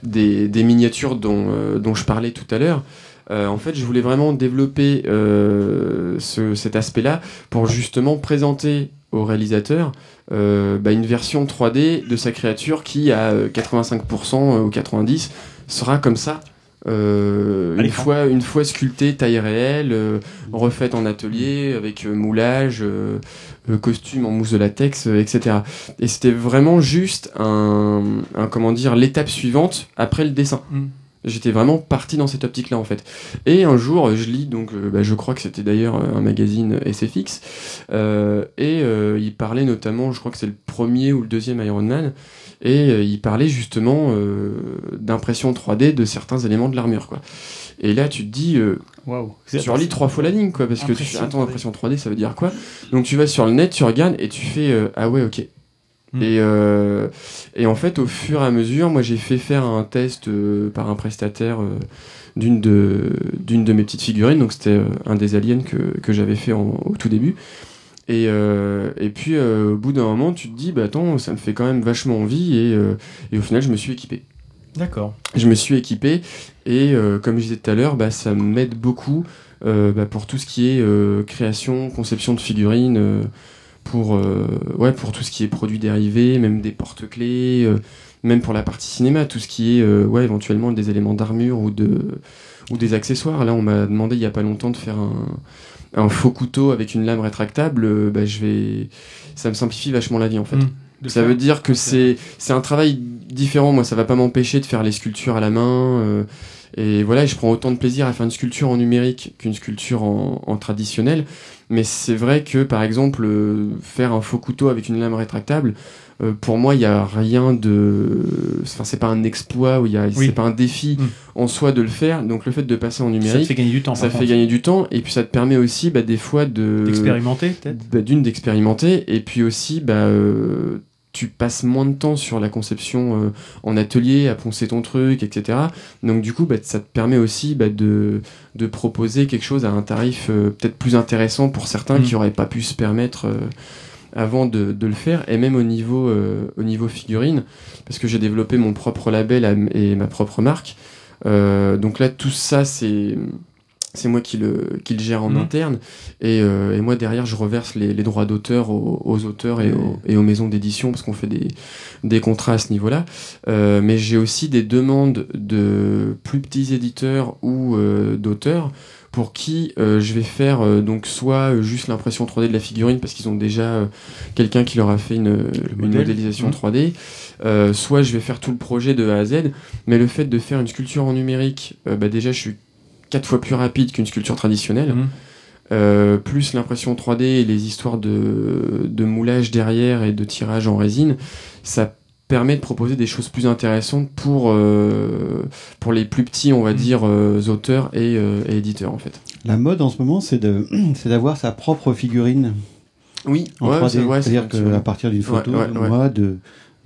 des, des miniatures dont, dont je parlais tout à l'heure. En fait, je voulais vraiment développer ce- cet aspect-là pour justement présenter au réalisateur euh, bah, une version 3D de sa créature qui à euh, 85% ou 90% sera comme ça. euh, une fois une fois sculptée taille réelle euh, refaite en atelier avec euh, moulage euh, euh, costume en mousse de latex euh, etc et c'était vraiment juste un, un comment dire l'étape suivante après le dessin Mm. J'étais vraiment parti dans cette optique-là en fait. Et un jour, je lis donc, euh, bah, je crois que c'était d'ailleurs un magazine SFX, euh, et euh, il parlait notamment, je crois que c'est le premier ou le deuxième Iron Man, et il parlait justement d'impression 3D de certains éléments de l'armure quoi. Et là, tu te dis, tu relis trois fois la ligne quoi, parce que tu attends 3D. impression 3D, ça veut dire quoi? Donc tu vas sur le net, tu regardes et tu fais ah ouais ok. Mm. Et, euh, et en fait, au fur et à mesure, moi j'ai fait faire un test euh, par un prestataire euh, d'une de, d'une de mes petites figurines, donc c'était un des aliens que, que j'avais fait en- au tout début. Et, et puis au bout d'un moment, tu te dis, bah attends, ça me fait quand même vachement envie, et, et au final, je me suis équipé. D'accord. Je me suis équipé, et comme je disais tout à l'heure, bah, ça m'aide beaucoup bah, pour tout ce qui est création, conception de figurines. Pour, euh, ouais, pour tout ce qui est produits dérivés, même des porte-clés, euh, même pour la partie cinéma, tout ce qui est euh, ouais, éventuellement des éléments d'armure ou, de, ou des accessoires. Là, on m'a demandé il y a pas longtemps de faire un, un faux couteau avec une lame rétractable. euh, bah, je vais... Ça me simplifie vachement la vie en fait. Mm. De Ça faire- veut dire que c'est c'est un travail différent. Moi, ça va pas m'empêcher de faire les sculptures à la main. Et voilà, je prends autant de plaisir à faire une sculpture en numérique qu'une sculpture en, en traditionnel. Mais c'est vrai que, par exemple, euh, faire un faux couteau avec une lame rétractable, euh, pour moi, il y a rien de. Enfin, c'est pas un exploit ou il y a. Oui. C'est pas un défi Mm. en soi de le faire. Donc, le fait de passer en Ça te numérique, fait gagner du temps. ça fait gagner du temps. Et puis, ça te permet aussi, bah, des fois, de D'expérimenter peut-être. bah, d'une d'expérimenter et puis aussi bah euh, tu passes moins de temps sur la conception euh, en atelier à poncer ton truc etc donc du coup bah, ça te permet aussi bah, de, de proposer quelque chose à un tarif euh, peut-être plus intéressant pour certains Mm. qui auraient pas pu se permettre euh, avant de, de le faire et même au niveau au niveau figurine parce que j'ai développé mon propre label et ma propre marque donc là tout ça c'est c'est moi qui le, qui le gère en Mhm. interne et, euh, et moi derrière je reverse les, les droits d'auteur aux, aux auteurs et, aux, et aux maisons d'édition parce qu'on fait des, des contrats à ce niveau-là. Euh, mais j'ai aussi des demandes de plus petits éditeurs ou euh, d'auteurs pour qui euh, je vais faire euh, donc soit euh, juste l'impression 3D de la figurine parce qu'ils ont déjà euh, quelqu'un qui leur a fait une, une modélisation Mhm. 3D, euh, soit je vais faire tout le projet de A à Z. Mais le fait de faire une sculpture en numérique, bah déjà je suis quatre fois plus rapide qu'une sculpture traditionnelle. Mhm. Euh, plus l'impression 3D et les histoires de, de moulage derrière et de tirage en résine, ça permet de proposer des choses plus intéressantes pour, euh, pour les plus petits, on va dire, euh, auteurs et, euh, et éditeurs, en fait. La mode en ce moment, c'est de, c'est d'avoir sa propre figurine. Oui, en ouais, 3D. c'est- ouais, c'est C'est-à-dire c'est qu'à partir d'une Ouais, photo ouais, de ouais. moi, de,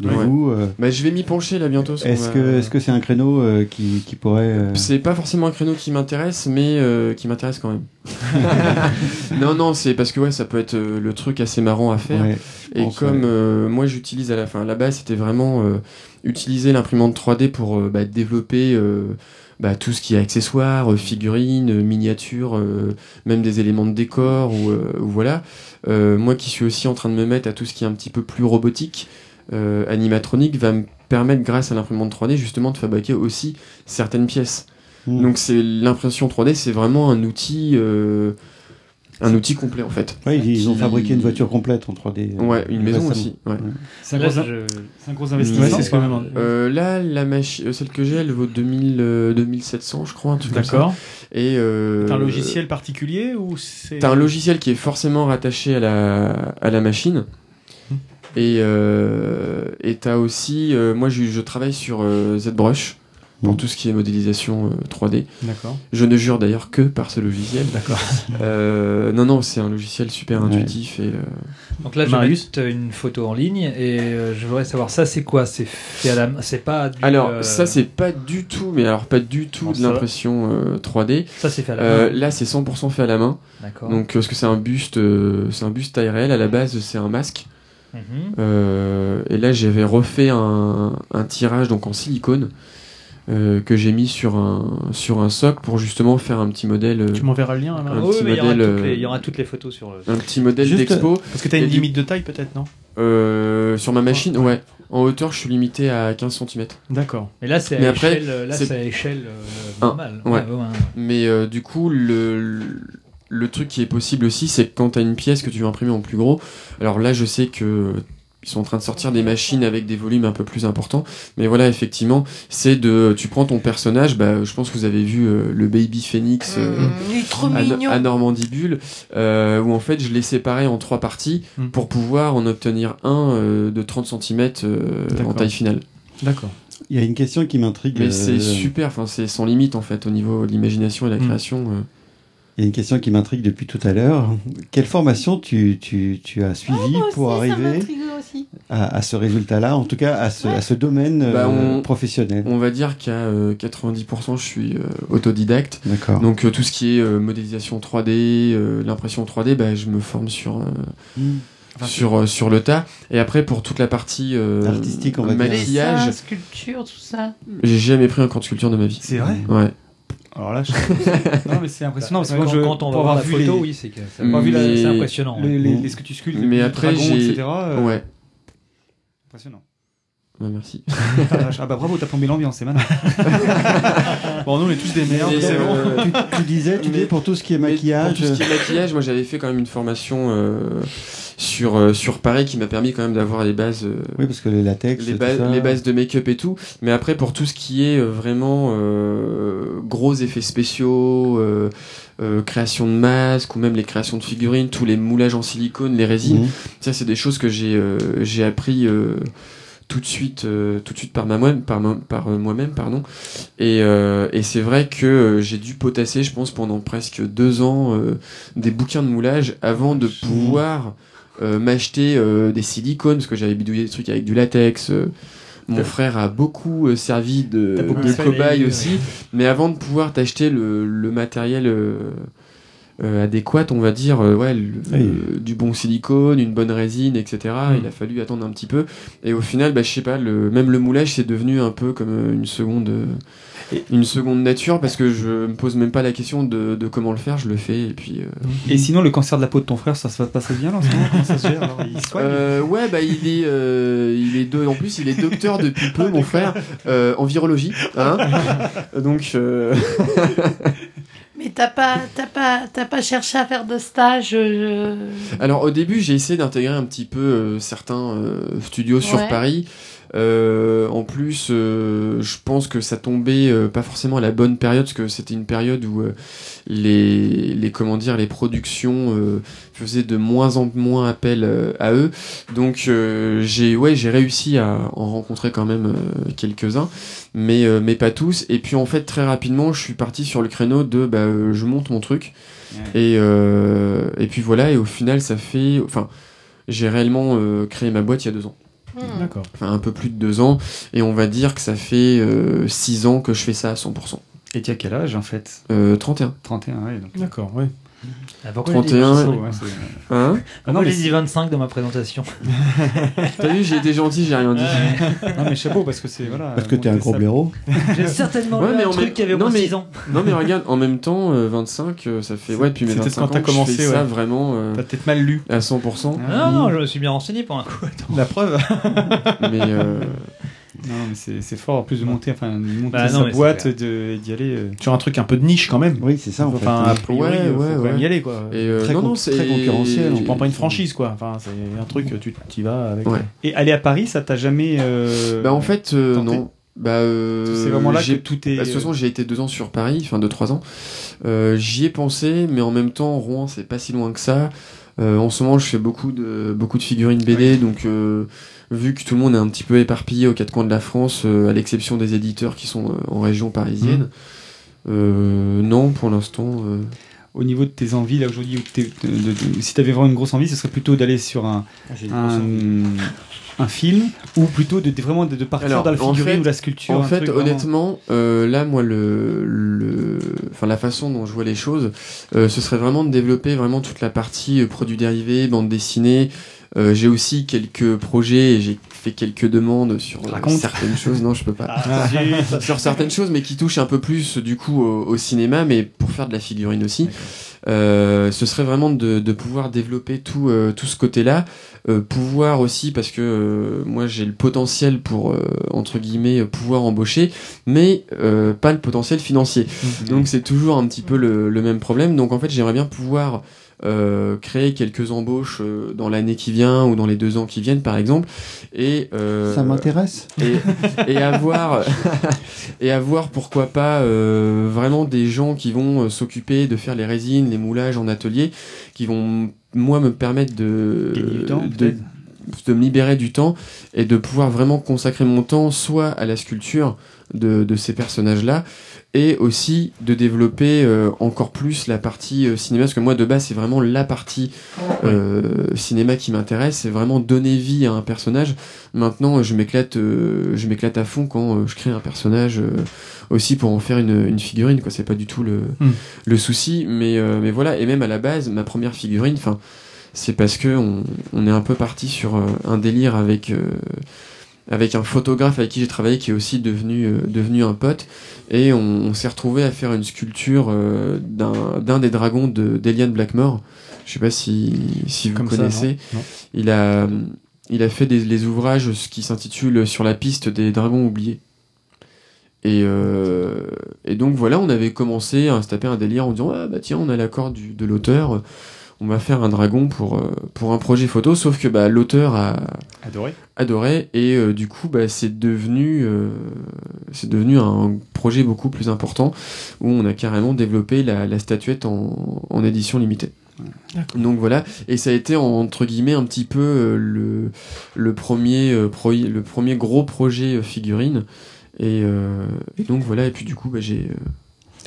de Ouais. vous. euh, Bah, je vais m'y pencher là bientôt. est-ce va- que, est-ce que c'est un créneau euh, qui, qui pourrait. euh, C'est pas forcément un créneau qui m'intéresse, mais qui m'intéresse quand même. non, non, c'est parce que ouais, ça peut être le truc assez marrant à faire. Ouais, Et comme moi j'utilise à la fin, base, c'était vraiment utiliser l'imprimante 3D pour bah, développer bah, tout ce qui est accessoires, figurines, miniatures, euh, même des éléments de décor ou, euh, ou voilà. Euh, moi qui suis aussi en train de me mettre à tout ce qui est un petit peu plus robotique, euh, animatronique va me permettre grâce à l'imprimante 3D justement de fabriquer aussi certaines pièces. Hmm. Donc c'est l'impression 3D, c'est vraiment un outil, euh, un outil complet en fait. Ils, ils ont fabriqué une voiture complète en 3D. euh, Ouais, une maison aussi. Ouais. C'est un, Là, gros, je- c'est un gros investissement. Ouais, c'est ce que je me demande. Euh, là, la machine, celle que j'ai, elle vaut 2000, euh, 2700, je crois, un truc. D'accord. Et euh, T'as un logiciel particulier ou c'est. T'as un logiciel qui est forcément rattaché à la, à la machine. Et euh, et t'as aussi, euh, moi je, je travaille sur euh, ZBrush pour tout ce qui est modélisation euh, 3D. D'accord. Je ne jure d'ailleurs que par ce logiciel. D'accord. Euh, non, non, c'est un logiciel super Ouais. intuitif et euh, Donc là, je vais mettre une photo en ligne et euh, je voudrais savoir ça, c'est quoi? C'est fait à la main C'est pas du, alors euh, ça c'est pas du tout, mais alors pas du tout Bon, de l'impression euh, 3D. ça c'est fait à la Euh, main. là c'est 100% fait à la main. D'accord. Donc parce que c'est un buste, euh, c'est un buste taille réelle à la base, c'est un masque. Mhm. Euh, et là j'avais refait un, un tirage donc en silicone euh, que j'ai mis sur un sur un socle pour justement faire un petit modèle, euh, Tu m'enverras le lien, un Oui, petit mais il y, aura modèle, toutes les, il y aura toutes les photos sur le. un petit modèle d'expo Parce que t'as une Et du- limite de taille peut-être, non? Euh, sur ma machine. Ouais. En hauteur je suis limité à 15 cm. D'accord. Mais là, c'est à échelle, là, c'est- c'est à échelle Un, normale. ouais. ouais, ouais. Mais euh, du coup, le, le truc qui est possible aussi, c'est que quand tu as une pièce que tu veux imprimer en plus gros, alors là, je sais que ils sont en train de sortir des machines avec des volumes un peu plus importants. Mais voilà, effectivement, c'est de. Tu prends ton personnage, bah, je pense que vous avez vu euh, le Baby Phoenix. euh, Mmh, trop à, Normandibule, euh, où en fait je l'ai séparé en trois parties Mm. pour pouvoir en obtenir un euh, de 30 cm en D'accord. taille finale. D'accord. Il y a une question qui m'intrigue. Mais euh, c'est super, enfin c'est sans limite en fait au niveau de l'imagination et de la Mm. création. euh. Il y a une question qui m'intrigue depuis tout à l'heure. Quelle formation tu, tu, tu as suivi Oh, aussi, pour arriver aussi. à, à ce résultat-là, en tout cas à ce, à ce domaine Bah, euh, on- professionnel? On va dire qu'à euh, 90% je suis euh, autodidacte. D'accord. Donc euh, tout ce qui est euh, modélisation 3D, euh, l'impression 3D, bah, je me forme sur, euh, Mm. Enfin, sur, euh, sur le tas. Et après pour toute la partie euh, Artistique, on va dire. maquillage, Dessin, sculpture, tout ça. j'ai jamais pris un cours de sculpture de ma vie. C'est vrai? Ouais. Alors là, je... non, mais c'est impressionnant parce que quand, je, quand on va voir avoir la vu photo, les, oui, c'est que ça- Mais- vu la- c'est impressionnant. les, les, les- ce que tu sculptes, Mais les après, dragons, etc. euh, Ouais. Impressionnant. Ouais, merci. ah bah bravo, t'as plombé l'ambiance, c'est malin. Bon, nous on est tous des merdes, Mais, c'est bon. euh, tu, tu disais, tu Mais- disais pour tout ce qui est maquillage. Pour tout ce qui est maquillage, moi j'avais fait quand même une formation euh, sur, euh, sur Paris qui m'a permis quand même d'avoir les bases. euh, Oui, parce que les latex, les, tout ba- ça. les bases de make-up et tout, mais après pour tout ce qui est euh, vraiment euh, gros effets spéciaux, euh, euh, création de masques ou même les créations de figurines, tous les moulages en silicone, les résines, Mhm. ça c'est des choses que j'ai euh, j'ai appris euh, tout de suite euh, tout de suite par ma moi par, ma- par euh, moi-même pardon. Et, euh, et c'est vrai que j'ai dû potasser je pense pendant presque deux ans des bouquins de moulage avant de pouvoir m'acheter des silicones parce que j'avais bidouillé des trucs avec du latex mon frère a beaucoup servi de, beaucoup de cobaye aussi. Mais avant de pouvoir t'acheter le, le matériel euh, adéquate, on va dire, euh, ouais, le- Oui. euh, du bon silicone, une bonne résine, etc. Mm. Il a fallu attendre un petit peu. Et au final, bah, je sais pas, le, même le moulage, c'est devenu un peu comme une seconde, une seconde nature parce que je me pose même pas la question de, de comment le faire, je le fais. Et puis, euh, Et sinon, le cancer de la peau de ton frère, ça se passe bien là en ce moment Comment ça se gère alors Il soigne Euh, ouais, bah il est, euh, il est deux. En plus, il est docteur depuis peu, mon frère, euh, en virologie. Hein Donc, euh, Mais t'as pas, t'as pas, t'as pas cherché à faire de stage euh, alors au début, j'ai essayé d'intégrer un petit peu euh, certains euh, studios sur. Paris. Euh, en plus, euh, je pense que ça tombait euh, pas forcément à la bonne période, parce que c'était une période où euh, les, les comment dire, les productions euh, faisaient de moins en moins appel à eux. Donc euh, j'ai ouais, j'ai réussi à en rencontrer quand même euh, quelques-uns, mais euh, mais pas tous. Et puis en fait très rapidement, je suis parti sur le créneau de bah, euh, je monte mon truc. Et, euh, et puis voilà, et au final, ça fait. Enfin, j'ai réellement euh, créé ma boîte il y a deux ans. D'accord. Enfin, un peu plus de deux ans. Et on va dire que ça fait euh, six ans que je fais ça à 100%. Et tu as quel âge en fait? Euh, 31. 31, ouais. Donc... D'accord, ouais. Ah, pourquoi j'ai dit 31. chaud, ouais, c'est- Hein non, mais j'ai dit 25 dans ma présentation T'as vu, j'ai été gentil, j'ai rien dit. non mais chapeau parce que c'est voilà. Parce que t'es un gros blaireau. J'ai certainement Ouais, mais un truc même- qui avait au non, moins mais- 6 ans. Non, mais regarde, en même temps, euh, 25, euh, ça fait. Ouais, depuis mes C'était 25 quand ans je commencé, fais ça ouais. vraiment euh, T'as peut-être mal lu. à 100%. Ah, non, non, je me suis bien renseigné pour un coup. Attends. La preuve. mais euh, Non mais c'est fort en plus de monter enfin de monter Bah, non, sa boîte et d'y aller. euh, Sur un truc un peu de niche quand même. Oui, c'est ça en fait. Enfin, a priori, Ouais, faut ouais, quand même ouais. y aller quoi. et, euh, Très non, con- non, c'est très concurrentiel, Tu on prends pas une franchise quoi. Enfin, c'est un truc, tu y vas avec. Ouais. Et aller à Paris, ça t'a jamais euh, Bah en fait, euh, non. Bah, euh, c'est vraiment là que j'ai- tout est. Bah, de toute façon, j'ai été deux ans sur Paris, enfin deux trois ans. Euh, J'y ai pensé, mais en même temps, Rouen, c'est pas si loin que ça. Euh, en ce moment, je fais beaucoup de beaucoup de figurines BD, donc euh, vu que tout le monde est un petit peu éparpillé aux quatre coins de la France, euh, à l'exception des éditeurs qui sont euh, en région parisienne. euh, non, pour l'instant. euh, au niveau de tes envies là aujourd'hui, si tu avais vraiment une grosse envie, ce serait plutôt d'aller sur un, un, un film ou plutôt de, de- vraiment de, de partir Alors, dans la en figurine fait- ou la sculpture. En un fait, truc vraiment- honnêtement, euh, là, moi, le, le, enfin, la façon dont je vois les choses, euh, ce serait vraiment de développer vraiment toute la partie euh, produits dérivés, bande dessinée. Euh, j'ai aussi quelques projets et j'ai fait quelques demandes sur Raconte. certaines choses. Non, je peux pas. Ah, sur certaines choses, mais qui touchent un peu plus du coup au, au cinéma, mais pour faire de la figurine aussi. Euh, ce serait vraiment de, de pouvoir développer tout, euh, tout ce côté-là, euh, pouvoir aussi parce que euh, moi j'ai le potentiel pour euh, entre guillemets pouvoir embaucher, mais euh, pas le potentiel financier. Donc c'est toujours un petit peu le, le même problème. Donc en fait j'aimerais bien pouvoir euh, créer quelques embauches euh, dans l'année qui vient ou dans les deux ans qui viennent par exemple et euh, Ça m'intéresse. et, et avoir et avoir pourquoi pas vraiment des gens qui vont s'occuper de faire les résines, les moulages en atelier, qui vont moi me permettre de de me libérer du temps et de pouvoir vraiment consacrer mon temps soit à la sculpture de, de ces personnages là et aussi de développer euh, encore plus la partie euh, cinéma parce que moi de base c'est vraiment la partie euh, cinéma qui m'intéresse c'est vraiment donner vie à un personnage. Maintenant je m'éclate euh, je m'éclate à fond quand euh, je crée un personnage euh, aussi pour en faire une, une figurine quoi. C'est pas du tout le, Hmm. le souci mais euh, mais voilà. Et même à la base ma première figurine enfin c'est parce que on, on est un peu parti sur un délire avec euh, avec un photographe avec qui j'ai travaillé qui est aussi devenu euh, devenu un pote. Et on, on s'est retrouvé à faire une sculpture euh, d'un d'un des dragons de d'Eliane Blackmore. Je sais pas si si vous Comme ça, connaissez. non, non. il a il a fait des, les ouvrages qui s'intitule sur la piste des dragons oubliés. Et, euh, et donc voilà, on avait commencé à se taper un délire en disant ah bah tiens on a l'accord du- de l'auteur, on va faire un dragon pour euh, pour un projet photo, sauf que bah l'auteur a Adoré. adoré et euh, du coup bah c'est devenu euh, c'est devenu un projet beaucoup plus important où on a carrément développé la, la statuette en, en édition limitée. Donc voilà, et ça a été entre guillemets un petit peu euh, le, le, premier, euh, pro- le premier gros projet euh, figurine. Et, euh, et donc voilà, et puis du coup bah, j'ai euh,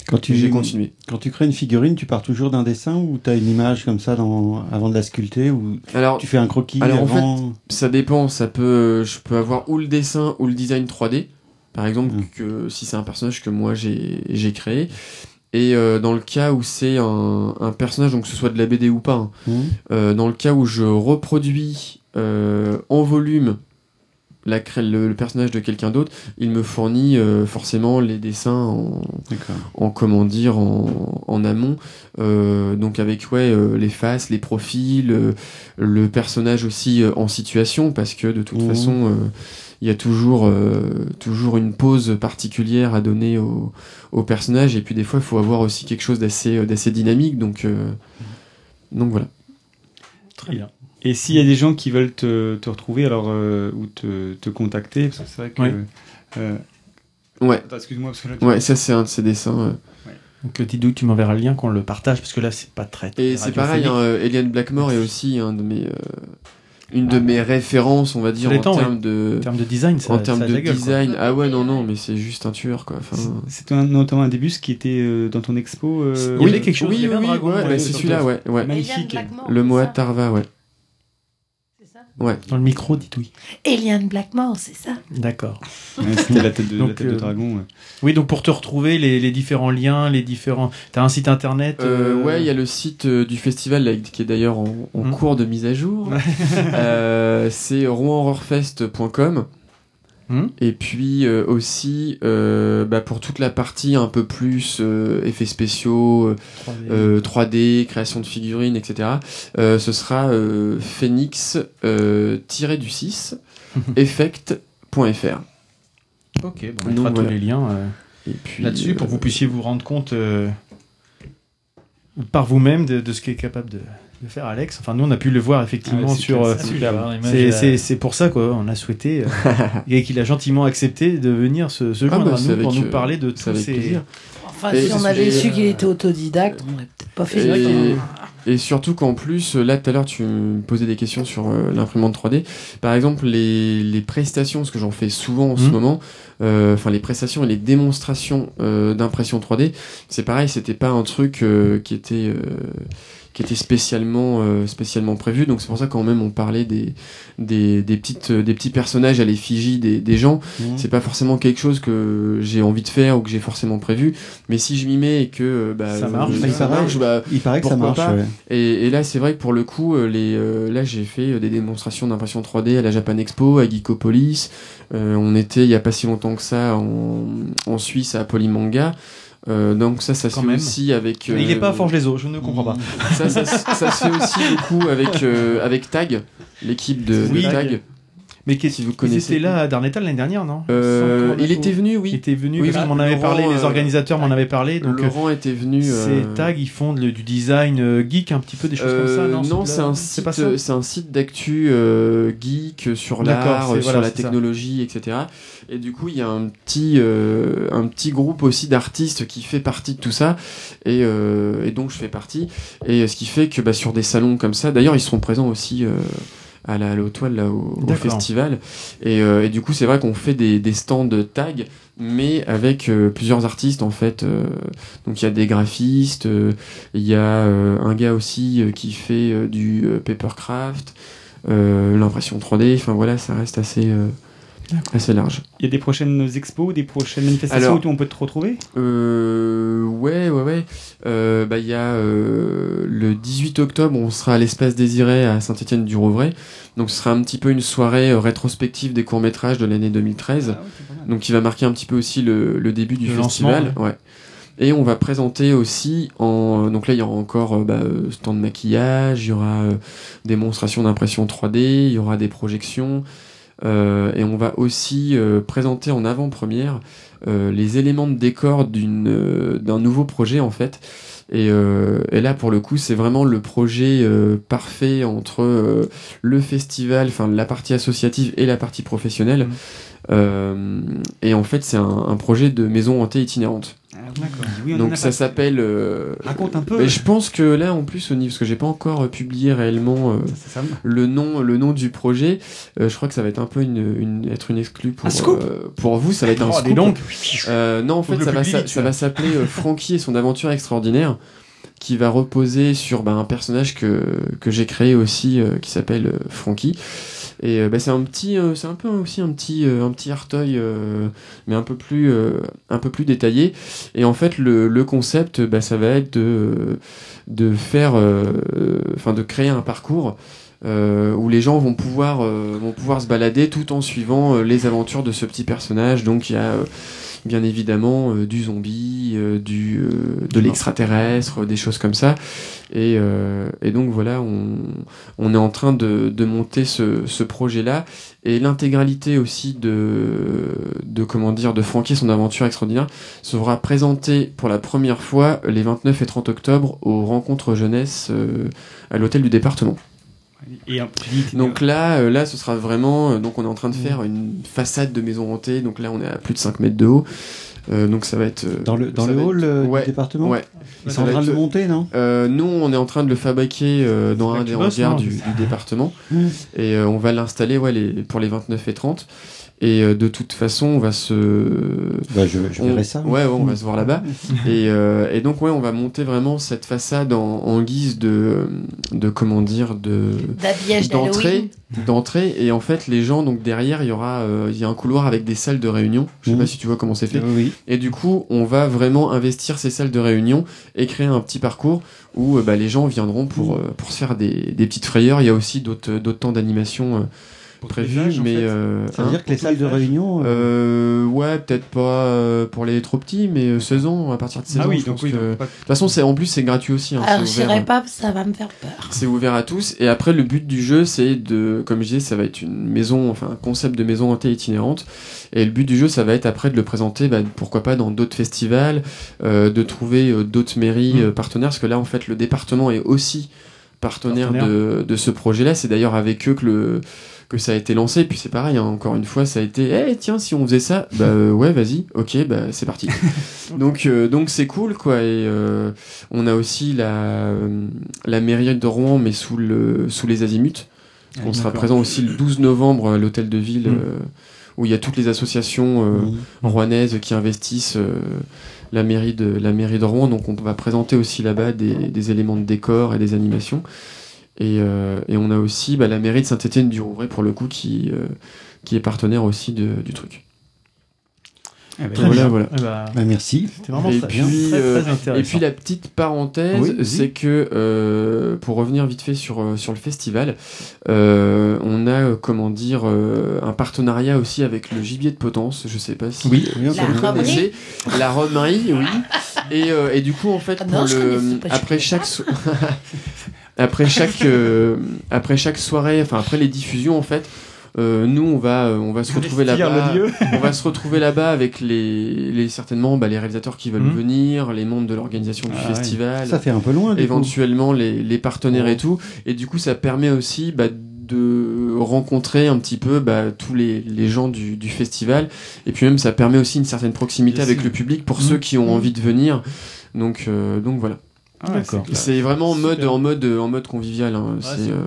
Quand tu, j'ai continué. quand tu crées une figurine, tu pars toujours d'un dessin ou tu as une image comme ça dans, avant de la sculpter ou Alors, tu fais un croquis alors, en ça dépend, ça peut, je peux avoir ou le dessin ou le design 3D, par exemple, Mm. que si c'est un personnage que moi j'ai j'ai créé. Et euh, dans le cas où c'est un, un personnage, donc que ce soit de la BD ou pas, hein, Hmm euh, dans le cas où je reproduis euh, en volume la, le, le personnage de quelqu'un d'autre, il me fournit euh, forcément les dessins en, en comment dire en, en amont. Euh, donc avec ouais euh, les faces les profils le personnage aussi en situation parce que de toute façon il y a toujours euh, toujours une pause particulière à donner au, au personnage. Et puis des fois il faut avoir aussi quelque chose d'assez d'assez dynamique. Donc euh, donc voilà. Très bien. Et s'il y a des gens qui veulent te, te retrouver alors, euh, ou te, te contacter, parce que c'est vrai que. Oui. euh, Ouais. Attends, excuse-moi, parce que là, tu- Ouais, ça c'est un de ses dessins. euh. Donc, le Tidou, tu m'enverras le lien qu'on le partage parce que là, c'est pas très. Et c'est pareil, hein, euh, Eliane Blackmore est aussi un de mes, euh, une de mes références, on va dire, en termes oui. de, En termes de design, ça- en termes de quoi. design. Ah ouais, non, non, mais c'est juste un tueur, quoi. Enfin, un- notamment un début qui était euh, dans ton expo. euh, Il y avait quelque chose, oui, oui, ouais, ouais, c'est celui-là, le- ouais, ouais. Magnifique. Le c'est Moa ça Tarva, ouais. Ouais. Dans le micro, dites oui. Eliane Blackmore, c'est ça D'accord. Ouais, C'était la tête de, Donc, la tête de euh, dragon. ouais. Oui, donc pour te retrouver, les, les différents liens, les différents. T'as un site internet Euh, euh, ouais, il y a le site euh, du festival là, qui est d'ailleurs en, en Mhm. cours de mise à jour. Euh, c'est rouenhorrorfest.com. Mhm. Et puis euh, aussi euh, bah, pour toute la partie un peu plus euh, effets spéciaux, euh, 3D. euh, 3D, création de figurines, etc. ce sera euh, phoenix euh, tiré du 6 effect.fr. Ok, bon, on mettra tous voilà. les liens là-dessus pour que vous puissiez vous rendre compte par vous-même de, de ce qu'est capable de, de faire Alex. Enfin, nous, on a pu le voir effectivement Ah ouais, sur. euh, c'est pour ça quoi. On a souhaité euh, et qu'il a gentiment accepté de venir se, se Ah, joindre bah, à nous pour nous euh, parler de c'est tous ces. plaisir. Enfin, Et si on avait su euh, qu'il était autodidacte, on aurait peut-être pas fait Et-. Et surtout qu'en plus, là tout à l'heure tu me posais des questions sur euh, l'imprimante 3D. Par exemple, les, les prestations, ce que j'en fais souvent en ce Mhm. moment, euh, enfin les prestations et les démonstrations euh, d'impression 3D, c'est pareil, c'était pas un truc euh, qui était euh, qui était spécialement euh, spécialement prévu. Donc c'est pour ça quand même on parlait des des, des petites des petits personnages à l'effigie des, des gens. Mhm. C'est pas forcément quelque chose que j'ai envie de faire ou que j'ai forcément prévu. Mais si je m'y mets et que bah, Ça marche. euh, Il ça paraît- marche, bah, Il paraît que ça marche. pas ouais. Et, et là, c'est vrai que pour le coup, euh, les, euh, là, j'ai fait euh, des démonstrations d'impression 3D à la Japan Expo, à Geekopolis. Euh, on était il y a pas si longtemps que ça en, en Suisse à Polymanga. Euh, donc ça, ça se fait même. aussi avec. Il est euh, pas à Forge les Eaux, je ne comprends pas. Ça, ça, se- ça se fait aussi beaucoup avec euh, avec Tag, l'équipe de, de Oui. Tag. Mais qui Si vous Ils connaissez. étaient là à Darnétal l'année dernière, non Euh, il était venu, Il oui. était venu Oui, parce oui. avait parlé, les euh, organisateurs m'en avaient parlé. Donc, Laurent était venu. c'est euh, Tag, ils font de- du design euh, geek, un petit peu des choses comme ça, Euh, non non, c'est un c'est pas site, ça euh, c'est un site d'actu euh, geek sur l'art, euh, sur voilà, la ça. technologie, etc. Et du coup, il y a un petit, euh, un petit groupe aussi d'artistes qui fait partie de tout ça, et, euh, et donc je fais partie. Et euh, ce qui fait que bah, sur des salons comme ça, d'ailleurs, ils seront présents aussi. euh, à la, à Toile, là, au, festival. Et, euh, et du coup, c'est vrai qu'on fait des, des stands tag, mais avec euh, plusieurs artistes, en fait. euh, donc, il y a des graphistes, il y a un gars aussi qui fait du papercraft, l'impression 3D. Enfin, voilà, ça reste assez, assez large. Il y a des prochaines expos, des prochaines manifestations Alors- où on peut te retrouver? Euh, ouais, ouais, ouais. Euh, bah, il y a euh, le 18 octobre, on sera à l'espace désiré à Saint-Étienne-du-Rouvray. Donc, ce sera un petit peu une soirée euh, rétrospective des courts-métrages de l'année 2013. Donc, qui va marquer un petit peu aussi le, le début du Le festival. ouais. Et on va présenter aussi en donc là il y aura encore euh, bah, euh, stand de maquillage, il y aura euh, démonstration d'impression 3D, il y aura des projections et on va aussi euh, présenter en avant-première euh, les éléments de décor d'une euh, d'un nouveau projet en fait. Et, euh, et là pour le coup c'est vraiment le projet euh, parfait entre euh, le festival, enfin la partie associative et la partie professionnelle. Euh, et en fait c'est un, un projet de maison hantée itinérante. Oui, on Donc ça s'appelle. euh, Raconte un peu. mais je pense que là en plus au niveau parce que j'ai pas encore euh, publié réellement euh, ça. le nom le nom du projet. euh, je crois que ça va être un peu une, une être une exclue pour Un euh, pour vous. Ça va être un Oh, dis scoop. Euh, non en fait ça va ça, va s'appeler euh, Frankie et son aventure extraordinaire qui va reposer sur bah, un personnage que que j'ai créé aussi euh, qui s'appelle euh, Frankie. Et euh, bah, c'est un petit, euh, c'est un peu aussi un petit, un petit arteuil, mais un peu plus, un peu plus détaillé. Et en fait, le, concept, bah, ça va être de, de faire, enfin, de créer un parcours. où les gens vont pouvoir vont pouvoir se balader tout en suivant les aventures de ce petit personnage donc il y a bien évidemment euh, du zombie euh, du euh, de l'extraterrestre des choses comme ça. Et, et donc voilà on, on est en train de, de monter ce, ce projet là et l'intégralité aussi de de comment dire de et son aventure extraordinaire sera présentée pour la première fois les 29 et 30 octobre aux rencontres jeunesse à l'hôtel du département Et Donc là, euh, là, ce sera vraiment. euh, donc on est en train de Mm. faire une façade de maison hantée. Donc là, on est à plus de 5 mètres de haut. Euh, donc ça va être. Dans le, dans le hall être- ouais, du département Ouais. Ils Ça sont en train de le monter, non? Euh, nous, on est en train de le fabriquer euh, dans un des hangars du, département. Mmh. Et euh, on va l'installer ouais, les, pour les 29 et 30. Et euh, de toute façon, on va se. Bah, je, je on- verrai ça. Ouais, ouais, on va se voir là-bas. et, euh, et donc, ouais, on va monter vraiment cette façade en, en guise de, de. Comment dire De. D'entrée. D'entrée. Et en fait, les gens, donc derrière, il y aura. euh, Il y a un couloir avec des salles de réunion. Je sais Mhm. pas si tu vois comment c'est fait. Oui. Et du coup, on va vraiment investir ces salles de réunion et créer un petit parcours où euh, bah, les gens viendront pour, euh, pour se faire des, des petites frayeurs. Il y a aussi d'autres d'autres temps d'animation en mais fait. euh, Ça veut hein, dire que les salles de réunion. euh, euh, ouais, peut-être pas euh, pour les trop petits, mais euh, 16 ans, à partir de 16 Ah ans. oui, je donc pense oui, que- donc De toute façon, c'est en plus c'est gratuit aussi. hein, Alors, j'irai euh, pas, ça va me faire peur. c'est ouvert à tous. Et après, le but du jeu, c'est de, comme je disais, ça va être une maison, enfin un concept de maison hantée itinérante. Et le but du jeu, ça va être après de le présenter, bah, pourquoi pas dans d'autres festivals, euh, de trouver euh, d'autres mairies Mm. partenaires, parce que là, en fait, le département est aussi partenaire, Partenaire. De, de ce projet-là. C'est d'ailleurs avec eux que le que ça a été lancé. Et puis c'est pareil, hein, encore une fois, ça a été, eh tiens, si on faisait ça, bah euh, ouais, vas-y, ok, bah c'est parti. donc euh, donc c'est cool quoi. Et euh, on a aussi la la mairie de Rouen, mais sous le sous les azimuts. Ah, On sera présent aussi le 12 novembre à l'hôtel de ville, Mm. où il y a toutes les associations Mhm. rouennaises qui investissent la mairie de la mairie de Rouen. Donc on va présenter aussi là-bas des, des éléments de décor et des animations. Et, euh, et on a aussi bah, la mairie de Saint-Étienne-du-Rouvray pour le coup qui euh, qui est partenaire aussi de- du truc. Ah, bah, Voilà, bien. voilà. Eh bah, Bah, merci. C'était vraiment Et très, puis, très, euh, très intéressant. Et puis la petite parenthèse, Oui, c'est que euh, pour revenir vite fait sur, sur le festival, euh, on a comment dire euh, un partenariat aussi avec le gibier de Potence. Je sais pas si, Oui, oui, La romerie. la romerie, oui. Et, euh, et du coup en fait Ah pour non, je le après chaque so- après chaque euh, après chaque soirée, enfin après les diffusions en fait. euh, nous, on va, euh, on va se retrouver là-bas. on va se retrouver là-bas avec les, les certainement bah, les réalisateurs qui veulent Mhm. venir, les membres de l'organisation du Ah ouais. festival, Ça fait un peu loin, éventuellement les, les partenaires et tout. Et du coup, ça permet aussi bah, de rencontrer un petit peu bah, tous les, les gens du, du festival. Et puis même, ça permet aussi une certaine proximité avec le public pour Mhm. ceux qui ont Mhm. envie de venir. Donc, euh, donc voilà. Ah, c'est vraiment en mode, Super. en mode, en mode convivial. hein. Ouais, c'est, c'est- euh,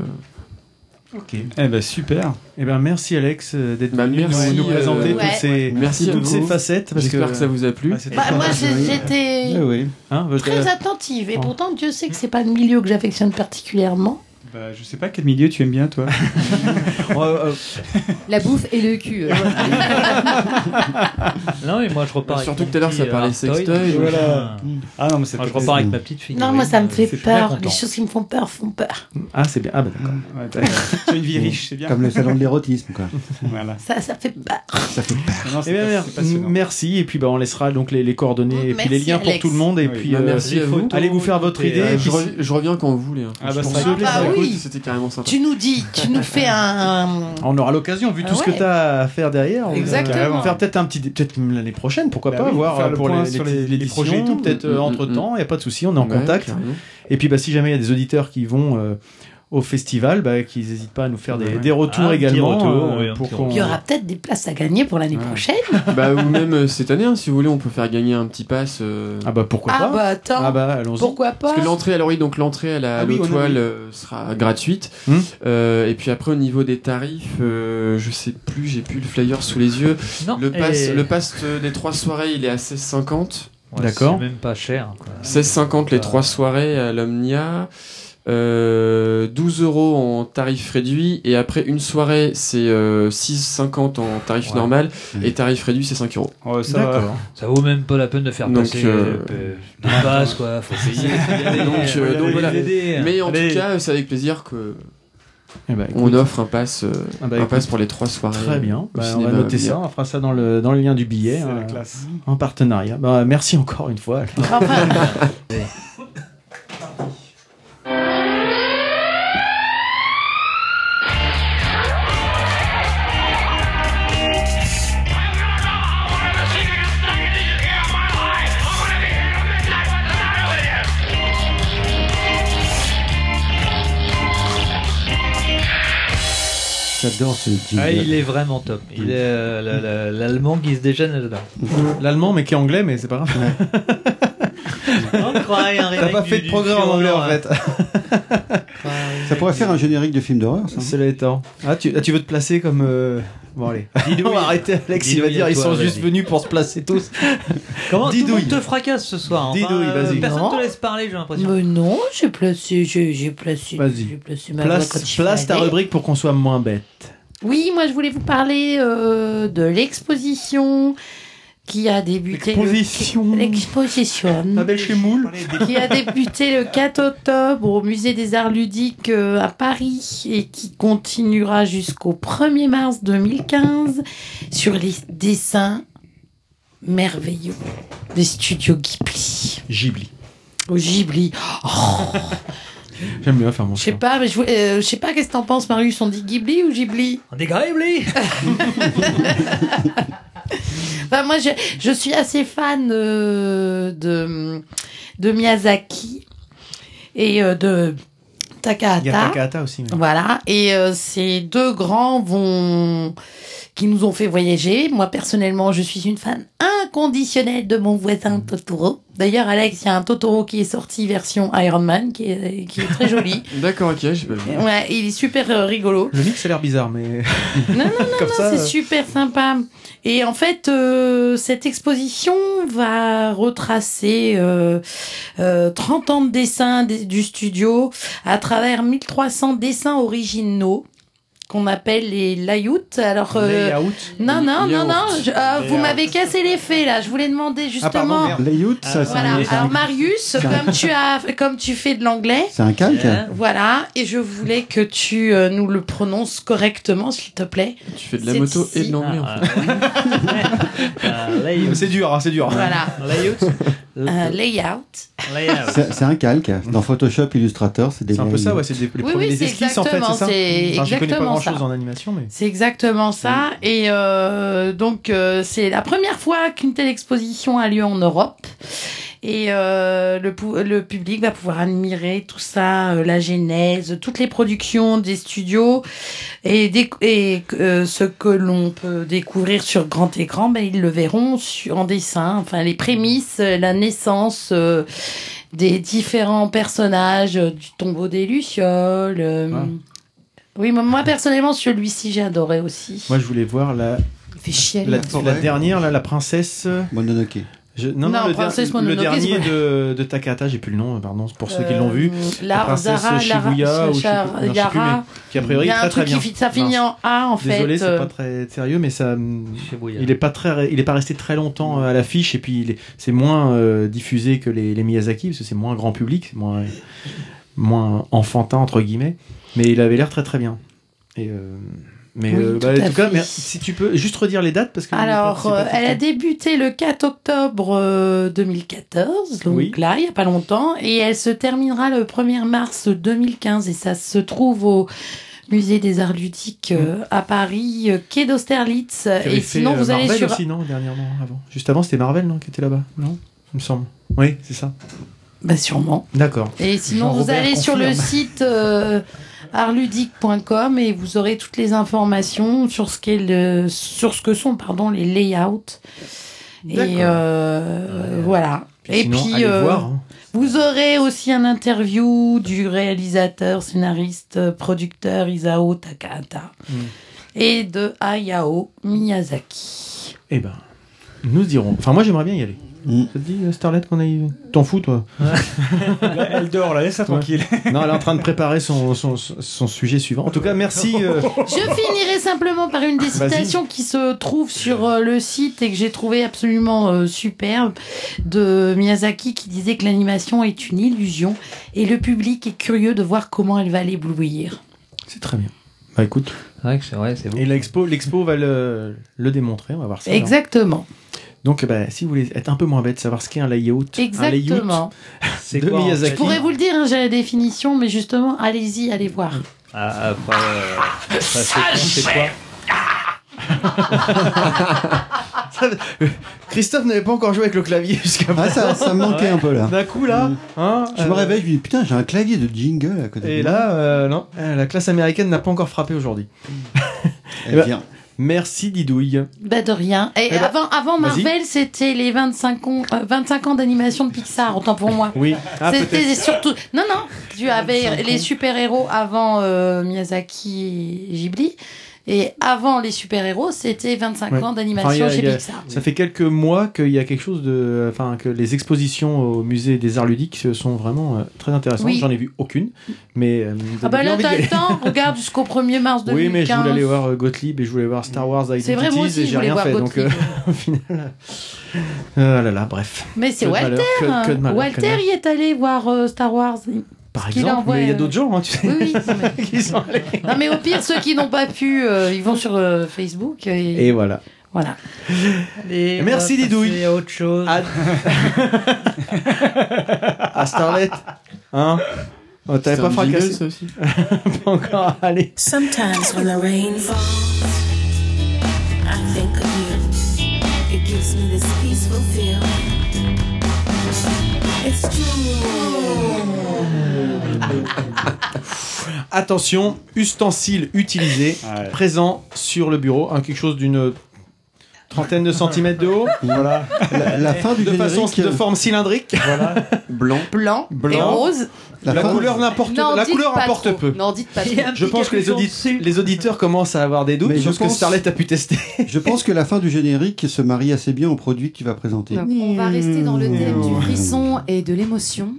Ok. Eh ben super. Eh ben merci Alex euh, d'être Bah, venu merci, nous, nous euh, présenter Ouais. toutes ces, Merci toutes ces facettes. Parce J'espère que, que ça vous a plu. Bah, moi, j'étais Ah oui. Hein, très attentive. Et pourtant, Dieu sait que c'est pas le milieu que j'affectionne particulièrement. Bah, je sais pas quel milieu tu aimes bien toi. Ouais, euh, La bouffe et le cul. euh. Non, mais moi je repars. Bah, surtout que tout à l'heure, ça euh, parlait toy, sextoy, voilà. euh, Ah non mais c'est Moi, je pas repars avec ma petite fille. Non, moi, ça me fait C'est peur. Les choses qui me font peur font peur. Ah, c'est bien. Ah, bah d'accord. Ouais, t'as- tu as une vie riche, c'est bien. Comme le salon de l'érotisme, quoi. Voilà. Ça, ça fait peur. Ça fait peur. Non, Eh c'est bien, pas- mer- c'est passionnant. merci. Et puis, bah, on laissera donc les, les coordonnées et puis les Merci, liens pour Alex. tout le monde. Et Oui. puis, Bah, euh, merci à vous. Allez vous faire votre idée. euh, et je, puis- rev- je reviens quand vous voulez. hein. Ah, bah, Franchement, ça fait plaisir. Oui. C'était carrément sympa. Tu nous dis, tu nous fais un. On aura l'occasion, vu Ah tout ce que tu as à faire derrière. on va Exactement. Faire peut-être un petit. Peut-être l'année prochaine, pourquoi Bah pas, oui, voir faire le pour point les, sur les, les- les l'édition, projets et tout. Peut-être Mm, mm, entre temps, il n'y a pas de souci, on est en Ouais, contact. carrément. Et puis, bah, si jamais il y a des auditeurs qui vont euh, au festival, bah, qu'ils n'hésitent pas à nous faire des, des retours Ah, également. retour, euh, pour Il y aura peut-être des places à gagner pour l'année Ouais. prochaine. bah, ou même euh, cette année, hein, si vous voulez, on peut faire gagner un petit pass. euh, Ah, bah, pourquoi Ah pas bah attends, Ah, bah, allons-y. pourquoi pas Parce que l'entrée, alors oui, donc l'entrée à la Ah oui, oui. sera gratuite. Hmm. Euh, et puis après, au niveau des tarifs, euh, je sais plus, j'ai plus le flyer sous les yeux. Non, Le pass, et- le pass des trois soirées, il est à 16,50. Ouais, D'accord. C'est même pas cher. quoi. 16,50 les trois soirées à l'Omnia. Euh, 12 euros en tarif réduit et après une soirée c'est euh, 6,50 en tarif Ouais. normal Ouais. et tarif réduit c'est 5 euros. Oh, ça va. D'accord. Ça vaut même pas la peine de faire Donc, passer euh, euh, des passes, quoi. Faut payer. Donc, euh, voilà. Mais en Allez. tout cas c'est avec plaisir que Eh ben, on offre un pass, euh, Ah bah, un pass pour les trois soirées. Très bien. Bah, on va noter ça. On fera ça dans le, dans le lien du billet. Euh, classe. en partenariat. Bah, merci encore une fois. J'adore ce jingle. Ah, il est vraiment top. Il est euh, la- la- l'allemand qui se déchaîne là-dedans. L'allemand, mais qui est anglais, mais c'est pas grave. T'as pas fait de progrès en anglais en fait. Ça pourrait faire un générique de film d'horreur, ça. Cela étant. Ah tu, ah, tu veux te placer comme. euh, Bon, allez. On va arrêter, Alex. Il va Didouille dire ils sont juste venus pour se placer tous. Comment tout le Didouille. monde te fracasse ce soir enfin, Didouille, vas-y. Personne Non. te laisse parler, j'ai l'impression. Mais non, j'ai placé, j'ai placé, j'ai placé ma voix quand Place, place ta rubrique pour qu'on soit moins bête. Oui, moi je voulais vous parler euh, de l'exposition qui a débuté. le- L'exposition. Moule. qui a débuté le 4 octobre au musée des Arts Ludiques euh, à Paris et qui continuera jusqu'au 1er mars 2015 sur les dessins merveilleux des studios Ghibli. Ghibli. Au Ghibli. Oh, J'aime bien faire mon je sais pas, mais je, voulais- euh, je sais pas qu'est-ce que t'en penses, Marius? On dit Ghibli ou Ghibli? On dit Ghibli Enfin, moi, je, je suis assez fan euh, de, de Miyazaki et euh, de Takahata. Il y a Takahata aussi. Voilà, et euh, ces deux grands vont qui nous ont fait voyager. Moi personnellement, je suis une fan inconditionnelle de mon voisin Totoro. D'ailleurs, Alex, il y a un Totoro qui est sorti version Iron Man, qui est, qui est très joli. D'accord, ok, j'ai pas vu. Ouais, il est super euh, rigolo. Je dis que ça a l'air bizarre, mais. Non, non, non, Comme non, c'est euh. super sympa. Et en fait, euh, cette exposition va retracer euh, euh, 30 ans de dessin des- du studio à travers 1300 dessins originaux qu'on appelle les layouts. Alors, euh, Layout. non, non, non, non, je- ah, vous m'avez cassé les faits là. Je voulais demander Ah, justement. Layout, ça, c'est voilà. un, Alors Marius, comme tu as, comme tu fais de l'anglais, c'est un calque. Hein voilà, et je voulais que tu euh, nous le prononces correctement, s'il te plaît. Tu fais de la moto et de l'anglais en Ah, fait. euh, layout. C'est dur, hein, c'est dur. Voilà. Layout. Un layout. Layout. C'est c'est un calque. Dans Photoshop Illustrator, c'est des C'est un peu ça, ouais, c'est des, les Oui, premiers oui, des c'est esquisses en fait, exactement, c'est ça c'est Enfin, Je connais pas exactement grand chose ça. en animation, mais. C'est exactement ça. Et euh, donc, euh, c'est la première fois qu'une telle exposition a lieu en Europe. Et euh, le, le public va pouvoir admirer tout ça, euh, la genèse, toutes les productions des studios et, euh, ce que l'on peut découvrir sur grand écran, ben, ils le verront sur, en dessin. Enfin, les prémices, la naissance euh, des différents personnages euh, du tombeau des Lucioles. euh, Ah. Oui, moi, moi, personnellement, celui-ci, j'ai adoré aussi. Moi, je voulais voir la, Il fait chier. la, dernière, là, la princesse. Mononoke. Je- non, Non, non, le, der- dernier de, de Takahata, j'ai plus le nom, pardon, pour ceux qui l'ont vu. Euh, La princesse Zara, Shibuya Lara, ou Yara. Qui a priori très très truc bien. ça finit en A en fait. Désolé, c'est euh, pas très sérieux, mais ça, Shibuya. il est pas très, il est pas resté très longtemps euh, à l'affiche et puis c'est moins euh, diffusé que les, les Miyazaki parce que c'est moins grand public, moins, moins enfantin entre guillemets. Mais il avait l'air très très bien. Et euh, mais Oui, euh, bah, en tout cas, mais si tu peux juste redire les dates parce que Alors, euh, elle a débuté le 4 octobre euh, 2014, donc Oui. là, il n'y a pas longtemps, et elle se terminera le 1er mars 2015, et ça se trouve au Musée des Arts Ludiques euh, à Paris, euh, quai d'Austerlitz. Et sinon, euh, vous allez sur. aussi, non, dernièrement, avant. Juste avant, c'était Marvel, non, qui était là-bas, non Il me semble. Oui, c'est ça. Bah, sûrement. D'accord. Et sinon, vous allez sur le site euh, artludique.com et vous aurez toutes les informations sur ce, qu'est le, sur ce que sont pardon, les layouts. Et euh, voilà. Puis et sinon, puis, allez euh, voir. hein. vous aurez aussi un interview du réalisateur, scénariste, producteur Isao Takahata Mm. et de Hayao Miyazaki. Eh ben, nous dirons. Enfin, moi, j'aimerais bien y aller. Mm. Ça te dit, Starlet, qu'on aille T'en fous, toi Là, elle dort, là, laisse-la tranquille. Non, elle est en train de préparer son, son, son sujet suivant. En tout cas, merci. euh, Je finirai simplement par une des citations qui se trouve sur euh, le site et que j'ai trouvé absolument euh, superbe de Miyazaki qui disait que l'animation est une illusion et le public est curieux de voir comment elle va l'éblouir. C'est très bien. Bah écoute. C'est vrai que c'est ouais, c'est beau. Et l'expo, l'expo va le, le démontrer. On va voir ça. alors. Donc, bah, si vous voulez être un peu moins bête, savoir ce qu'est un layout. Un Exactement. C'est de quoi, Miyazaki. Je pourrais vous le dire, hein, j'ai la définition, mais justement, allez-y, allez voir. Ah, après, euh, après, c'est con, c'est quoi Christophe n'avait pas encore joué avec le clavier jusqu'à Ah, ça, ça me manquait un peu là. D'un coup, là. Mm. hein, Je me euh, réveille, je me dis putain, j'ai un clavier de jingle à côté. Et de moi. là, euh, non, euh, la classe américaine n'a pas encore frappé aujourd'hui. Eh ben, Merci Didouille. Bah de rien. Et Eh ben, avant, avant. Marvel, c'était les 25 ans, euh, 25 ans d'animation de Pixar, autant pour moi. Oui. Ah, c'était surtout. Non, non. Tu avais 25 les super-héros avant euh, Miyazaki et Ghibli. Et avant les super-héros, c'était 25 Ouais. ans d'animation chez a- Pixar. Ça fait quelques mois qu'il y a quelque chose de. Enfin, que les expositions au musée des arts ludiques sont vraiment euh, très intéressantes. Oui. J'en ai vu aucune. Mais. euh, Ah bah là, t'as le temps. Regarde jusqu'au 1er mars 2015. Oui, mais je voulais aller voir euh, Gottlieb et je voulais voir Star Wars C'est vrai, moi Identities aussi, et j'ai rien voir fait. Donc, Gottlieb. euh, au final. Ah là là, bref. Mais c'est Walter. malheur, que- que de malheur, que de Walter y est allé voir Star Wars. Par exemple, envoie, mais il y a euh, d'autres gens, hein, tu sais. Oui, oui. non, mais- qui sont allés. Non, mais au pire, ceux qui n'ont pas pu, euh, ils vont sur euh, Facebook. Et, Et voilà. Voilà. Allez, Merci, Didouille. à autre chose. À Starlet. Hein Oh, T'avais pas fracassé ça aussi Pas encore, allez. Sometimes when the rain falls, I think of you. It gives me this peaceful feeling. It's true. Attention, ustensile utilisé, présent sur le bureau, hein, quelque chose d'une trentaine de centimètres de haut. Voilà. La, la fin du de façon générique. de forme cylindrique. Voilà. Blanc. Blanc, Blanc. et rose. La, couleur n'importe la couleur importe peu. Non, dites pas trop. Je pense que les, capuchon audit- dessus. les auditeurs commencent à avoir des doutes Mais sur je ce que pense- Starlet a pu tester. Je pense que la fin du générique se marie assez bien au produit que tu vas présenter. Donc, on va rester dans le thème du frisson et de l'émotion,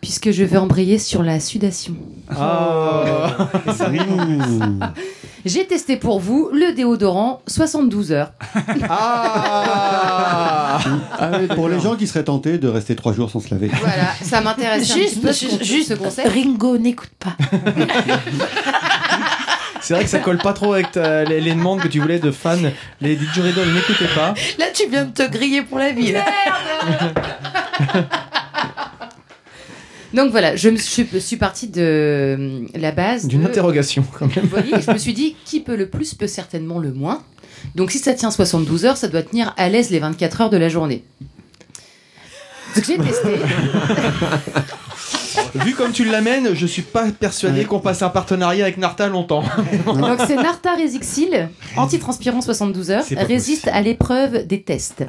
puisque je vais embrayer sur la sudation. Ah. Mmh. J'ai testé pour vous le déodorant 72 heures. Ah. Pour les gens qui seraient tentés de rester trois jours sans se laver. Voilà, ça m'intéresse un petit Juste, peu juste ce concept. Ringo, n'écoute pas. C'est vrai que ça colle pas trop avec ta- les, les demandes que tu voulais de fans. Les didgeridoo n'écoutez pas. Là, tu viens de te griller pour la vie. là. Donc voilà, je me suis, je suis partie de euh, la base D'une de- interrogation quand même. Je me suis dit, qui peut le plus peut certainement le moins. Donc si ça tient 72 heures, ça doit tenir à l'aise les 24 heures de la journée. Donc j'ai testé. Vu comme tu l'amènes, je suis pas persuadé qu'on passe un partenariat avec Narta longtemps. Donc c'est Narta Resixil, antitranspirant 72 heures, C'est pas résiste à l'épreuve des tests.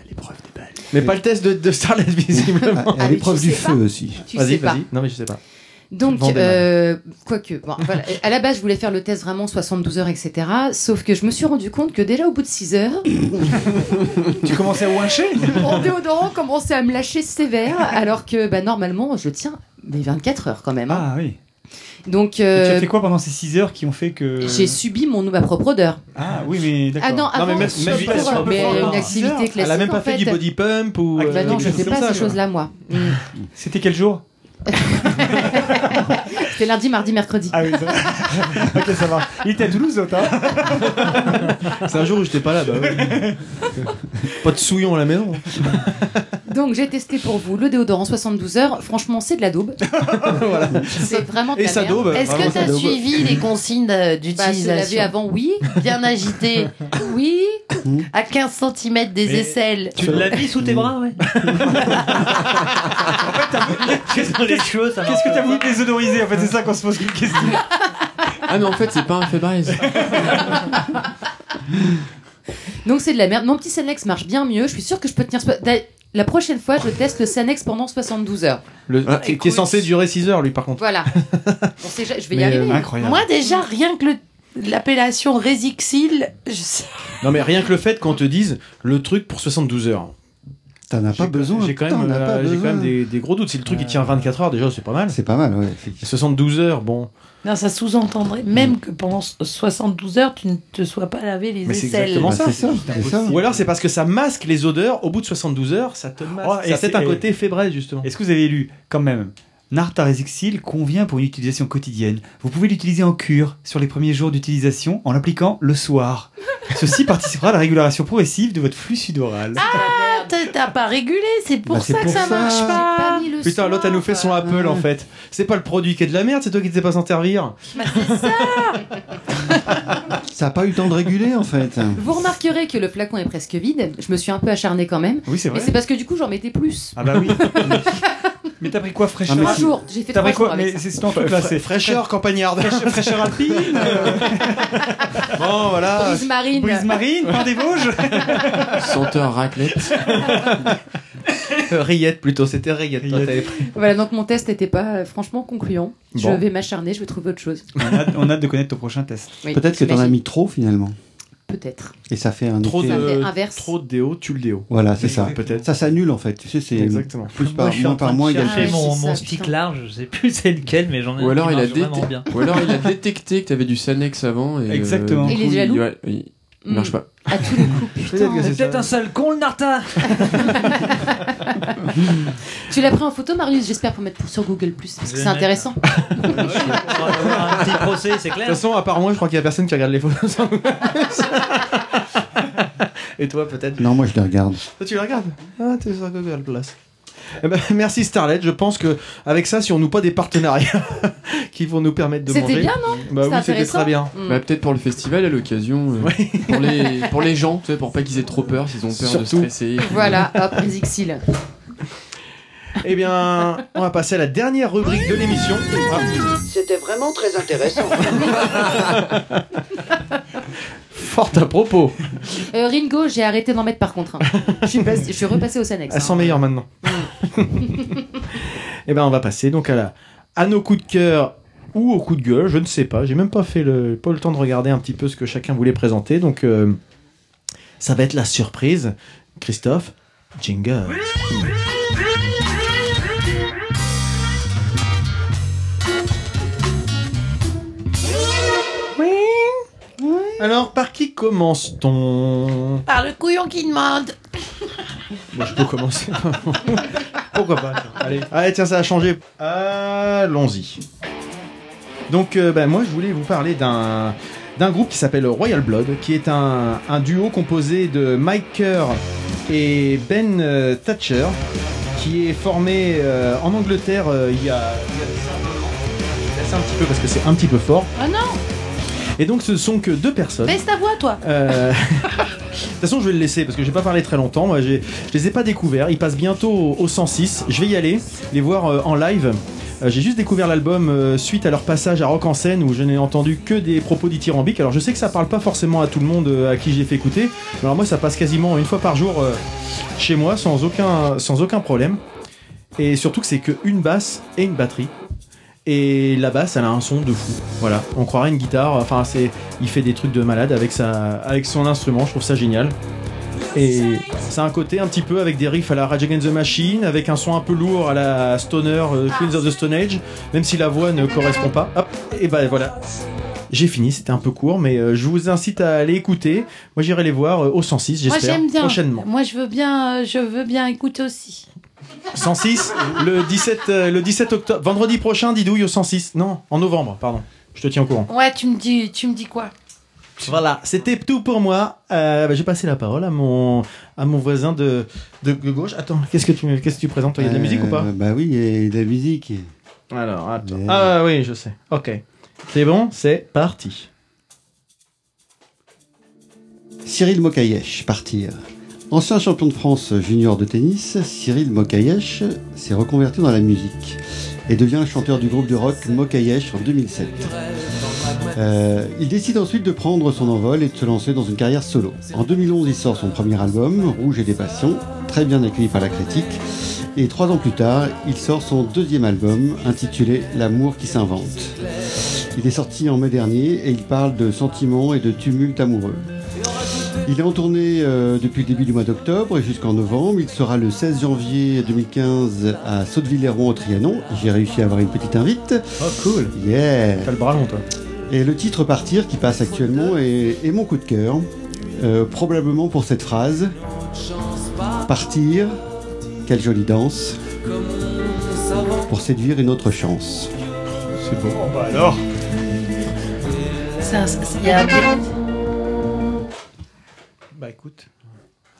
Mais pas le test de, de Starlet visiblement. Ah, l'épreuve du feu pas. aussi. Vas-y, vas-y. Non mais je sais pas. Donc, euh, quoique, bon, voilà. à la base, je voulais faire le test vraiment 72 heures, etc. Sauf que je me suis rendu compte que déjà au bout de 6 heures, Tu commençais à ouincher mon déodorant commençait à me lâcher sévère, alors que bah, normalement, je tiens des 24 heures quand même. hein. Ah oui. Donc, euh, Tu as fait quoi pendant ces 6 heures qui ont fait que. j'ai subi mon, ma propre odeur. Ah oui, mais d'accord. Ah non, avant, mais même- même pas sur- mais une activité classique. Elle a même pas en fait, du body pump ou. Ah, Bah non, je chose fais pas ça, ces quoi. choses-là, moi. Mm. C'était quel jour? C'était lundi, mardi, mercredi. Ah oui, ça va. ok, ça va. Il était à Toulouse, l'autre, hein C'est un jour où j'étais pas là, bah oui. Pas de souillon à la maison. Donc, j'ai testé pour vous le déodorant 72 heures. Franchement, c'est de la daube. voilà. C'est vraiment de Et la ça merde. daube. Est-ce que tu as suivi les consignes de- Bah, se laver d'utilisation avant, oui. Bien agité Oui. à 15 cm des Mais aisselles. Tu l'as mis sous tes bras, ouais. Quelles sont les choses Qu'est-ce que t'as voulu désodoriser En fait, c'est ça qu'on se pose une question. Ah, mais en fait, c'est pas un Febreze. Donc, c'est de la merde. Mon petit Sanex marche bien mieux. Je suis sûre que je peux tenir. La prochaine fois, je teste le Sanex pendant 72 heures. Le, Ah, qui, qui est censé durer 6 heures, lui, par contre. Voilà. On sait ja- je vais y arriver. euh, incroyable. Moi, déjà, rien que le- l'appellation Résixil, je sais- Non, mais rien que le fait qu'on te dise le truc pour 72 heures. T'en as pas besoin. J'ai quand même, euh, j'ai quand même des, des gros doutes. Si le truc il tient 24 heures, déjà, c'est pas mal. C'est pas mal, ouais. 72 heures, bon. Non, ça sous-entendrait même que pendant 72 heures, tu ne te sois pas lavé les Mais c'est aisselles. exactement ça. c'est ça, c'est ça. Ou alors c'est parce que ça masque les odeurs. Au bout de 72 heures, ça te masque. Oh, et c'est- un côté fébrile, justement. Est-ce que vous avez lu, quand même, Nartaresixil convient pour une utilisation quotidienne. Vous pouvez l'utiliser en cure sur les premiers jours d'utilisation en l'appliquant le soir. Ceci participera à la régulation progressive de votre flux sudoral. Ah, t'as- pas régulé, c'est pour Bah, ça que pour ça ça. marche pas. Putain, l'autre, elle nous fait son Apple en fait. C'est pas le produit qui est de la merde, c'est toi qui ne sais pas s'en servir. Bah, c'est ça. Ça a pas eu le temps de réguler en fait. Vous remarquerez que le flacon est presque vide. Je me suis un peu acharné quand même. Oui, c'est Mais vrai. c'est parce que du coup, j'en mettais plus. Ah bah oui. Mais t'as pris quoi fraîcheur Ah, si- jours, j'ai fait T'as trois pris quoi Mais c'est ton truc là, c'est Fraîcheur campagnarde. fraîcheur, fraîcheur alpine, Bon, voilà. Brise marine. brise marine, pain des Vosges. Senteur raclette. Rillette plutôt, c'était Rillette. Voilà, donc mon test n'était pas euh, franchement concluant. Je vais m'acharner, je vais trouver autre chose. on, a, on a hâte de connaître ton prochain test. Oui, Peut-être que t'en as mis trop finalement. Peut-être. Et ça fait un Trop effet. Ça fait de, inverse. trop de déo, tu le déo. Voilà, c'est ça. Peut-être. Ça s'annule en fait. Tu sais, c'est Exactement. plus par moins par moins égale Ah, mon, mon ça, stick putain. large, je sais plus c'est lequel, mais j'en ai Ou un alors, qui il a marche bien. Ou alors il a détecté que t'avais du Sanex avant. Et, euh, Exactement. Il est coup, jaloux ouais, il, il Mm. marche pas. À tous les coups, putain. C'est peut-être un sale con, le Narta Tu l'as pris en photo, Marius, j'espère, pour mettre sur Google Plus, parce que c'est intéressant. On va avoir un petit procès, c'est De clair. toute façon, à part moi, je crois qu'il y a personne qui regarde les photos. Et toi, peut-être Non, moi je les regarde. Toi, tu les regardes? Ah, t'es sur Google Place. Eh ben, merci Starlet. Je pense que avec ça, si on nous pas des partenariats qui vont nous permettre de manger. C'était bien, non Bah oui, c'était très bien. Mm. Bah, peut-être pour le festival à l'occasion. euh, pour, les, pour les gens, tu sais, pour pas qu'ils aient trop peur, s'ils ont peur de Surtout. stresser. Voilà, hop, les. Eh bien, on va passer à la dernière rubrique de l'émission. Ah, C'était vraiment très intéressant. Fort à propos. Euh, Ringo, j'ai arrêté d'en mettre par contre. hein. Je suis, passé- je suis repassé au Sanex. Elles hein. sont meilleures maintenant. Eh ben, on va passer donc à la à nos coups de cœur ou au coup de gueule, je ne sais pas. J'ai même pas fait le pas eu le temps de regarder un petit peu ce que chacun voulait présenter. Donc, euh, ça va être la surprise. Christophe, jingle. Alors, par qui commence-t-on Par le couillon qui demande. Bon, je peux commencer. Pourquoi pas tiens. Allez. Allez, tiens, ça a changé. Allons-y. Donc, euh, ben, moi, je voulais vous parler d'un d'un groupe qui s'appelle Royal Blood, qui est un, un duo composé de Mike Kerr et Ben euh, Thatcher, qui est formé euh, en Angleterre il y a... il y a un laisse un petit peu parce que c'est un petit peu fort. Ah non Et donc, ce sont que deux personnes. Baisse ta voix, toi Euh, De toute façon, je vais le laisser parce que j'ai pas parlé très longtemps. Moi, je les ai pas découverts. Ils passent bientôt au, au 106. Je vais y aller, les voir euh, en live. Euh, j'ai juste découvert l'album suite à leur passage à Rock en scène où je n'ai entendu que des propos dithyrambiques. Alors, je sais que ça parle pas forcément à tout le monde à qui j'ai fait écouter. Mais alors, moi, ça passe quasiment une fois par jour chez moi sans aucun, sans aucun problème. Et surtout que c'est que une basse et une batterie. Et la basse, elle a un son de fou. Voilà, on croirait une guitare. Enfin, c'est, il fait des trucs de malade avec sa, avec son instrument. Je trouve ça génial. Et c'est un côté un petit peu avec des riffs à la Rage Against the Machine, avec un son un peu lourd à la Stoner euh, Queens of the Stone Age, même si la voix ne correspond pas. Hop, et ben voilà. J'ai fini, c'était un peu court, mais euh, je vous incite à aller écouter. Moi, j'irai les voir euh, au 106, Moi, j'espère, prochainement. Moi, je veux bien, je veux bien écouter aussi. 106, le 17, euh, le 17 octobre, vendredi prochain, Didouille au 106. Non, en novembre, pardon. Je te tiens au courant. Ouais, tu me dis, tu me dis quoi? Voilà, c'était tout pour moi. Euh, bah, J'ai passé la parole à mon, à mon voisin de, de, gauche. Attends, qu'est-ce que tu, qu'est-ce que tu présentes Il y a de la musique ou pas? Euh, Bah oui, il y a de la musique. Alors, attends. Mais- Ah oui, je sais. Ok. C'est bon, c'est parti. Cyril Mokayesh, partir. Ancien champion de France junior de tennis, Cyril Mokayesh s'est reconverti dans la musique et devient chanteur du groupe de rock Mokayesh en 2007. Euh, il décide ensuite de prendre son envol et de se lancer dans une carrière solo. En 2011, il sort son premier album, Rouge et des passions, très bien accueilli par la critique. Et trois ans plus tard, il sort son deuxième album, intitulé L'amour qui s'invente. Il est sorti en mai dernier et il parle de sentiments et de tumultes amoureux. Il est en tournée euh, depuis le début du mois d'octobre et jusqu'en novembre. Il sera le 16 janvier 2015 à Sauteville-les-Rouen au Trianon. J'ai réussi à avoir une petite invite. Oh, cool. Yeah. T'as le bras long, toi. Et le titre Partir qui passe actuellement est, est mon coup de cœur. Euh, probablement pour cette phrase. Partir, quelle jolie danse. Pour séduire une autre chance. C'est beau. bah alors C'est un- c'est- il y a un- Bah écoute,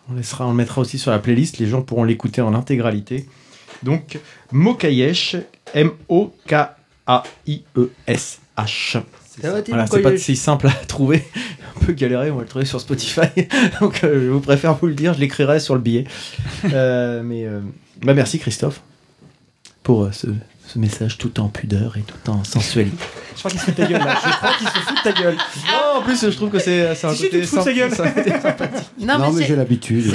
on, laissera, on le mettra aussi sur la playlist. Les gens pourront l'écouter en intégralité. Donc, Mokayesh, M-O-K-A-I-E-S-H. Voilà, c'est pas si simple à trouver. Un peu galéré, on va le trouver sur Spotify. Donc, euh, je vous préfère vous le dire, je l'écrirai sur le billet. Euh, mais euh, bah merci Christophe pour ce, ce message tout en pudeur et tout en sensualité. Je crois qu'il se fout de ta gueule là. Je crois qu'il se fout de ta gueule. Oh, en plus, je trouve que c'est un Si, côté côté sympathique. Non, Non, mais j'ai l'habitude.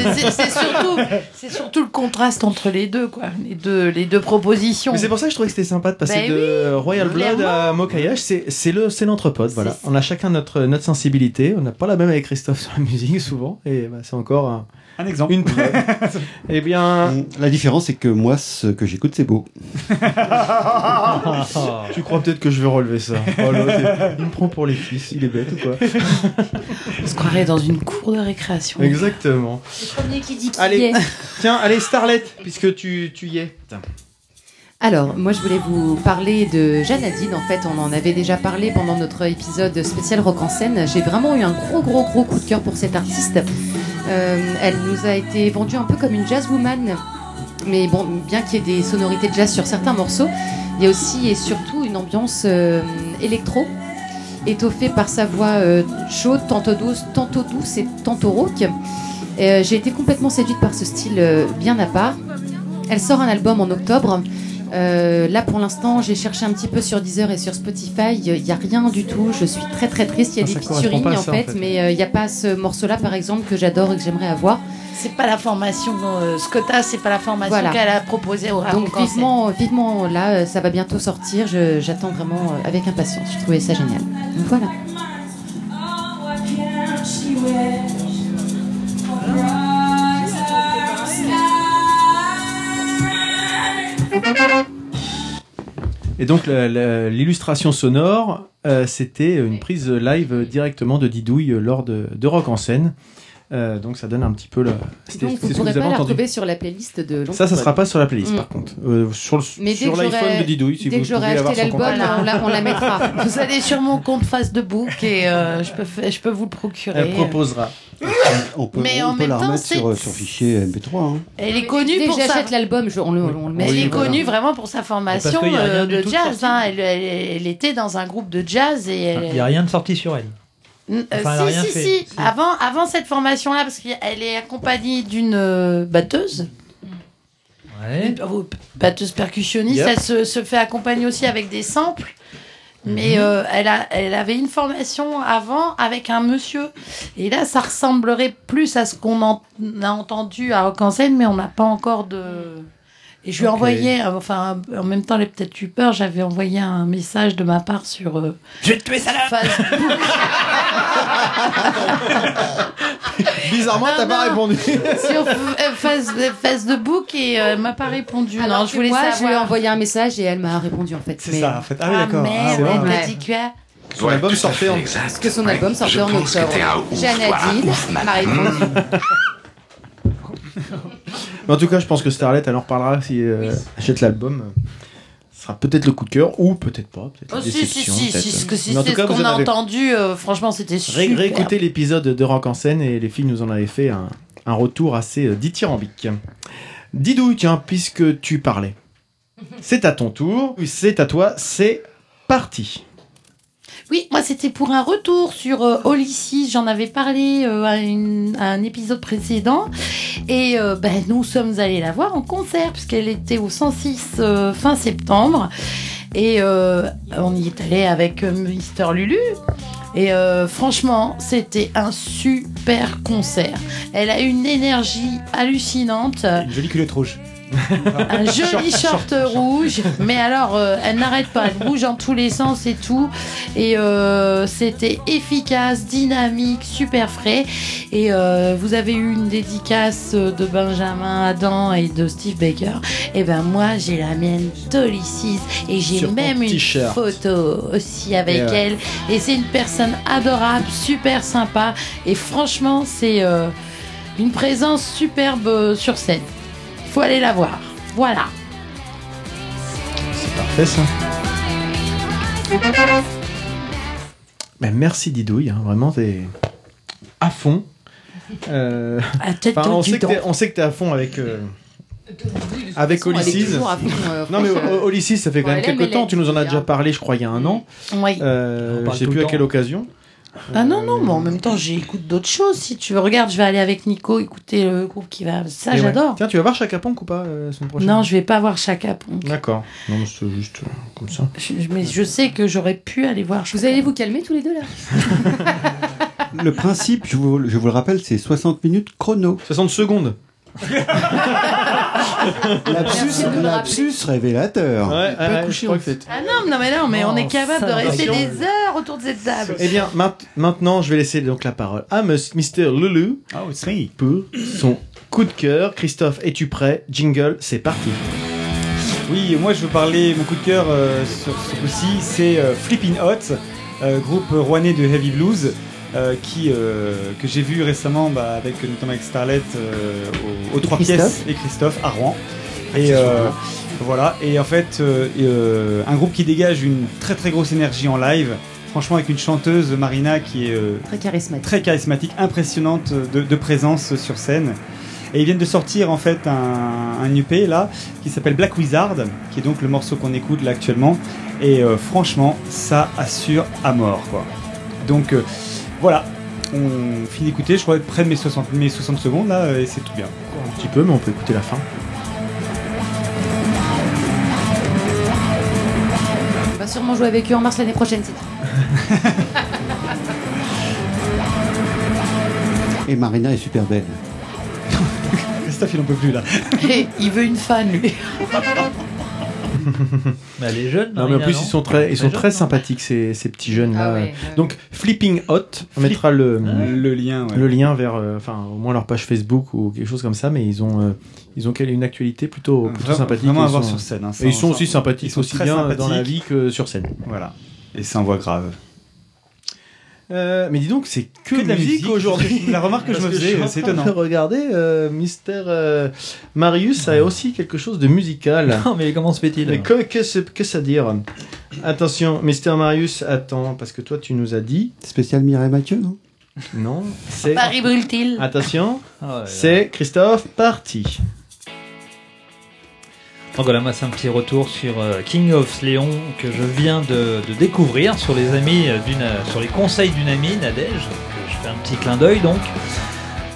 c'est- surtout, le contraste entre les deux, quoi. Les deux, les deux propositions. C'est pour ça que je trouvais que c'était sympa de passer Ben de Royal Blood à Mokayash. C'est c'est le c'est l'entrepode. Voilà. On a chacun notre notre sensibilité. On n'a pas la même avec Christophe sur la musique souvent. Et bah, c'est encore un, Un exemple. une preuve. eh bien, La différence, c'est que moi, ce que j'écoute, c'est beau. tu crois peut-être que je vais relever ça. Oh, il me prend pour les fils. Il est bête ou quoi On se croirait dans une cour de récréation. Exactement. Le premier qui dit qui Allez, est. tiens, allez Starlet, puisque tu tu y es. Alors, moi, je voulais vous parler de Jeanne Hadid. En fait, on en avait déjà parlé pendant notre épisode spécial rock en scène. J'ai vraiment eu un gros, gros, gros coup de cœur pour cette artiste. Euh, elle nous a été vendue un peu comme une jazzwoman. Mais bon, bien qu'il y ait des sonorités de jazz sur certains morceaux, il y a aussi et surtout une ambiance euh, électro, étoffée par sa voix euh, chaude, tantôt douce, tantôt douce et tantôt rauque. J'ai été complètement séduite par ce style bien à part. Elle sort un album en octobre. Euh, là, pour l'instant, j'ai cherché un petit peu sur Deezer et sur Spotify. Il n'y a rien du tout. Je suis très très triste. Il y a Ça, des featuring en fait, mais euh, il n'y a pas ce morceau-là, par exemple, que j'adore et que j'aimerais avoir. C'est pas la formation, euh, t'as, c'est pas la formation Voilà. qu'elle a proposée au Donc vivement, vivement là, ça va bientôt sortir. J'attends vraiment euh, avec impatience. Je trouvais ça génial. Donc voilà. Et donc l'illustration sonore, euh, c'était une prise live directement de Didouille lors de, de Rock en scène. Euh, donc ça donne un petit peu la. c'était- Donc vous ce que pourrez vous avez pas la retrouver sur la playlist de Ça, ça sera pas sur la playlist Mm. par contre. Euh, sur le- Mais dès sur que l'iPhone j'aurai- de Didouille, si dès vous que j'aurai acheté son l'album, on la, on la mettra. Vous allez sur mon compte Facebook et euh, je, peux, je peux vous le procurer. Elle proposera. On peut, Mais on en peut même la temps, sur, sur fichier MP3. hein. Elle est connue Dès pour que ça. j'achète l'album, on le, on le met. Elle est Voilà. connue vraiment pour sa formation euh, de jazz. hein. Elle, elle- elle était dans un groupe de jazz et elle. Il n'y a rien de sorti sur elle. Euh, Enfin, a si, rien si, fait. si. Avant, avant cette formation-là, parce qu'elle est accompagnée d'une euh, batteuse. Ouais. Une euh, batteuse percussionniste. Yep. Elle se, se fait accompagner aussi avec des samples. Mais Mhm. euh, elle, a, elle avait une formation avant avec un monsieur. Et là, ça ressemblerait plus à ce qu'on en- a entendu à Rock en scène, mais on n'a pas encore de. Et je lui ai envoyé, enfin, en même temps, elle a peut-être eu peur, j'avais envoyé un message de ma part sur. euh, Je vais te tuer, salope Facebook. Bizarrement, t'as pas répondu. sur euh, face- Facebook et euh, elle m'a pas répondu. Alors non, je voulais moi, je lui ai savoir. envoyé un message et elle m'a répondu en fait. C'est Mais- ça, en fait. Ah oui, Ah d'accord. merde, Ah, ouais. elle m'a dit quoi Son album sortait en. Parce que son album sortait en octobre. Jeanne Hadid m'a répondu. Mais en tout cas, je pense que Starlet, elle en reparlera si euh, achète l'album. Ce sera peut-être le coup de cœur ou peut-être pas. Peut-être Oh, la si, si, si, si, ce que si c'est ce qu'on a avez- entendu, euh, franchement, c'était super. Réécoutez l'épisode de Rock en scène et les filles nous en avaient fait un, un retour assez euh, dithyrambique. Didou, tiens, puisque tu parlais, c'est à ton tour, c'est à toi, c'est parti. Oui, moi c'était pour un retour sur euh. J'en avais parlé euh, à, un épisode précédent. Et euh, ben, nous sommes allés la voir en concert, puisqu'elle était au 106 euh, fin septembre. Et on y est allé avec Mister Lulu. Et franchement, c'était un super concert. Elle a une énergie hallucinante. Une jolie culotte rouge. Un joli short, rouge, mais alors euh, elle n'arrête pas, elle bouge dans tous les sens et tout, et euh, c'était efficace, dynamique, super frais. Et euh, vous avez eu une dédicace de Benjamin Adam et de Steve Baker. Et ben moi j'ai la mienne d'Olysses et j'ai même une photo aussi avec Et ouais. elle. Et c'est une personne adorable, super sympa, et franchement c'est une présence superbe sur scène. Faut aller la voir. Voilà. C'est parfait ça. Ben, merci Didouille, hein, vraiment t'es à fond. Euh, enfin, on, sait que t'es, on sait que t'es à fond avec, euh, avec Olysses. euh, non mais Olysses, ça fait quand Ouais, même quelques temps, tu nous en as déjà parlé je crois il y a un an. Oui. Euh, je sais plus à quelle temps. occasion. Ah non, non, mais en même temps, j'écoute d'autres choses. Si tu veux, regarde, je vais aller avec Nico écouter le groupe qui va. Ça, ouais. j'adore. Tiens, tu vas voir Chaka Ponk ou pas euh, la semaine prochaine? Non, je vais pas voir Chaka Ponk. D'accord. Non, mais c'est juste euh, comme ça. Je- mais je sais que j'aurais pu aller voir. Vous allez vous calmer tous les deux là? Le principe, je vous, je vous le rappelle, c'est 60 minutes chrono. 60 secondes. Lapsus, lapsus révélateur. Ouais, peut ouais, crois en c'est- Ah non, non, mais non, mais on est capable ça de rester des heures autour de cette table. Eh bien, maint- maintenant, je vais laisser donc la parole à Mr. Lulu Oh, si. pour son coup de cœur. Christophe, es-tu prêt? Jingle, c'est parti. Oui, moi je veux parler, mon coup de cœur euh, sur ce coup-ci, c'est euh, Flippin' Hot, euh, groupe rouennais de heavy blues, euh, qui, euh, que j'ai vu récemment bah, avec, notamment avec Starlet euh, aux, aux trois pièces et Christophe à Rouen. Et voilà, et en fait, et, un groupe qui dégage une très très grosse énergie en live, franchement avec une chanteuse Marina qui est Très charismatique. très charismatique, impressionnante de, de présence sur scène. Et ils viennent de sortir en fait un, un UP là qui s'appelle Black Wizard, qui est donc le morceau qu'on écoute là actuellement. Et franchement, ça assure à mort quoi. Donc voilà, on finit d'écouter, je crois près de mes 60, mes 60 secondes là, et c'est tout bien. Un petit peu, mais on peut écouter la fin. On va sûrement jouer avec eux en mars l'année prochaine, c'est. Et Marina est super belle. Christophe il en peut plus là. Et il veut une fan, lui. Mais elle est jeune. Non, mais en plus, non ils sont très, ils sont très sympathiques, ces, ces petits jeunes là. Ah ouais, ouais. Donc, Flipping Hot, on mettra le, Le lien, ouais. le lien vers, euh, enfin, au moins leur page Facebook ou quelque chose comme ça, mais ils ont, euh, ils ont une actualité plutôt, sympathique. Vraiment à ils voir sont- sur scène. hein, Et ils sont ça- aussi sympathiques, ils sont aussi bien dans la vie que sur scène. Voilà. Et c'est un voix grave. Euh, mais dis donc, c'est que, Que de la musique, musique, aujourd'hui. la remarque que je me faisais, c'est étonnant. Regardez, euh, Mister euh, Marius a aussi quelque chose de musical. Non, mais comment se fait-il Mais que, que, que ça dire? Attention, Mister Marius, attends, parce que toi tu nous as dit. Spécial Mireille Mathieu, non? Non, c'est. Paris brûle-t-il? Attention, Ah ouais, c'est Christophe Parti. Donc voilà, moi c'est un petit retour sur euh, King of Léon que je viens de, découvrir sur les euh, euh, conseils d'une amie Nadège. que je fais un petit clin d'œil donc.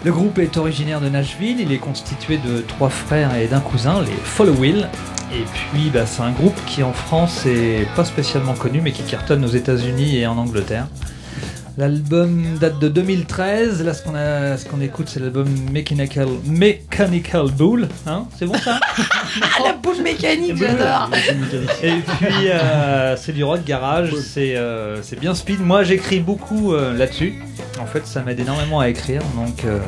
Le groupe est originaire de Nashville, il est constitué de trois frères et d'un cousin, les Follow Will. Et puis bah, c'est un groupe qui en France est pas spécialement connu mais qui cartonne aux États-Unis et en Angleterre. L'album date de 2013. Là, ce qu'on a, ce qu'on écoute, c'est l'album Mechanical, Mechanical Bull. Hein, c'est bon ça? La boule mécanique, j'adore. Et puis euh, c'est du rock garage. C'est, euh, c'est bien speed. Moi, j'écris beaucoup euh, là-dessus. En fait, ça m'aide énormément à écrire. Donc, euh,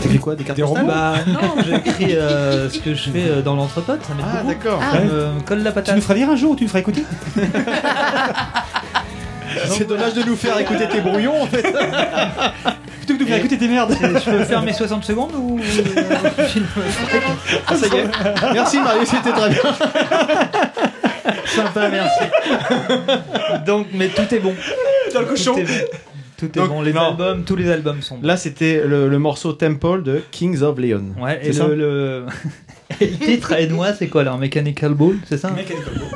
T'écris quoi? Des cartes Des bah non, j'écris euh, ce que je fais euh, dans l'entrepode. Ça m'aide Ah, beaucoup. d'accord. Ça me me colle la Tu patate. nous feras lire un jour ou tu nous feras écouter? C'est dommage de nous faire écouter tes brouillons en fait. Plutôt que de nous faire écouter tes merdes. Je peux faire mes 60 secondes ou Ah, ça y est. Merci Marius, c'était très bien. Sympa, merci. Donc, mais tout est bon. Dans le cochon. Tout est bon. Donc. Les non. albums, tous les albums sont bons. Là, c'était le, le morceau Temple de Kings of Leon. Ouais, C'est et ça le, le... et le titre moi, c'est quoi alors Mechanical Bull, c'est ça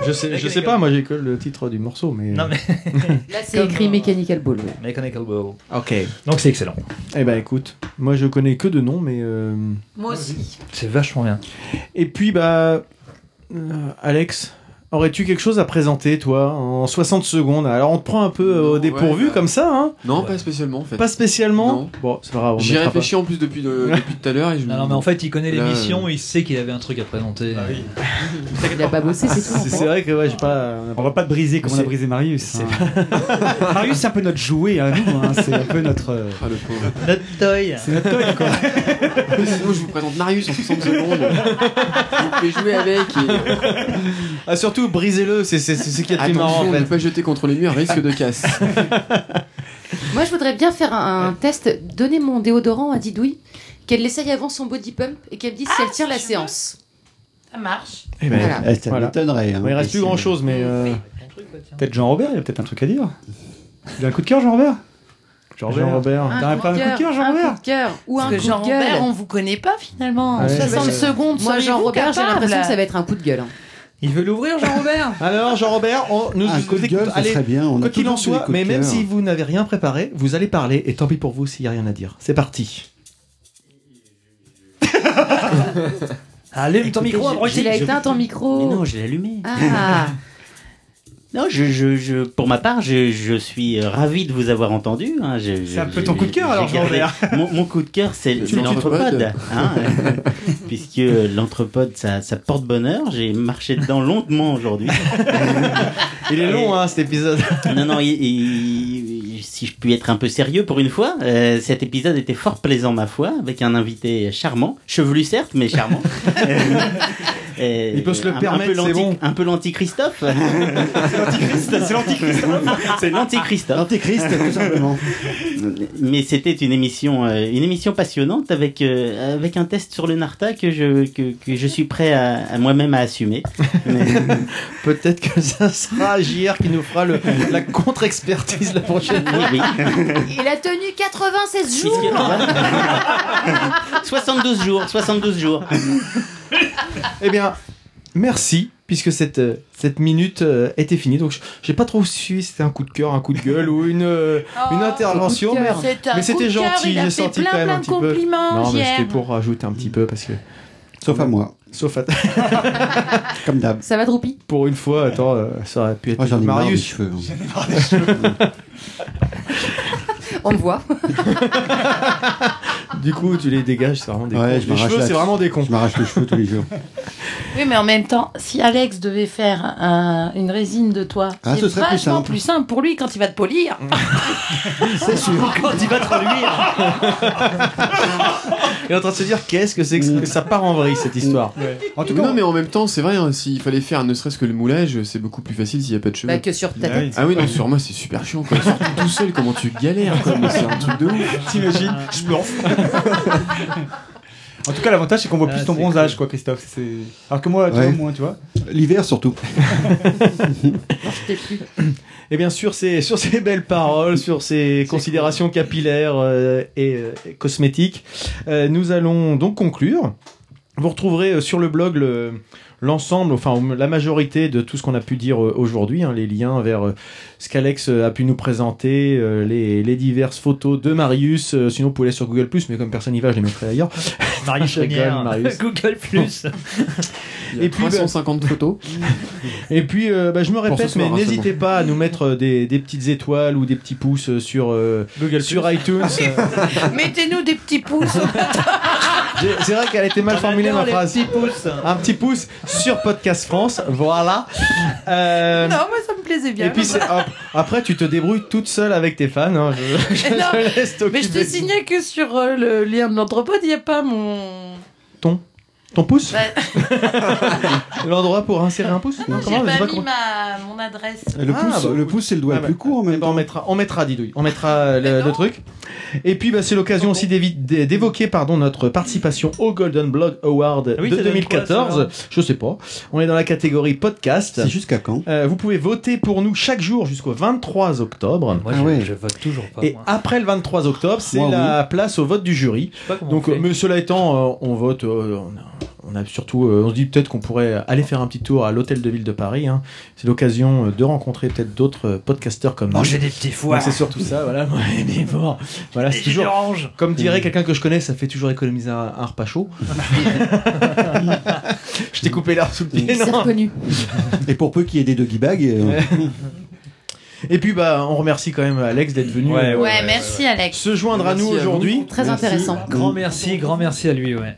Je sais, je sais pas, moi j'ai que le titre du morceau, mais. Non mais. Là, c'est écrit Mechanical Bull. ouais. Mechanical Bull. Ok. Donc c'est excellent. Eh ben écoute, moi je connais que de noms, mais. euh, Moi aussi. C'est vachement bien. Et puis bah, euh, Alex, aurais-tu quelque chose à présenter toi en 60 secondes? Alors on te prend un peu euh, au dépourvu ouais, bah, comme ça, hein? Non, pas spécialement en fait. Pas spécialement? Non. Bon, c'est pas grave. J'y mettra réfléchis en plus depuis, de- depuis tout à l'heure je Non, non, mais en fait, il connaît l'émission, euh, il sait qu'il avait un truc à présenter. Il a pas bossé, c'est tout. C'est vrai que ouais, j'ai pas. on va pas te briser comme on a brisé Marius. hein. Marius, c'est un peu notre jouet à nous. hein. C'est un peu notre. euh, Ah, le pauvre. Notre toy. C'est notre toy, quoi. Sinon, je vous présente Marius en 60 secondes. vous pouvez jouer avec et Ah surtout brisez-le, c'est c'est c'est ce qui est plus marrant attention en de ne fait. pas jeter contre les murs, risque de casse. Moi, je voudrais bien faire un, un test. Donner mon déodorant à Didouille, qu'elle l'essaye avant son body pump et qu'elle me dise si elle tient la séance. Ça marche. Eh ben, Voilà. Eh, Ça Voilà. m'étonnerait. hein. bon, il reste plus grand chose, mais. euh, Peut-être Jean-Robert, il a peut-être un truc à dire. Il a un coup de cœur, Jean-Robert? Jean-Robert. De un coup de cœur, cœur, un Jean-Robert coup de cœur ou un Parce que Jean-Robert, on vous connaît pas finalement. Ouais. 60 Ouais. secondes, Moi, Jean-Robert, j'ai l'impression que ça va être un coup de gueule. hein. Il veut l'ouvrir, Jean-Robert Alors, Jean-Robert, on nous Un coup de écoute. gueule, ça Allez, serait bien. On a quoi qu'il en soit, mais même si vous n'avez rien préparé, vous allez parler, et tant pis pour vous s'il n'y a rien à dire. C'est parti. Allume ton micro, abruti. Il a je- éteint ton micro. Mais non, je l'ai allumé. Ah, Non, je, je, je, pour ma part, je, je suis euh, ravi de vous avoir entendu. hein. Je- C'est un je- peu ton coup de cœur, alors, Jean-Robert. mon, mon coup de cœur, c'est tutopodes. Hein, puisque l'entrepode, ça, ça porte bonheur. J'ai marché dedans longuement aujourd'hui. Il est long, hein, cet épisode. Non, non, il- il- si je puis être un peu sérieux pour une fois, euh, cet épisode était fort plaisant, ma foi, avec un invité charmant, chevelu certes, mais charmant. Il peut se le un- un permettre, peu c'est bon. Un peu l'anti-Christophe. C'est l'antichrist. C'est l'anti-Christophe. L'antéchrist, tout simplement. Mais c'était une émission, euh, une émission passionnante avec euh, avec un test sur le Narta que je que, que je suis prêt à, à moi-même à assumer. Mais- Peut-être que ça sera JR qui nous fera le, la contre-expertise la prochaine fois. oui, oui. il a tenu 96 jours. Puisque- 72 jours, 72 jours. Eh bien, merci, puisque cette, euh, cette minute euh, était finie. Donc, je- j'ai pas trop su si c'était un coup de cœur, un coup de gueule ou une, euh, une intervention. Mais, c'était gentil, j'ai senti plein, quand même plein un petit peu. Non, mais c'était pour rajouter un petit peu parce que. Sauf à moi, Sauf à comme d'hab. Ça va, Droupi? Pour une fois, attends, euh, ça aurait pu être Moi, j'en ai marre des Marius. cheveux. hein. On le voit. Du coup, tu les dégages, c'est vraiment des Ouais, cons. je Les cheveux, la- c'est vraiment des cons. Je m'arrache les cheveux tous les jours. Oui, mais en même temps, si Alex devait faire un- une résine de toi, Ah, c'est ce serait plus vachement simple. plus simple pour lui quand il va te polir. C'est sûr. Quand il va te reluire. Il est en train de se dire qu'est-ce que c'est que ça part en vrille cette histoire. En tout non, cas, mais en même temps, c'est vrai, hein, s'il fallait faire ne serait-ce que le moulage, c'est beaucoup plus facile s'il n'y a pas de cheveux. Bah, que sur ta Ah oui. tête. Ah oui, non, sur moi, c'est super chiant, quoi. Surtout tout seul, comment tu galères. Mais c'est un truc de ouf. t'imagines, je. En tout cas, l'avantage, c'est qu'on voit Ah, plus ton bronzage, cool. quoi, Christophe. C'est... Alors que moi, tu Ouais. vois, moins, tu vois. L'hiver surtout. Je t'ai plus. Et bien sur ces, sur ces belles paroles, sur ces considérations capillaires euh, et, euh, et cosmétiques, euh, nous allons donc conclure. Vous retrouverez euh, sur le blog le- l'ensemble, enfin la majorité de tout ce qu'on a pu dire euh, aujourd'hui, hein, les liens vers euh, ce qu'Alex euh, a pu nous présenter, les, les diverses photos de Marius. euh, sinon, vous pouvez aller sur Google mais comme personne n'y va, je les mettrai ailleurs. Marius. Google Plus. Il y a Et puis, bah, 350 photos. Et puis, euh, bah, je me répète, soir, mais hein, n'hésitez pas à nous mettre euh, des, des petites étoiles ou des petits pouces euh, sur, euh, sur iTunes. Mettez-nous des petits pouces. C'est vrai qu'elle était mal formulée ma phrase. petits pouces. Un petit pouce sur Podcast France, voilà. Euh, non, moi ça me plaisait bien. et puis hop, après, tu te débrouilles toute seule avec tes fans. hein, je, je Non, te laisse Mais je te signale que sur euh, le lien de l'entrepôt, il n'y a pas mon. Ton, ton pouce Bah, L'endroit pour insérer un pouce Non, j'ai comment Je sais pas pas mis comment- ma... mon adresse. Le Ah, pouce, bah, le pouce, c'est le doigt Ah le bah. plus court en Eh ben, on mettra, on mettra Didouille, on mettra le, non. le truc. Et puis bah, c'est l'occasion aussi d'évi- d'é- d'évoquer pardon notre participation au Golden Blog Award Ah oui, de ça donne quoi, 2014. ça Je sais pas. On est dans la catégorie podcast. C'est jusqu'à quand? Euh, vous pouvez voter pour nous chaque jour jusqu'au 23 octobre. Moi, Ah je, ouais. je vote toujours pas. Et moi. après le 23 octobre, c'est Moi, la place au vote du jury. Je sais pas comment Donc, on fait. euh, mais cela étant, euh, on vote. euh, on, on a surtout, euh, on se dit peut-être qu'on pourrait aller faire un petit tour à l'hôtel de ville de Paris. hein. C'est l'occasion euh, de rencontrer peut-être d'autres euh, podcasteurs comme nous. Manger des petits foies. C'est surtout ça, voilà. Mais bon, voilà, c'est toujours. Comme dirait quelqu'un que je connais, ça fait toujours économiser un, un repas chaud. je t'ai coupé l'herbe sous le pied, C'est reconnu. Et pour peu qu'il y ait des doggy bags, euh, Et puis, bah, on remercie quand même Alex d'être venu Ouais, Ouais, merci Alex. se joindre à Merci nous à aujourd'hui. Très Merci. intéressant. Grand merci, grand merci à lui, ouais.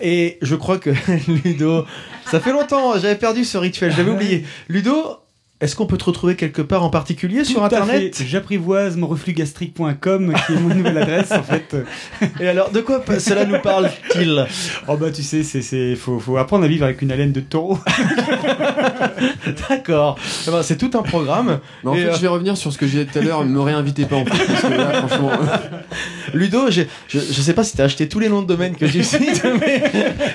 Et je crois que Ludo, ça fait longtemps, j'avais perdu ce rituel, j'avais oublié. Ludo, est-ce qu'on peut te retrouver quelque part en particulier sur Tout internet? J'apprivoise mon reflux-gastrique.com qui est mon nouvelle adresse en fait. Et alors, de quoi cela nous parle-t-il? Oh bah tu sais, c'est c'est faut faut apprendre à vivre avec une haleine de taureau. D'accord. Eh ben, C'est tout un programme. Mais en Et, fait, euh, je vais revenir sur ce que j'ai dit tout à l'heure. Ne me réinvitez pas, en fait. Parce que là, franchement. Ludo, j'ai- je, je sais pas si t'as acheté tous les noms de domaine que j'ai cités, mais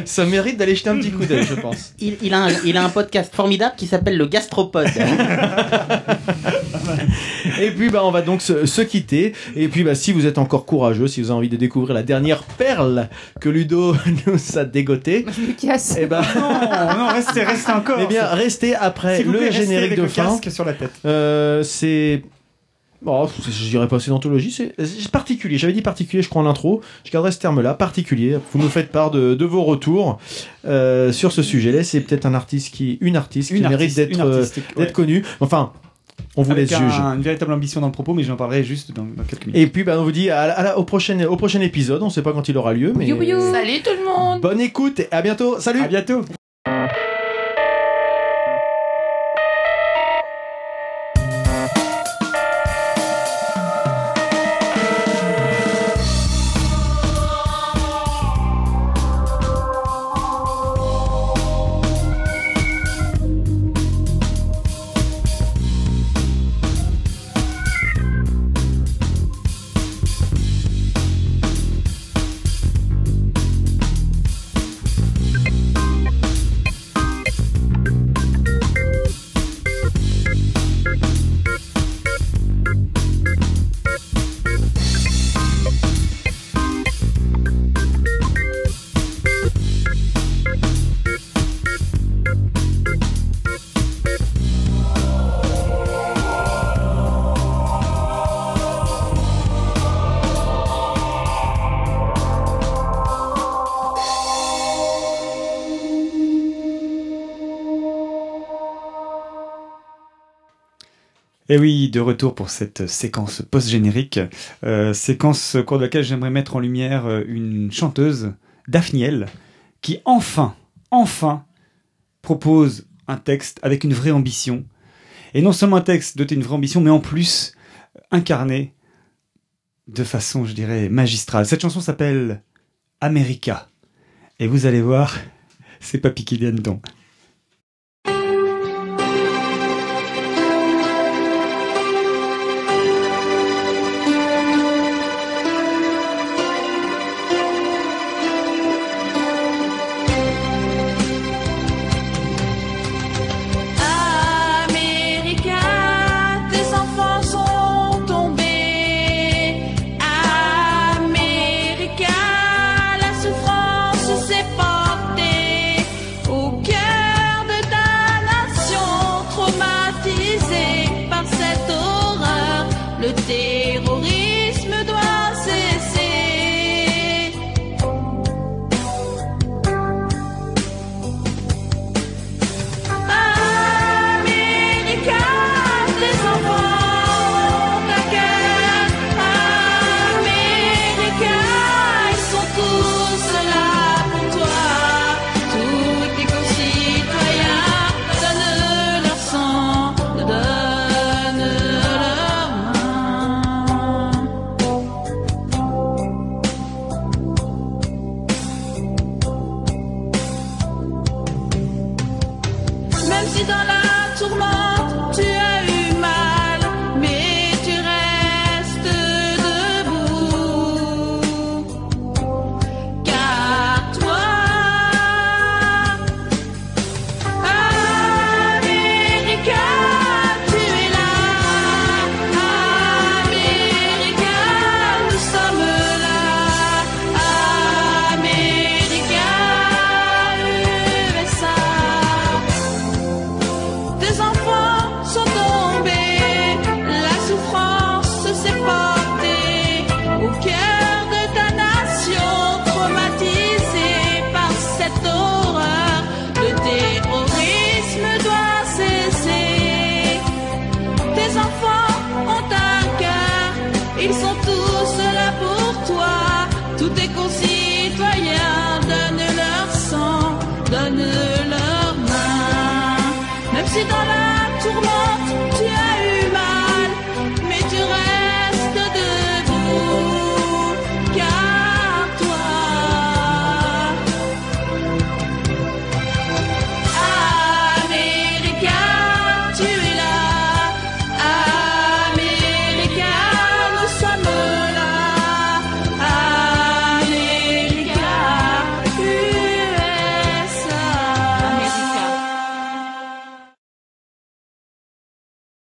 ça mérite d'aller jeter un petit coup d'œil, je pense. Il, il a un, il a un podcast formidable qui s'appelle le Gastropode. Et puis bah on va donc se, se quitter. Et puis bah si vous êtes encore courageux, si vous avez envie de découvrir la dernière perle que Ludo nous a dégotée, Je me casse. et ben Non, non, restez, restez encore. eh bien restez après le plaît, générique avec de le fin. casque sur la tête. Euh, c'est Oh, je dirais pas c'est d'anthologie, c'est c'est particulier. J'avais dit particulier, je crois en intro. Je garderai ce terme-là, particulier. Vous nous faites part de, de vos retours euh, sur ce sujet-là. C'est peut-être un artiste qui, une artiste qui Une mérite d'être une euh, d'être ouais. connue. Enfin, on vous Avec laisse un- juger. une véritable ambition dans le propos, mais j'en parlerai juste dans, dans quelques minutes. Et puis, bah, on vous dit à la- à la- au, prochain, au prochain épisode. On sait pas quand il aura lieu, mais You, you. Salut tout le monde bonne écoute et à bientôt. Salut. À bientôt. Et oui, de retour pour cette séquence post-générique, euh, séquence au cours de laquelle j'aimerais mettre en lumière euh, une chanteuse, Daphniel, qui enfin, enfin, propose un texte avec une vraie ambition. Et non seulement un texte doté d'une vraie ambition, mais en plus incarné de façon, je dirais, magistrale. Cette chanson s'appelle America. Et vous allez voir, c'est pas piqué des